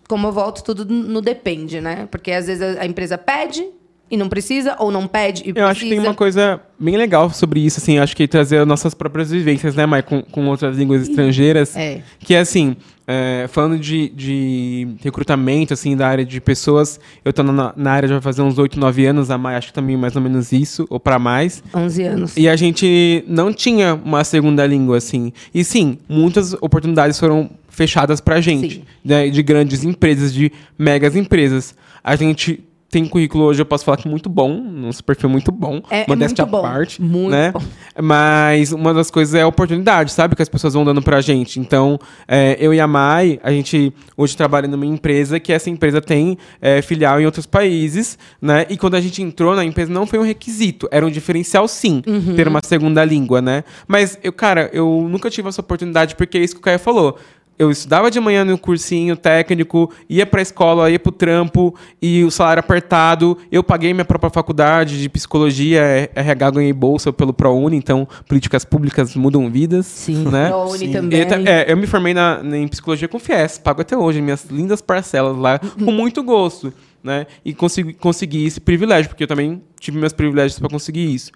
como eu volto, tudo no depende, né? Porque às vezes a empresa pede e não precisa, ou não pede e Eu precisa. acho que tem uma coisa bem legal sobre isso, assim, acho que trazer as nossas próprias vivências, né, Mai, com, com outras línguas estrangeiras. É. Que é assim, é, falando de, de recrutamento, assim, da área de pessoas, eu tô na, na área já vai fazer uns 8, 9 anos, a Mai acho que também mais ou menos isso, ou para mais. 11 anos. E a gente não tinha uma segunda língua, assim. E sim, muitas oportunidades foram fechadas pra gente, né, de grandes empresas, de megas empresas. A gente tem currículo hoje, eu posso falar que muito bom, um perfil muito bom, É- é modéstia muito bom, à parte, muito né? bom. Mas uma das coisas é a oportunidade, sabe? Que as pessoas vão dando pra gente. Então, é, eu e a Mai, a gente hoje trabalha numa empresa que essa empresa tem é, filial em outros países, né? E quando a gente entrou na empresa, não foi um requisito, era um diferencial sim, Uhum. ter uma segunda língua, né? Mas, eu, cara, eu nunca tive essa oportunidade porque é isso que o Caio falou. Eu estudava de manhã no cursinho técnico, ia pra escola, ia pro trampo, e o salário apertado. Eu paguei minha própria faculdade de psicologia, RH, ganhei bolsa pelo ProUni, então políticas públicas mudam vidas. Sim, né? ProUni E também. ta- é, eu me formei na, em psicologia com FIES, pago até hoje minhas lindas parcelas lá, com muito gosto. Né? E consegui, consegui esse privilégio, porque eu também tive meus privilégios para conseguir isso.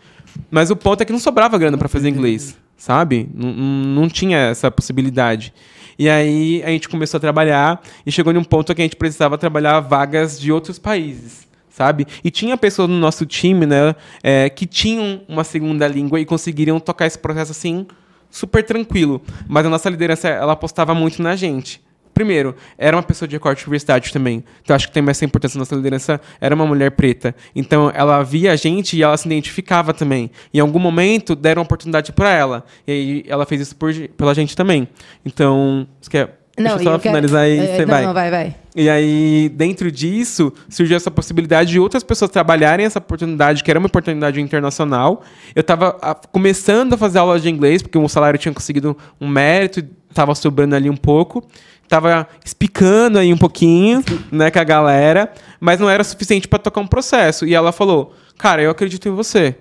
Mas o ponto é que não sobrava grana para fazer inglês, sabe? Não, não não tinha essa possibilidade. E aí a gente começou a trabalhar e chegou num ponto que a gente precisava trabalhar vagas de outros países, sabe? E tinha pessoas no nosso time, né, é, que tinham uma segunda língua e conseguiriam tocar esse processo assim super tranquilo. Mas a nossa liderança, ela apostava muito na gente. Primeiro, era uma pessoa de recorte diversidade também. Então, acho que tem essa importância. Nossa liderança era uma mulher preta. Então, ela via a gente e ela se identificava também. Em algum momento, deram oportunidade para ela. E aí, ela fez isso por, pela gente também. Então, você quer... Deixa eu e só eu quero- finalizar aí, é, você não, vai. Não, vai, vai. E aí, dentro disso, surgiu essa possibilidade de outras pessoas trabalharem essa oportunidade, que era uma oportunidade internacional. Eu estava começando a fazer aulas de inglês, porque o salário tinha conseguido um mérito, estava sobrando ali um pouco. Tava explicando aí um pouquinho, né, com a galera, mas não era suficiente para tocar um processo. E ela falou: "Cara, eu acredito em você"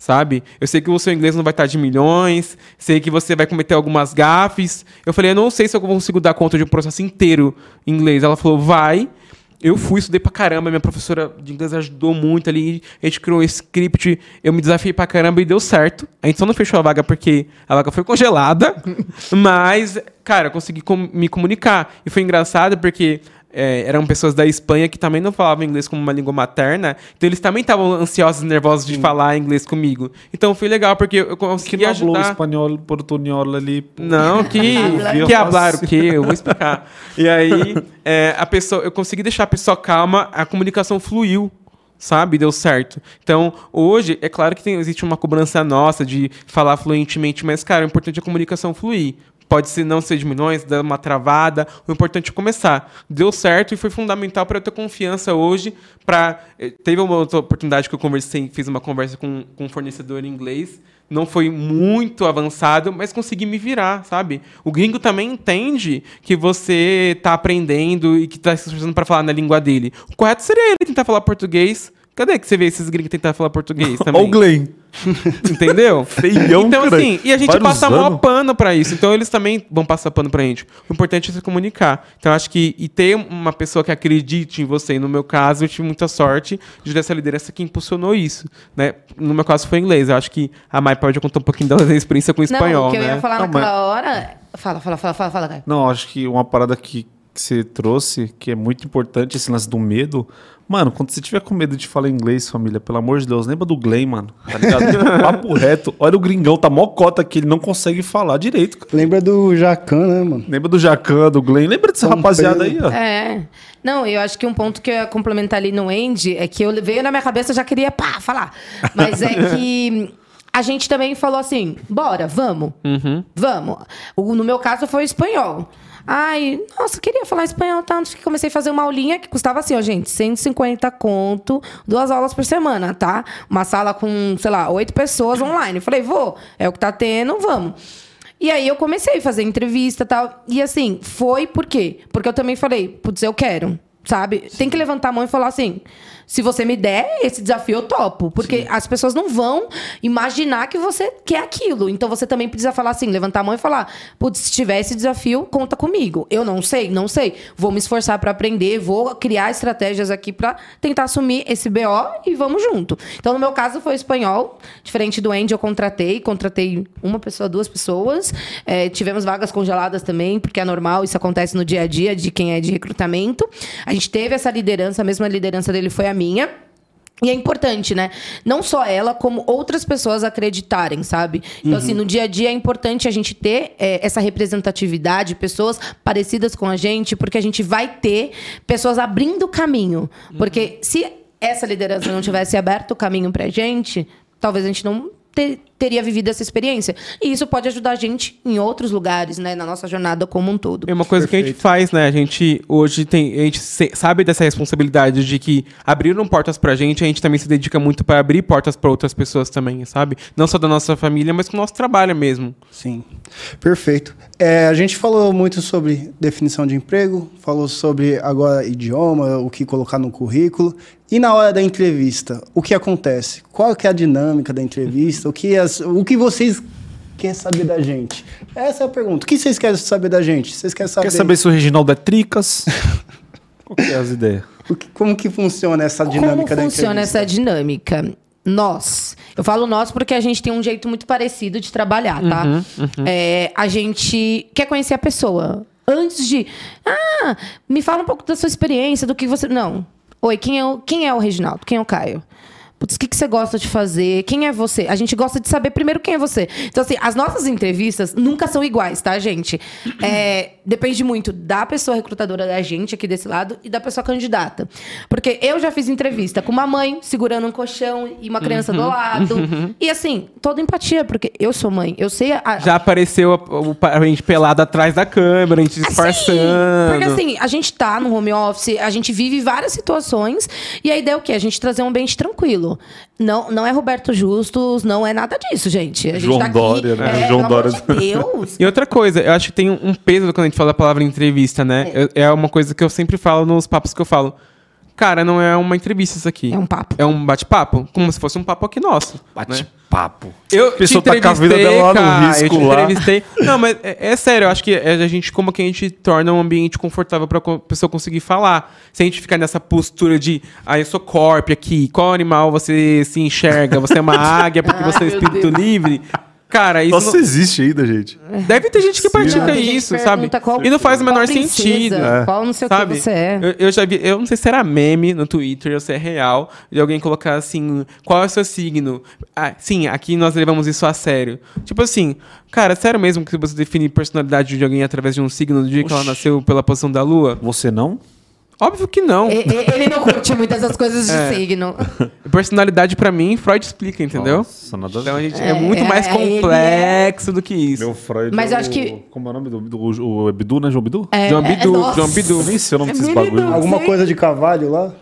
sabe? Eu sei que o seu inglês não vai estar de milhões, sei que você vai cometer algumas gafes. Eu falei, eu não sei se eu consigo dar conta de um processo inteiro em inglês. Ela falou, vai. Eu fui, estudei pra caramba, minha professora de inglês ajudou muito ali, a gente criou um script, eu me desafiei pra caramba e deu certo. A gente só não fechou a vaga porque a vaga foi congelada, mas, cara, eu consegui com- me comunicar. E foi engraçado porque é, eram pessoas da Espanha que também não falavam inglês como uma língua materna, então eles também estavam ansiosos e nervosos de falar inglês comigo. Então foi legal porque eu Que consegui não falou ajudar. espanhol, portunhol ali. Não, que, que hablar o quê? Eu vou explicar. E aí, é, a pessoa, eu consegui deixar a pessoa calma, a comunicação fluiu, sabe? Deu certo. Então, hoje, é claro que tem, existe uma cobrança nossa de falar fluentemente, mas, cara, o importante é a comunicação fluir. Pode ser não ser de milhões, dar uma travada. O importante é começar. Deu certo e foi fundamental para eu ter confiança hoje. Pra, eh, teve uma outra oportunidade que eu conversei, fiz uma conversa com, com um fornecedor em inglês. Não foi muito avançado, mas consegui me virar, sabe? O gringo também entende que você está aprendendo e que está se esforçando para falar na língua dele. O correto seria ele tentar falar português. Cadê que você vê esses gringos tentar falar português também? Ó o Glenn. Entendeu? Feião, Então, cara. assim, e a gente passa mó pano pra isso. Então, eles também vão passar pano pra gente. O importante é se comunicar. Então, eu acho que e ter uma pessoa que acredite em você. E no meu caso, eu tive muita sorte de ter essa liderança que impulsionou isso. Né? No meu caso, foi inglês. Eu acho que a Mai pode contar um pouquinho da experiência com o espanhol, não, o que eu né? ia falar Não, naquela hora... Fala, fala, fala, fala, fala, Caio. Não, acho que uma parada que que você trouxe, que é muito importante, esse lance do medo. Mano, quando você tiver com medo de falar inglês, família, pelo amor de Deus, lembra do Glenn, mano. Tá ligado? Papo reto. Olha o gringão, tá mó cota que ele não consegue falar direito. cara. Lembra do Jacan, né, mano? Lembra do Jacan, do Glenn? Lembra dessa Tom rapaziada aí, ó? É. Não, eu acho que um ponto que eu ia complementar ali no Andy é que eu veio na minha cabeça, eu já queria pá, falar. Mas é que a gente também falou assim: bora, vamos. Vamos. O- no meu caso foi o espanhol. Ai, nossa, queria falar espanhol tanto que comecei a fazer uma aulinha que custava assim, ó, gente, 150 conto, duas aulas por semana, tá? Uma sala com, sei lá, oito pessoas online. Falei, vou, é o que tá tendo, vamos. E aí eu comecei a fazer entrevista e tal. E assim, foi por quê? Porque eu também falei, putz, eu quero, sabe? Tem que levantar a mão e falar assim: se você me der esse desafio, eu topo. Porque as pessoas não vão imaginar que você quer aquilo. Então você também precisa falar assim, levantar a mão e falar: putz, se tiver esse desafio, conta comigo. Eu não sei, não sei. Vou me esforçar para aprender, vou criar estratégias aqui para tentar assumir esse BO e vamos junto. Então, no meu caso, foi espanhol. Diferente do Andy, eu contratei. Contratei uma pessoa, duas pessoas. É, tivemos vagas congeladas também, porque é normal, isso acontece no dia a dia de quem é de recrutamento. A gente teve essa liderança, a mesma liderança dele foi a minha. E é importante, né? Não só ela, como outras pessoas acreditarem, sabe? Então, assim, no dia a dia é importante a gente ter é, essa representatividade, pessoas parecidas com a gente, porque a gente vai ter pessoas abrindo o caminho. Porque se essa liderança não tivesse aberto o caminho pra gente, talvez a gente não ter- teria vivido essa experiência. E isso pode ajudar a gente em outros lugares, né? Na nossa jornada como um todo. É uma coisa que a gente faz, né? A gente hoje tem. A gente se- sabe dessa responsabilidade de que abriram portas pra gente, a gente também se dedica muito para abrir portas pra outras pessoas também, sabe? Não só da nossa família, mas com o nosso trabalho mesmo. Sim, perfeito. É, a gente falou muito sobre definição de emprego, falou sobre agora idioma, o que colocar no currículo. E na hora da entrevista, o que acontece? Qual que é a dinâmica da entrevista? O que, as- o que vocês querem saber da gente? Essa é a pergunta. O que vocês querem saber da gente? Vocês querem saber, Quer saber se o Reginaldo é tricas? Qual que é as ideias? o que- como que funciona essa dinâmica da Como funciona essa dinâmica? Nós. Eu falo nós porque a gente tem um jeito muito parecido de trabalhar, tá? Uhum, É, a gente quer conhecer a pessoa. Antes de. Ah, me fala um pouco da sua experiência, do que você. Não. Oi, quem é o, quem é o Reginaldo? Quem é o Caio? Putz, o que, que você gosta de fazer? Quem é você? A gente gosta de saber primeiro quem é você. Então, assim, as nossas entrevistas nunca são iguais, tá, gente? É, depende muito da pessoa recrutadora da gente aqui desse lado e da pessoa candidata. Porque eu já fiz entrevista com uma mãe segurando um colchão e uma criança do lado. E, assim, toda empatia, porque eu sou mãe. Eu sei a, Já apareceu a, o, pa- a gente pelado atrás da câmera, a gente disfarçando. Porque assim, a gente tá no home office, a gente vive várias situações, e a ideia é o quê? A gente trazer um ambiente tranquilo. Não, não é Roberto Justus, não é nada disso, gente. A gente João tá aqui, Dória, né? É, João Dória. de Deus. E outra coisa, eu acho que tem um peso quando a gente fala a palavra entrevista, né? É. é uma coisa que eu sempre falo nos papos que eu falo. Cara, não é uma entrevista isso aqui. É um papo. É um bate-papo, como se fosse um papo aqui nosso. né? Bate-papo. Eu A pessoa te tá com a vida dela lá no risco eu te lá. entrevistei. Não, mas é, é sério, eu acho que é a gente, como que a gente torna um ambiente confortável pra pessoa conseguir falar. Se a gente ficar nessa postura de, ah, eu sou corp aqui, qual animal você se enxerga? Você é uma águia porque você é espírito Deus. livre? Cara, isso Nossa, não- existe ainda, gente. deve ter gente que pratica Tem gente isso, sabe? qual- E não faz o menor princesa, sentido. Qual não sei sabe? o que você é. Eu, eu já vi, eu não sei se era meme no Twitter ou se é real, de alguém colocar assim, qual é o seu signo? Ah, sim, aqui nós levamos isso a sério. Tipo assim, cara, sério mesmo que você define personalidade de alguém através de um signo do dia que ela nasceu pela posição da lua? Você não? Óbvio que não. E- e- Ele não curte muito essas coisas de É. signo. Personalidade pra mim, Freud explica, entendeu? Nossa, nada a Então a ver. gente é, É, muito é, mais ele é- complexo do que isso. Meu Freud. Mas é eu acho o- que- Como é o nome do. do o, o Bidu, né? João Bidu? É, João é- Bidu, nossa. João Bidu. Eu nem sei o nome desses Menino. bagulho. Alguma Sim. coisa de cavalho lá?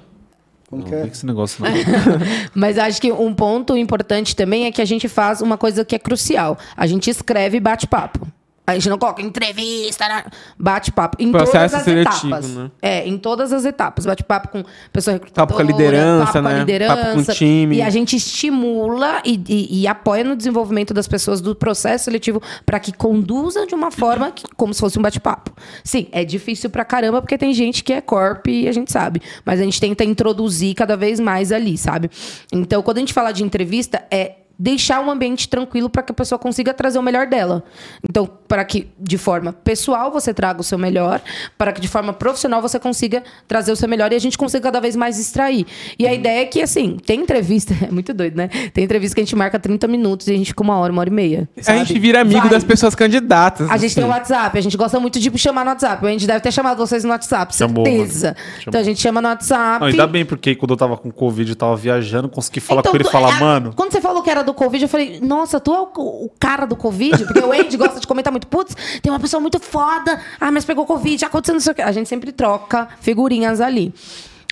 Como Não que é? tem esse negócio, não. Mas acho que um ponto importante também é que a gente faz uma coisa que é crucial. A gente escreve bate-papo. A gente não coloca entrevista, né? bate-papo. Em Processo todas as seletivo, etapas. né? É, em todas as etapas. Bate-papo com pessoa recrutadora. Papo com a liderança, papo com a né? liderança. Papo com o time. E a gente estimula e, e- e apoia no desenvolvimento das pessoas do processo seletivo para que conduzam de uma forma que- como se fosse um bate-papo. Sim, é difícil pra caramba porque tem gente que é corp e a gente sabe. Mas a gente tenta introduzir cada vez mais ali, sabe? Então, quando a gente fala de entrevista, é deixar um ambiente tranquilo para que a pessoa consiga trazer o melhor dela. Então, para que de forma pessoal você traga o seu melhor, para que de forma profissional você consiga trazer o seu melhor e a gente consiga cada vez mais extrair. E a ideia é que, assim, tem entrevista, é muito doido, né? Tem entrevista que a gente marca 30 minutos e a gente fica uma hora, uma hora e meia. A sabe? gente vira amigo Vai. das pessoas candidatas. A gente tem o assim. WhatsApp, a gente gosta muito de chamar no WhatsApp. A gente deve ter chamado vocês no WhatsApp, Chamou, certeza. Chamou. Então a gente chama no WhatsApp. Não, ainda bem, porque quando eu tava com Covid, eu tava viajando, consegui falar Então, com ele e falar, é, mano. Quando você falou que era do Covid, eu falei, nossa, tu é o, o cara do Covid? Porque o Andy gosta de comentar muito, putz, tem uma pessoa muito foda, ah, mas pegou Covid, aconteceu não sei o quê. A gente sempre troca figurinhas ali.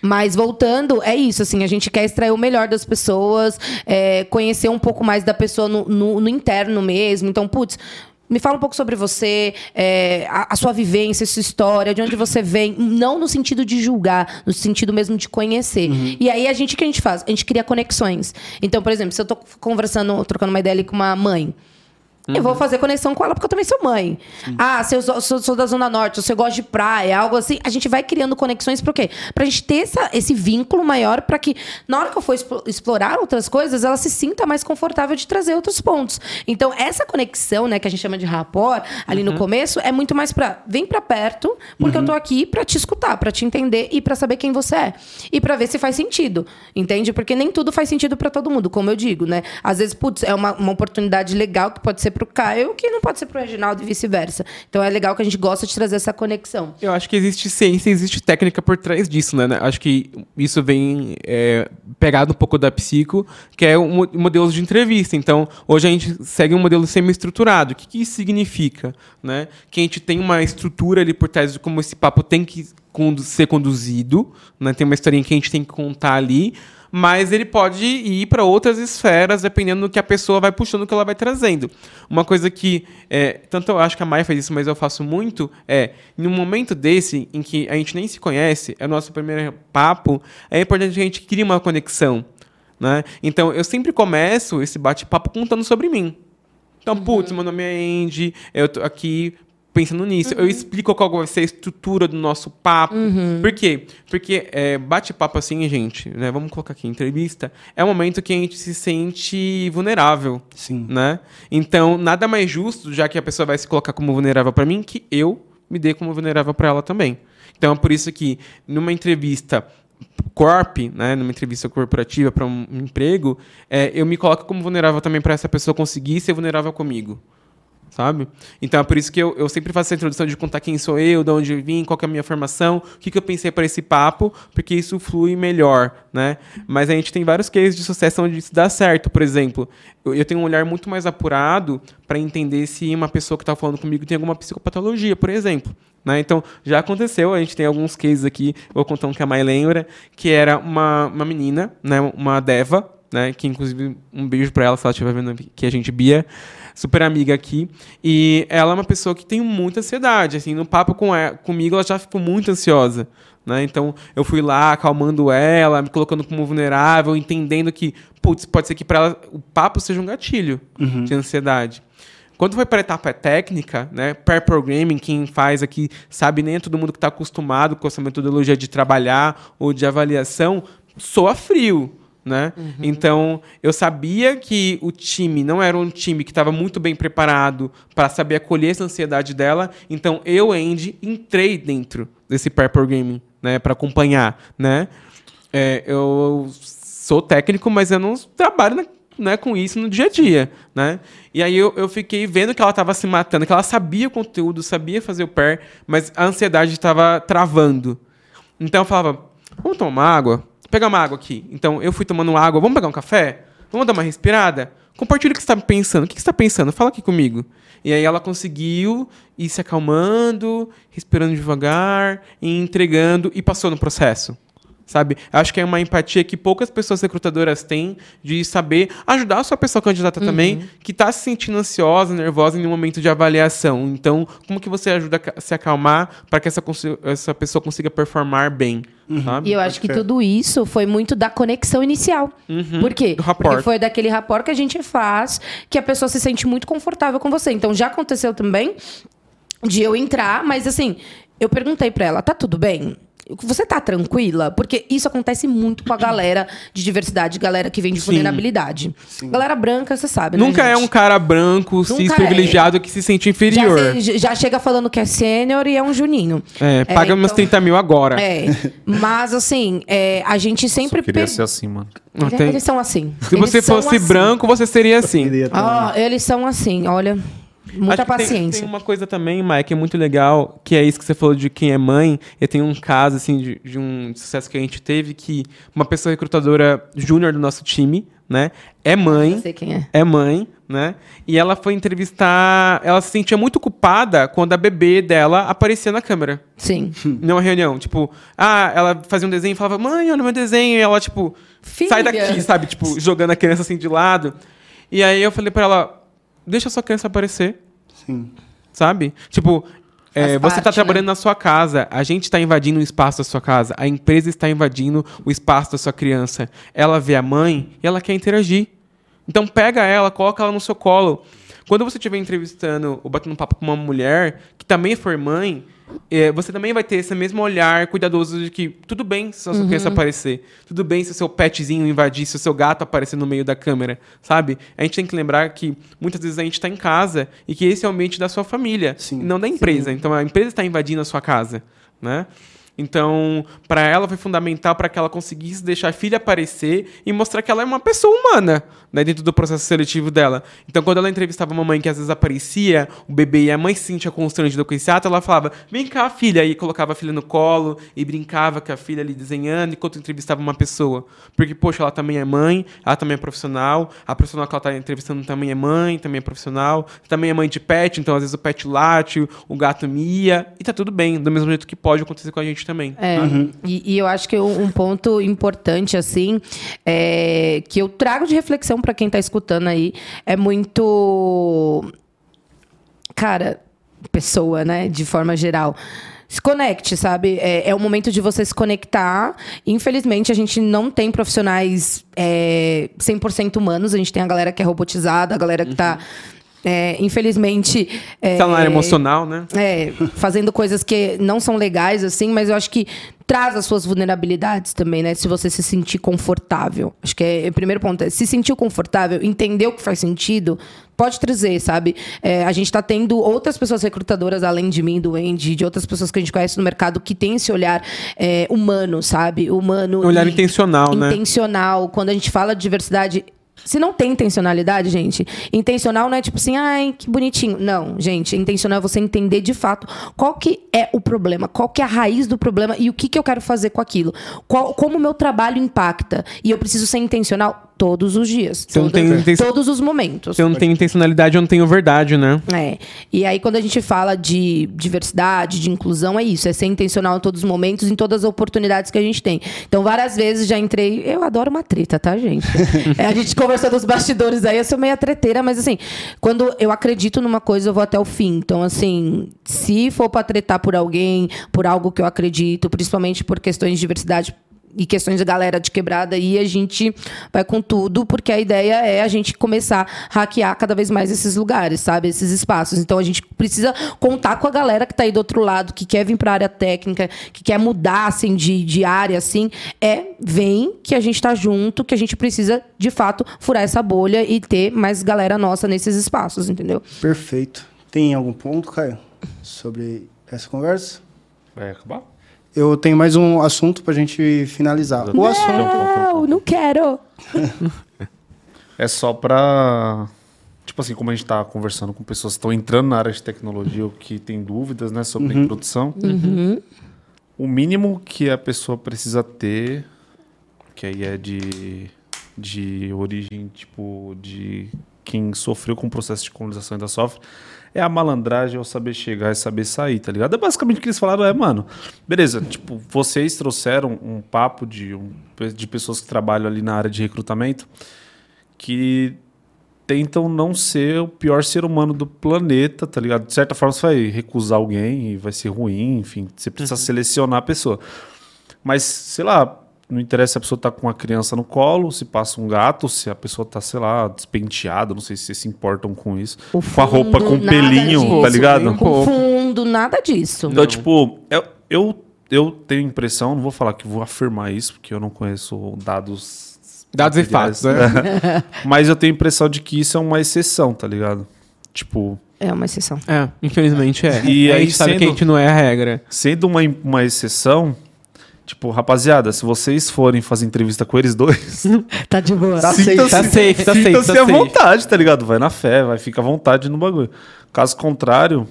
Mas voltando, é isso, assim, a gente quer extrair o melhor das pessoas, é, conhecer um pouco mais da pessoa no, no- no interno mesmo. Então, putz, me fala um pouco sobre você, é, a, a sua vivência, a sua história, de onde você vem. Não no sentido de julgar, no sentido mesmo de conhecer. E aí, a gente, o que a gente faz? A gente cria conexões. Então, por exemplo, se eu tô conversando, trocando uma ideia ali com uma mãe, eu vou fazer conexão com ela porque eu também sou mãe. Ah, se eu sou, sou- da Zona Norte, eu gosto de praia, algo assim. A gente vai criando conexões por quê? Pra gente ter essa- esse vínculo maior pra que, na hora que eu for explo- explorar outras coisas, ela se sinta mais confortável de trazer outros pontos. Então, essa conexão, né, que a gente chama de rapport, ali no começo, é muito mais pra. Vem pra perto, porque eu tô aqui pra te escutar, pra te entender e pra saber quem você é. E pra ver se faz sentido. Entende? Porque nem tudo faz sentido pra todo mundo, como eu digo, né? Às vezes, putz, é uma, uma oportunidade legal que pode ser pro Caio, que não pode ser pro Reginaldo e vice-versa. Então é legal que a gente gosta de trazer essa conexão. Eu acho que existe ciência, existe técnica por trás disso, né? Acho que isso vem é, pegado um pouco da psico, que é o mo- modelos de entrevista. Então, hoje a gente segue um modelo semi-estruturado. O que, que isso significa? Né? Que a gente tem uma estrutura ali por trás de como esse papo tem que ser conduzido, né? Tem uma historinha que a gente tem que contar ali, mas ele pode ir para outras esferas, dependendo do que a pessoa vai puxando, o que ela vai trazendo. Uma coisa que, é, tanto eu acho que a Maia faz isso, mas eu faço muito, é, num momento desse, em que a gente nem se conhece, é o nosso primeiro papo, é importante que a gente crie uma conexão. Né? Então, eu sempre começo esse bate-papo contando sobre mim. Então, putz, meu nome é Andy, eu tô aqui pensando nisso. Eu explico qual vai ser a estrutura do nosso papo. Por quê? Porque é, bate-papo assim, gente, né? Vamos colocar aqui, entrevista, é um momento que a gente se sente vulnerável. Sim. Né? Então, nada mais justo, já que a pessoa vai se colocar como vulnerável para mim, que eu me dê como vulnerável para ela também. Então, é por isso que numa entrevista corp, né, numa entrevista corporativa para um emprego, é, eu me coloco como vulnerável também para essa pessoa conseguir ser vulnerável comigo. Sabe? Então é por isso que eu, eu sempre faço essa introdução de contar quem sou eu, de onde eu vim, qual que é a minha formação, o que, que eu pensei para esse papo, porque isso flui melhor, né? Mas a gente tem vários cases de sucesso onde isso dá certo. Por exemplo, eu, eu tenho um olhar muito mais apurado para entender se uma pessoa que está falando comigo tem alguma psicopatologia, por exemplo. Né? Então, já aconteceu, a gente tem alguns cases aqui, vou contar um que a Mai lembra, que era uma, uma menina, né, uma Deva, né, que inclusive um beijo para ela, se ela estiver vendo aqui a gente, Bia, super amiga aqui, e ela é uma pessoa que tem muita ansiedade, assim, no papo com ela, comigo ela já ficou muito ansiosa, né, então eu fui lá acalmando ela, me colocando como vulnerável, entendendo que, putz, pode ser que para ela o papo seja um gatilho de ansiedade. Quando foi para a etapa técnica, né, pair programming, quem faz aqui sabe nem é todo mundo que está acostumado com essa metodologia de trabalhar ou de avaliação, soa frio. Né? Então, eu sabia que o time não era um time que estava muito bem preparado para saber acolher essa ansiedade dela. Então, eu, Andy, entrei dentro desse pair programming né, para acompanhar. Né? É, eu sou técnico, mas eu não trabalho na- né, com isso no dia a dia, né? E aí eu, eu fiquei vendo que ela estava se matando, que ela sabia o conteúdo, sabia fazer o pair, mas a ansiedade estava travando. Então eu falava, vamos tomar água? Pegar uma água aqui. Então eu fui tomando água, vamos pegar um café? Vamos dar uma respirada? Compartilha o que você está pensando. O que você está pensando? Fala aqui comigo. E aí ela conseguiu ir se acalmando, respirando devagar, e entregando, e passou no processo sabe? Acho que é uma empatia que poucas pessoas recrutadoras têm de saber ajudar a sua pessoa candidata também, que está se sentindo ansiosa, nervosa em um momento de avaliação. Então, como que você ajuda a se acalmar para que essa, essa pessoa consiga performar bem, sabe? E eu acho que tudo isso foi muito da conexão inicial. Por quê? Porque foi daquele rapport que a gente faz que a pessoa se sente muito confortável com você. Então já aconteceu também de eu entrar, mas assim, eu perguntei pra ela, tá tudo bem? Você tá tranquila? Porque isso acontece muito com a galera de diversidade, galera que vem de Sim. vulnerabilidade. Galera branca, você sabe, né, Nunca é um cara branco, cis, é. privilegiado que se sente Já, inferior. se- já chega falando que é sênior e é um juninho. É, paga meus então- 30 mil agora. É, mas assim, é, a gente sempre... Eu queria per- ser assim, mano. Não tem- Eles são assim. Se você Eles são fosse assim. branco, você seria assim. Ah, eles são assim, olha. Muita Acho que tem- paciência. Tem, uma coisa também, Mike, que é muito legal, que é isso que você falou de quem é mãe. Eu tenho um caso, assim, de, de um sucesso que a gente teve, que uma pessoa recrutadora júnior do nosso time, né, é mãe. Não sei quem é. é mãe, né? E ela foi entrevistar. Ela se sentia muito culpada quando a bebê dela aparecia na câmera. Sim. Numa reunião. Tipo, ah, ela fazia um desenho e falava, mãe, olha o meu desenho. E ela, tipo, Filha. sai daqui, sabe? Tipo, jogando a criança assim de lado. E aí eu falei pra ela, deixa a sua criança aparecer, Sim. sabe? Tipo. é, você está parte, trabalhando né? na sua casa, a gente está invadindo o espaço da sua casa, a empresa está invadindo o espaço da sua criança. Ela vê a mãe e ela quer interagir. Então pega ela, coloca ela no seu colo. Quando você estiver entrevistando ou batendo papo com uma mulher que também for mãe, é, você também vai ter esse mesmo olhar cuidadoso de que tudo bem se a sua criança aparecer, tudo bem se o seu petzinho invadir, se o seu gato aparecer no meio da câmera, sabe? A gente tem que lembrar que muitas vezes a gente está em casa e que esse é o ambiente da sua família, Sim. não da empresa. Então a empresa está invadindo a sua casa, né? Então, para ela foi fundamental para que ela conseguisse deixar a filha aparecer e mostrar que ela é uma pessoa humana, né, dentro do processo seletivo dela. Então, quando ela entrevistava a mamãe que às vezes aparecia, o bebê e a mãe se sentia constrangida com esse ato, ela falava: "Vem cá, filha", e colocava a filha no colo e brincava com a filha ali desenhando enquanto entrevistava uma pessoa. Porque poxa, ela também é mãe, ela também é profissional, a profissional que ela está entrevistando também é mãe, também é profissional, também é mãe de pet, então às vezes o pet late, o gato mia, e tá tudo bem, do mesmo jeito que pode acontecer com a gente também. É, e, e eu acho que um, um ponto importante, assim, é, que eu trago de reflexão para quem tá escutando aí, é muito. Cara, pessoa, né? De forma geral. Se conecte, sabe? É, é o momento de você se conectar. Infelizmente, a gente não tem profissionais é, 100% humanos. A gente tem a galera que é robotizada, a galera que tá. É, infelizmente. é, Tá na área emocional, né? é, fazendo coisas que não são legais, assim, mas eu acho que traz as suas vulnerabilidades também, né? Se você se sentir confortável. Acho que é o primeiro ponto. É, se sentiu confortável, entendeu que faz sentido, pode trazer, sabe? É, a gente tá tendo outras pessoas recrutadoras, além de mim, do Andy, de outras pessoas que a gente conhece no mercado, que tem esse olhar é, humano, sabe? Humano. Um olhar e- intencional, né? intencional. Quando a gente fala de diversidade. Se não tem intencionalidade, gente, intencional não é tipo assim, ai, que bonitinho. Não, gente, intencional é você entender de fato qual que é o problema, qual que é a raiz do problema e o que, que eu quero fazer com aquilo. Qual, como o meu trabalho impacta. E eu preciso ser intencional todos os dias. Você não tem inten- todos os momentos. Se eu não tenho intencionalidade, eu não tenho verdade, né? É. E aí, quando a gente fala de diversidade, de inclusão, é isso. É ser intencional em todos os momentos, em todas as oportunidades que a gente tem. Então, várias vezes já entrei. Eu adoro uma treta, tá, gente? É, a gente conversou nos bastidores aí, eu sou meio treteira, mas assim, quando eu acredito numa coisa, eu vou até o fim. Então, assim, se for pra tretar por alguém, por algo que eu acredito, principalmente por questões de diversidade e questões de galera de quebrada aí, a gente vai com tudo, porque a ideia é a gente começar a hackear cada vez mais esses lugares, sabe? Esses espaços. Então a gente precisa contar com a galera que tá aí do outro lado, que quer vir para a área técnica, que quer mudar assim de, de área assim, é vem que a gente tá junto, que a gente precisa de fato furar essa bolha e ter mais galera nossa nesses espaços, entendeu? Perfeito. Tem algum ponto, Caio, sobre essa conversa? Vai acabar? Eu tenho mais um assunto pra gente finalizar. O assunto. Não, não quero. É só pra. Tipo assim, como a gente tá conversando com pessoas que estão entrando na área de tecnologia ou que tem dúvidas né, sobre a introdução, o mínimo que a pessoa precisa ter, que aí é de, de origem, tipo, de quem sofreu com o processo de colonização e ainda sofre, é a malandragem, é o saber chegar e saber sair, tá ligado? É basicamente o que eles falaram, é, mano, beleza, tipo, vocês trouxeram um papo de, um, de pessoas que trabalham ali na área de recrutamento que tentam não ser o pior ser humano do planeta, tá ligado? De certa forma você vai recusar alguém e vai ser ruim, enfim, você precisa selecionar a pessoa. Mas, sei lá, não interessa se a pessoa tá com uma criança no colo, se passa um gato, se a pessoa tá, sei lá, despenteada, não sei se vocês se importam com isso. O com a roupa com pelinho, disso. tá ligado? Um Com fundo, nada disso. Então, tipo, eu, eu eu tenho impressão, não vou falar que vou afirmar isso, porque eu não conheço dados. Dados e fatos, né? Mas eu tenho a impressão de que isso é uma exceção, tá ligado? Tipo, É uma exceção. É, infelizmente é. E a aí, gente sabe que a sendo- gente não é a regra. sendo uma, uma exceção, tipo, rapaziada, se vocês forem fazer entrevista com eles dois, Tá de boa. Tá Sinta-se- safe. Tá safe, tá safe, sinta-se tá à safe. vontade, tá ligado? Vai na fé, vai, fica à vontade no bagulho. Caso contrário,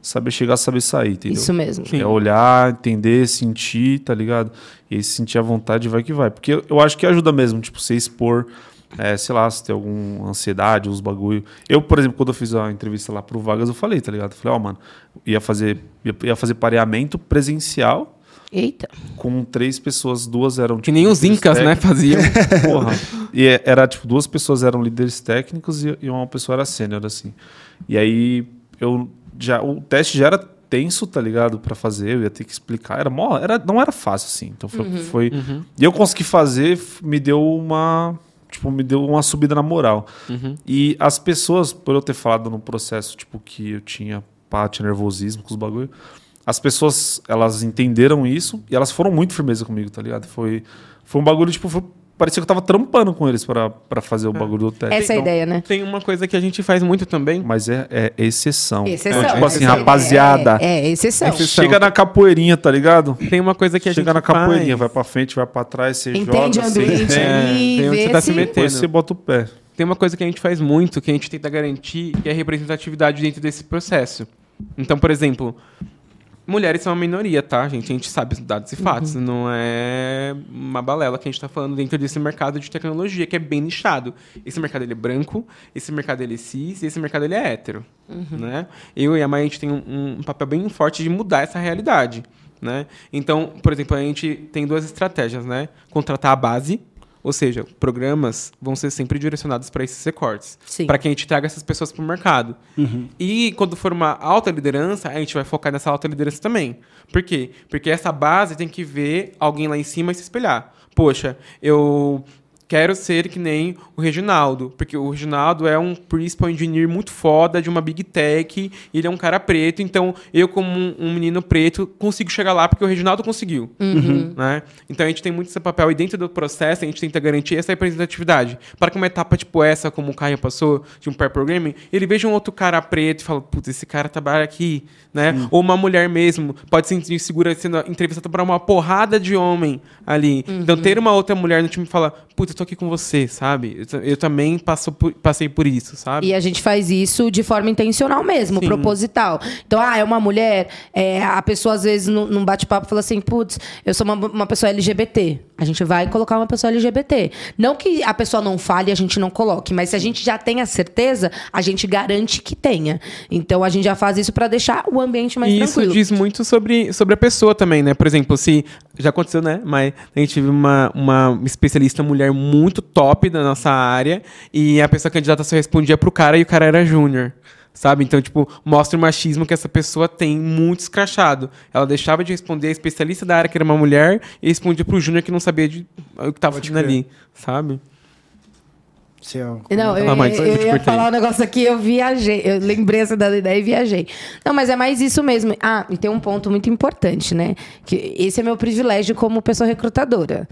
saber chegar, saber sair, entendeu? Isso mesmo. Sim. É olhar, entender, sentir, tá ligado? E aí, se sentir à vontade, vai que vai. Porque eu, acho que ajuda mesmo, tipo, você expor, é, sei lá, se tem alguma ansiedade, uns bagulho. Eu, por exemplo, quando eu fiz a entrevista lá pro Vagas, eu falei, tá ligado? Eu falei, ó, mano, ia fazer, ia fazer pareamento presencial Eita. com três pessoas, duas eram Que nem os incas, né, faziam. Porra. E é- era tipo, duas pessoas eram líderes técnicos e, e uma pessoa era sênior, assim. E aí eu já. O teste já era tenso, tá ligado? Pra fazer, eu ia ter que explicar. Era, mó, era Não era fácil, assim. Então foi. foi- E eu consegui fazer, me deu uma. Tipo, me deu uma subida na moral. E as pessoas, por eu ter falado no processo, tipo, que eu tinha pá, tinha nervosismo com os bagulho, as pessoas, elas entenderam isso e elas foram muito firmeza comigo, tá ligado? Foi, foi um bagulho, tipo, foi- parecia que eu tava trampando com eles pra pra fazer o bagulho do teste. Essa é a Então, ideia, né? Tem uma coisa que a gente faz muito também. Mas é, é exceção. Exceção. Então, tipo assim, rapaziada, É, é exceção. Exceção. chega na capoeirinha, tá ligado? Tem uma coisa que a Chega gente na capoeirinha, vai faz. pra frente, vai pra trás, você Entende joga, o você ambiente entende, ali, tem onde vê você tá se se- metendo. depois você bota o pé. Tem uma coisa que a gente faz muito, que a gente tenta garantir, que é a representatividade dentro desse processo. Então, por exemplo, mulheres são uma minoria, tá, gente? A gente sabe os dados e fatos. Não é uma balela que a gente tá falando dentro desse mercado de tecnologia, que é bem nichado. Esse mercado ele é branco, esse mercado ele é cis, e esse mercado ele é hétero. Né? Eu e a Maia, a gente tem um, um papel bem forte de mudar essa realidade. Né? Então, por exemplo, a gente tem duas estratégias, né? Contratar a base, ou seja, programas vão ser sempre direcionados para esses recortes. Para que a gente traga essas pessoas para o mercado. E quando for uma alta liderança, a gente vai focar nessa alta liderança também. Por quê? Porque essa base tem que ver alguém lá em cima e se espelhar. Poxa, eu quero ser que nem o Reginaldo, porque o Reginaldo é um principal engineer muito foda de uma big tech, e ele é um cara preto, então eu como um, um menino preto consigo chegar lá porque o Reginaldo conseguiu, né? Então a gente tem muito esse papel e dentro do processo a gente tenta garantir essa representatividade, para que uma etapa tipo essa, como o Caio passou de um pair programming, ele veja um outro cara preto e fala, putz, esse cara trabalha aqui, né? Ou uma mulher mesmo, pode se sentir segura sendo entrevistada por uma porrada de homem ali. Então ter uma outra mulher no time e putz, eu tô aqui com você, sabe? Eu, eu também passo por- passei por isso, sabe? E a gente faz isso de forma intencional mesmo, Sim. proposital. Então, ah, é uma mulher, é, a pessoa às vezes num, num bate-papo fala assim, putz, eu sou uma, uma pessoa LGBT. A gente vai colocar uma pessoa LGBT. Não que a pessoa não fale e a gente não coloque, mas se a gente já tem a certeza, a gente garante que tenha. Então, a gente já faz isso para deixar o ambiente mais E isso tranquilo. diz muito sobre, sobre a pessoa também, né? Por exemplo, se. Já aconteceu, né? Mas a gente teve uma, uma especialista mulher muito top da nossa área e a pessoa candidata só respondia pro cara e o cara era júnior. Sabe? Então, tipo, mostra o machismo que essa pessoa tem muito escrachado. Ela deixava de responder a especialista da área, que era uma mulher, e respondia pro júnior que não sabia de, o que tava fazendo crer. ali. Sabe? Se eu- Não, eu, Ah, eu- eu eu te ia cortei. falar um negócio aqui, eu viajei. Eu lembrei essa da ideia e viajei. Não, mas é mais isso mesmo. Ah, e tem um ponto muito importante, né? Que esse é meu privilégio como pessoa recrutadora.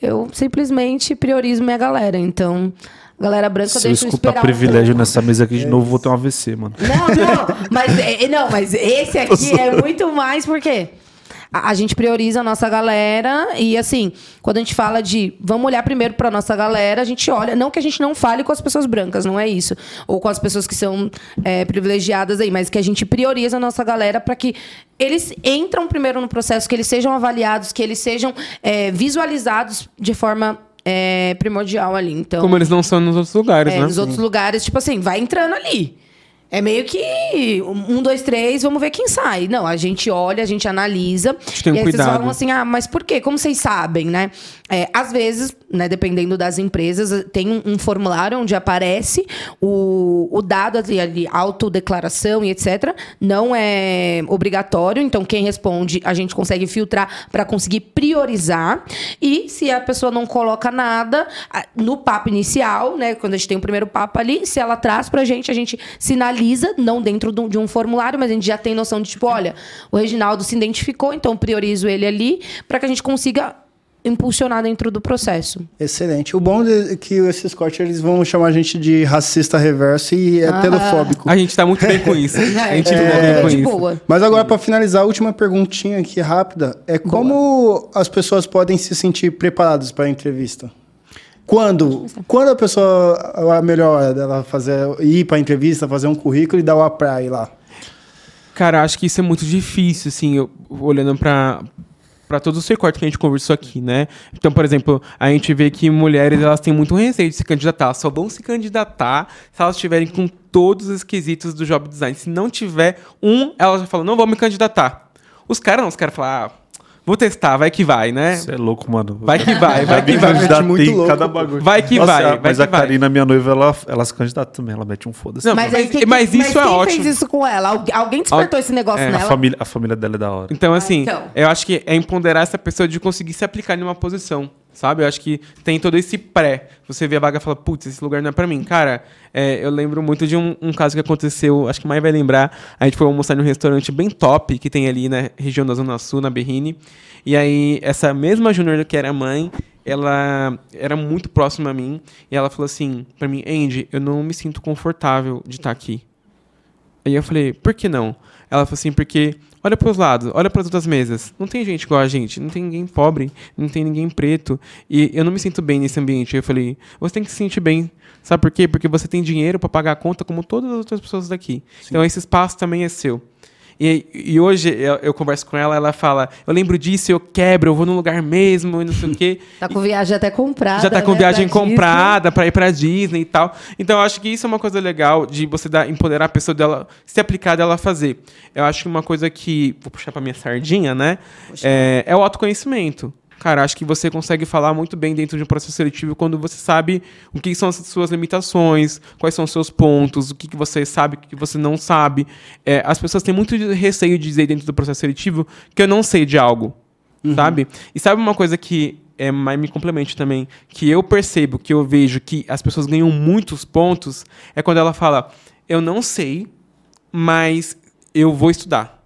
Eu simplesmente priorizo minha galera. Então, galera branca eu Se eu deixo escutar um privilégio pouco. nessa mesa aqui de novo, vou ter um AVC, mano. Não, não, mas, é, não, mas esse aqui é muito mais porque a, a gente prioriza a nossa galera e assim, quando a gente fala de vamos olhar primeiro para nossa galera, a gente olha, não que a gente não fale com as pessoas brancas, não é isso, ou com as pessoas que são é, privilegiadas aí, mas que a gente prioriza a nossa galera para que eles entram primeiro no processo, que eles sejam avaliados, que eles sejam é, visualizados de forma é, primordial ali. Então, Como eles não são nos outros lugares, é, né? nos outros lugares, tipo assim, vai entrando ali. É meio que um, dois, três, vamos ver quem sai. Não, a gente olha, a gente analisa. gente tem um e aí cuidado. vocês falam assim, ah, mas por quê? Como vocês sabem, né? É, às vezes, né, dependendo das empresas, tem um, um formulário onde aparece o, o dado ali, ali, autodeclaração e etc. Não é obrigatório, então quem responde, a gente consegue filtrar para conseguir priorizar. E se a pessoa não coloca nada, a- no papo inicial, né, quando a gente tem o primeiro papo ali, se ela traz pra gente, a gente sinaliza analisa, não dentro de um- formulário, mas a gente já tem noção de tipo, olha, o Reginaldo se identificou, então priorizo ele ali para que a gente consiga impulsionar dentro do processo. Excelente. O bom é que esses cortes eles vão chamar a gente de racista reverso e heterofóbico. A gente tá muito bem com isso. A gente lida é, bem com de isso. boa. Mas agora, para finalizar, a última perguntinha aqui rápida é como as pessoas podem se sentir preparadas para a entrevista? Quando? Quando a pessoa a melhor hora dela fazer ir para a entrevista, fazer um currículo e dar o pra ir lá? Cara, acho que isso é muito difícil, assim, eu- olhando pra, pra todos os recortes que a gente conversou aqui, né? Então, por exemplo, a gente vê que mulheres, elas têm muito receio de se candidatar. Só vão se candidatar se elas estiverem com todos os quesitos do job design. Se não tiver um, elas já falam, não vou me candidatar. Os caras não, os caras falam, ah, vou testar, vai que vai, né? Você é louco, mano. Vai que vai, vai que vai. candidatei muito louco, cada bagulho. Vai que vai, a- vai Mas que a vai. Karina, minha noiva, ela, ela se candidata também. Ela mete um foda-se. Não, Mas, mas- aí, quem- mas isso mas é quem ótimo. fez isso com ela? Algu- Alguém despertou esse negócio É, a a, nela? família, a família dela é da hora. Então, assim, então. eu acho que é empoderar essa pessoa de conseguir se aplicar em uma posição, sabe? Eu acho que tem todo esse pré. Você vê a vaga e fala, putz, esse lugar não é pra mim. Cara, é, eu lembro muito de um, um caso que aconteceu, acho que mais vai lembrar. A gente foi almoçar num restaurante bem top que tem ali na região da Zona Sul, na Berrine. E aí, essa mesma Júnior que era mãe, ela era muito próxima a mim. E ela falou assim pra mim, Andy, eu não me sinto confortável de estar aqui. Aí eu falei, por que não? Ela falou assim, porque olha para os lados, olha para as outras mesas. Não tem gente igual a gente, não tem ninguém pobre, não tem ninguém preto. E eu não me sinto bem nesse ambiente. Eu falei, você tem que se sentir bem. Sabe por quê? Porque você tem dinheiro para pagar a conta como todas as outras pessoas daqui. Então esse espaço também é seu. E, e hoje eu, eu converso com ela, ela fala, eu lembro disso, eu quebro, eu vou num lugar mesmo, e não sei o quê. Tá com viagem até comprada. Já tá com né, viagem pra comprada pra ir pra Disney e tal. Então eu acho que isso é uma coisa legal de você dar, empoderar a pessoa dela, se aplicar dela fazer. Eu acho que uma coisa que. Vou puxar pra minha sardinha, né? É, é o autoconhecimento. Cara, acho que você consegue falar muito bem dentro de um processo seletivo quando você sabe o que são as suas limitações, quais são os seus pontos, o que, que você sabe, o que que você não sabe. É, as pessoas têm muito receio de dizer dentro do processo seletivo que eu não sei de algo sabe? E sabe uma coisa que é, mas me complemente também, que eu percebo, que eu vejo que as pessoas ganham muitos pontos, é quando ela fala, eu não sei, mas eu vou estudar.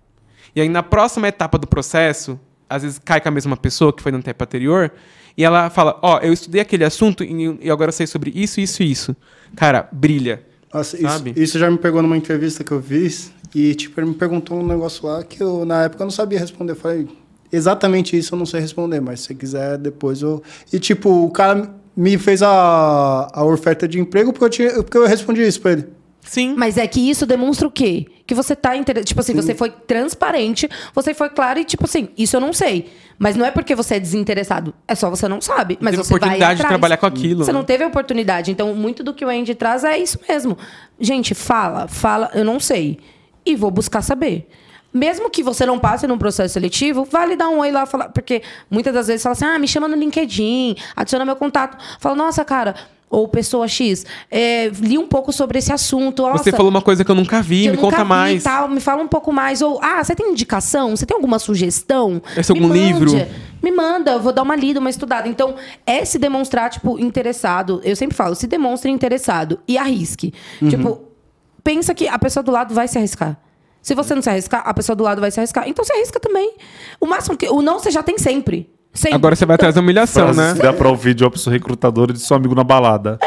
E aí na próxima etapa do processo, às vezes cai com a mesma pessoa que foi na etapa anterior, e ela fala, ó, eu estudei aquele assunto e, agora eu sei sobre isso, isso e isso. Cara, brilha. Nossa, isso, Sabe? isso já me pegou numa entrevista que eu fiz e tipo ele me perguntou um negócio lá que eu na época eu não sabia responder. Eu falei exatamente isso eu não sei responder, mas se você quiser depois eu e tipo o cara me fez a, a oferta de emprego porque eu tinha porque eu respondi isso pra ele. Sim. Mas é que isso demonstra o quê? Que você tá interessado. Tipo assim, você foi transparente, você foi claro e, tipo assim, isso eu não sei. Mas não é porque você é desinteressado. É só você não sabe. Mas Teve você vai oportunidade de atrás. trabalhar com aquilo, Você né? não teve a oportunidade. Então, muito do que o Andy traz é isso mesmo. Gente, fala, fala, eu não sei. E vou buscar saber. Mesmo que você não passe num processo seletivo, vale dar um oi lá falar. Porque muitas das vezes fala assim: ah, me chama no LinkedIn, adiciona meu contato. Fala, nossa, cara, ou pessoa X, é, li um pouco sobre esse assunto. Você nossa, falou uma coisa que eu nunca vi, eu me nunca conta vi mais. Tal, me fala um pouco mais. Ou, ah, você tem indicação? Você tem alguma sugestão? Esse Me algum mande. livro? Me manda, eu vou dar uma lida, uma estudada. Então, é se demonstrar, tipo, interessado. Eu sempre falo, se demonstre interessado e arrisque. Uhum. Tipo, pensa que a pessoa do lado vai se arriscar. Se você não se arriscar, a pessoa do lado vai se arriscar. Então, se arrisca também. O máximo que... O não você já tem sempre. Sempre. Agora você vai atrás da humilhação, Frase né? dá pra ouvir de uma pessoa recrutadora de seu amigo na balada.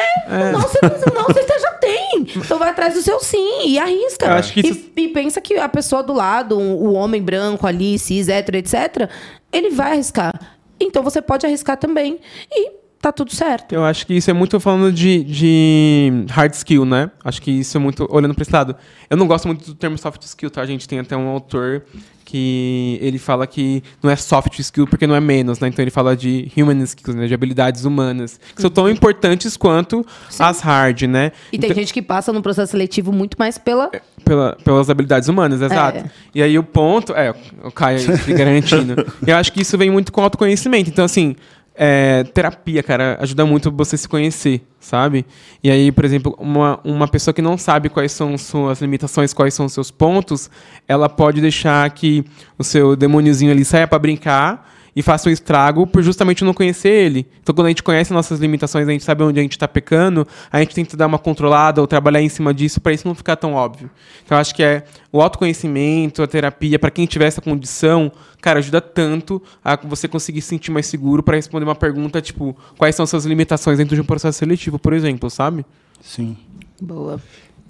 Não, você, não, você já tem. Então vai atrás do seu sim e arrisca. Eu acho que isso- e, e pensa que a pessoa do lado, um- o homem branco ali, cis, hétero, etc., ele vai arriscar. Então você pode arriscar também. E tá tudo certo. Eu acho que isso é muito falando de, de hard skill, né? Acho que isso é muito olhando para esse lado. Eu não gosto muito do termo soft skill, tá? A gente tem até um autor que ele fala que não é soft skill porque não é menos, né? Então ele fala de human skills, né? De habilidades humanas, que são tão importantes quanto as hard, né? E tem Então- gente que passa no processo seletivo muito mais pela. pela- pelas habilidades humanas, exato. E aí o ponto. É, o Caio garantindo. Eu acho que isso vem muito com autoconhecimento. Então, assim, é, terapia, cara, ajuda muito você se conhecer, sabe? E aí, por exemplo, uma, uma pessoa que não sabe quais são suas limitações, quais são os seus pontos, ela pode deixar que o seu demôniozinho ali saia pra brincar. E faça um estrago por justamente não conhecer ele. Então, quando a gente conhece nossas limitações, a gente sabe onde a gente está pecando, a gente tenta dar uma controlada ou trabalhar em cima disso para isso não ficar tão óbvio. Então, eu acho que é o autoconhecimento, a terapia, para quem tiver essa condição, cara, ajuda tanto a você conseguir se sentir mais seguro para responder uma pergunta, tipo, quais são suas limitações dentro de um processo seletivo, por exemplo, sabe? Sim. Boa.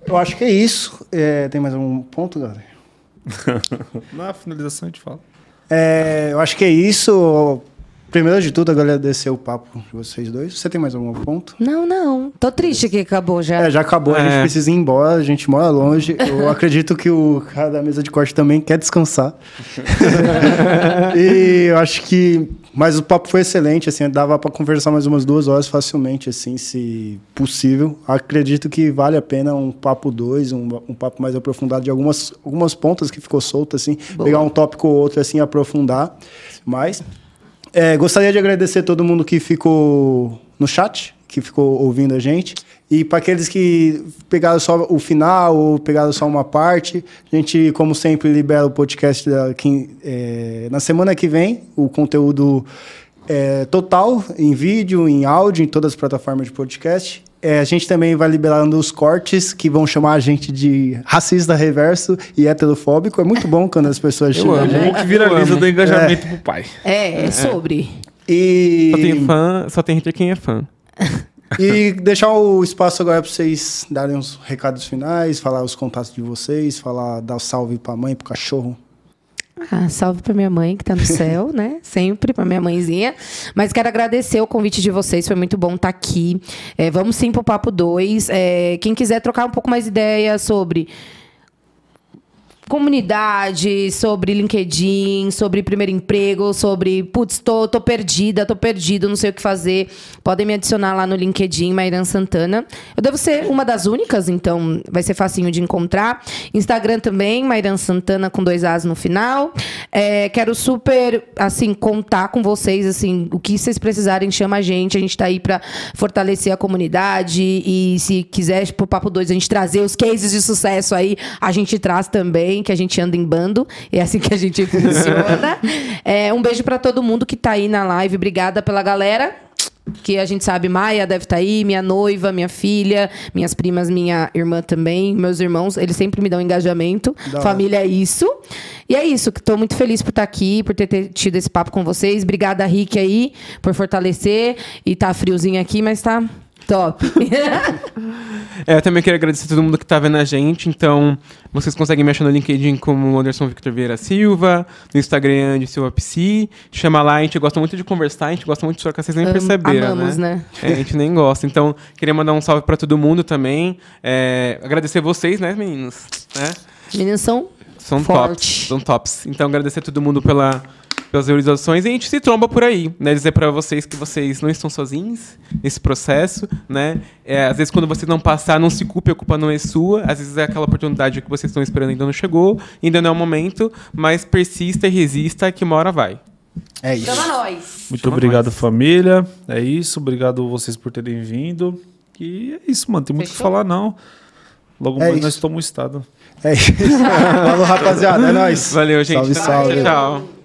Eu acho que é isso. É, tem mais um ponto, galera? Na finalização a gente fala. É, eu acho que é isso. Primeiro de tudo, agradecer o papo de vocês dois. Você tem mais algum ponto? Não, não. Tô triste que acabou já. É, já acabou, a gente É. precisa ir embora, a gente mora longe. Eu acredito que o cara da mesa de corte também quer descansar. e eu acho que. Mas o papo foi excelente, assim, dava para conversar mais umas duas horas facilmente, assim, se possível. Acredito que vale a pena um papo dois, um, um papo mais aprofundado de algumas, algumas pontas que ficou solto, assim, pegar um tópico ou outro, assim, e aprofundar. Mas é, gostaria de agradecer todo mundo que ficou no chat, que ficou ouvindo a gente. E para aqueles que pegaram só o final ou pegaram só uma parte, a gente, como sempre, libera o podcast da, quem- é, na semana que vem, o conteúdo é, total, em vídeo, em áudio, em todas as plataformas de podcast. É, a gente também vai liberando os cortes que vão chamar a gente de racista reverso e heterofóbico. É muito bom quando as pessoas chamam a É gente. bom que viraliza do engajamento pro pai. É, é sobre. E... Só tem fã, só tem hater quem é fã. E deixar o espaço agora para vocês darem os recados finais, falar os contatos de vocês, falar, dar um salve pra mãe, pro cachorro. Ah, salve pra minha mãe que tá no céu, né? Sempre pra minha mãezinha. Mas quero agradecer o convite de vocês, foi muito bom estar aqui. É, vamos sim pro Papo 2. É, quem quiser trocar um pouco mais ideia sobre comunidade, sobre LinkedIn, sobre primeiro emprego, sobre, putz, tô, tô perdida, tô perdido, não sei o que fazer. Podem me adicionar lá no LinkedIn, Mairan Santana. Eu devo ser uma das únicas, então vai ser facinho de encontrar. Instagram também, Mairan Santana com dois As no final. É, quero super, assim, contar com vocês, assim, o que vocês precisarem, chama a gente. A gente tá aí pra fortalecer a comunidade e se quiser, pro Papo 2, a gente trazer os cases de sucesso aí, a gente traz também, que a gente anda em bando. É assim que a gente funciona. É, um beijo pra todo mundo que tá aí na live. Obrigada pela galera. Que a gente sabe, Maia deve estar aí, minha noiva, minha filha, minhas primas, minha irmã também, meus irmãos, eles sempre me dão engajamento. Hora. Família é isso. E é isso, que tô muito feliz por estar aqui, por ter, ter tido esse papo com vocês. Obrigada, Rick, aí, por fortalecer. E tá friozinho aqui, mas tá top. É, eu também quero agradecer a todo mundo que tá vendo a gente. Então, vocês conseguem me achar no LinkedIn como Anderson Victor Vieira Silva, no Instagram de Silva Psi. Chama lá, a gente gosta muito de conversar, a gente gosta muito de trocar, vocês nem Am- perceberam, amamos, né? É, a gente nem gosta. Então, queria mandar um salve pra todo mundo também. É, agradecer vocês, né, meninos? Né? Meninos são São Forte. tops. São tops. Então, agradecer a todo mundo pela, pelas realizações e a gente se tromba por aí, né? Dizer pra vocês que vocês não estão sozinhos nesse processo, né? É, às vezes, quando vocês não passar, não se culpe, a culpa não é sua. Às vezes é aquela oportunidade que vocês estão esperando ainda não chegou, ainda não é o momento, mas persista e resista que uma hora vai. É isso. Chama nós. Muito Chama obrigado, nós. família. É isso. Obrigado vocês por terem vindo. E é isso, mano. Tem muito o que falar, não. Logo É mais isso. nós tomamos estado. É isso. Falou, rapaziada. É nóis. Valeu, gente. Salve, Tchau, salve. tchau.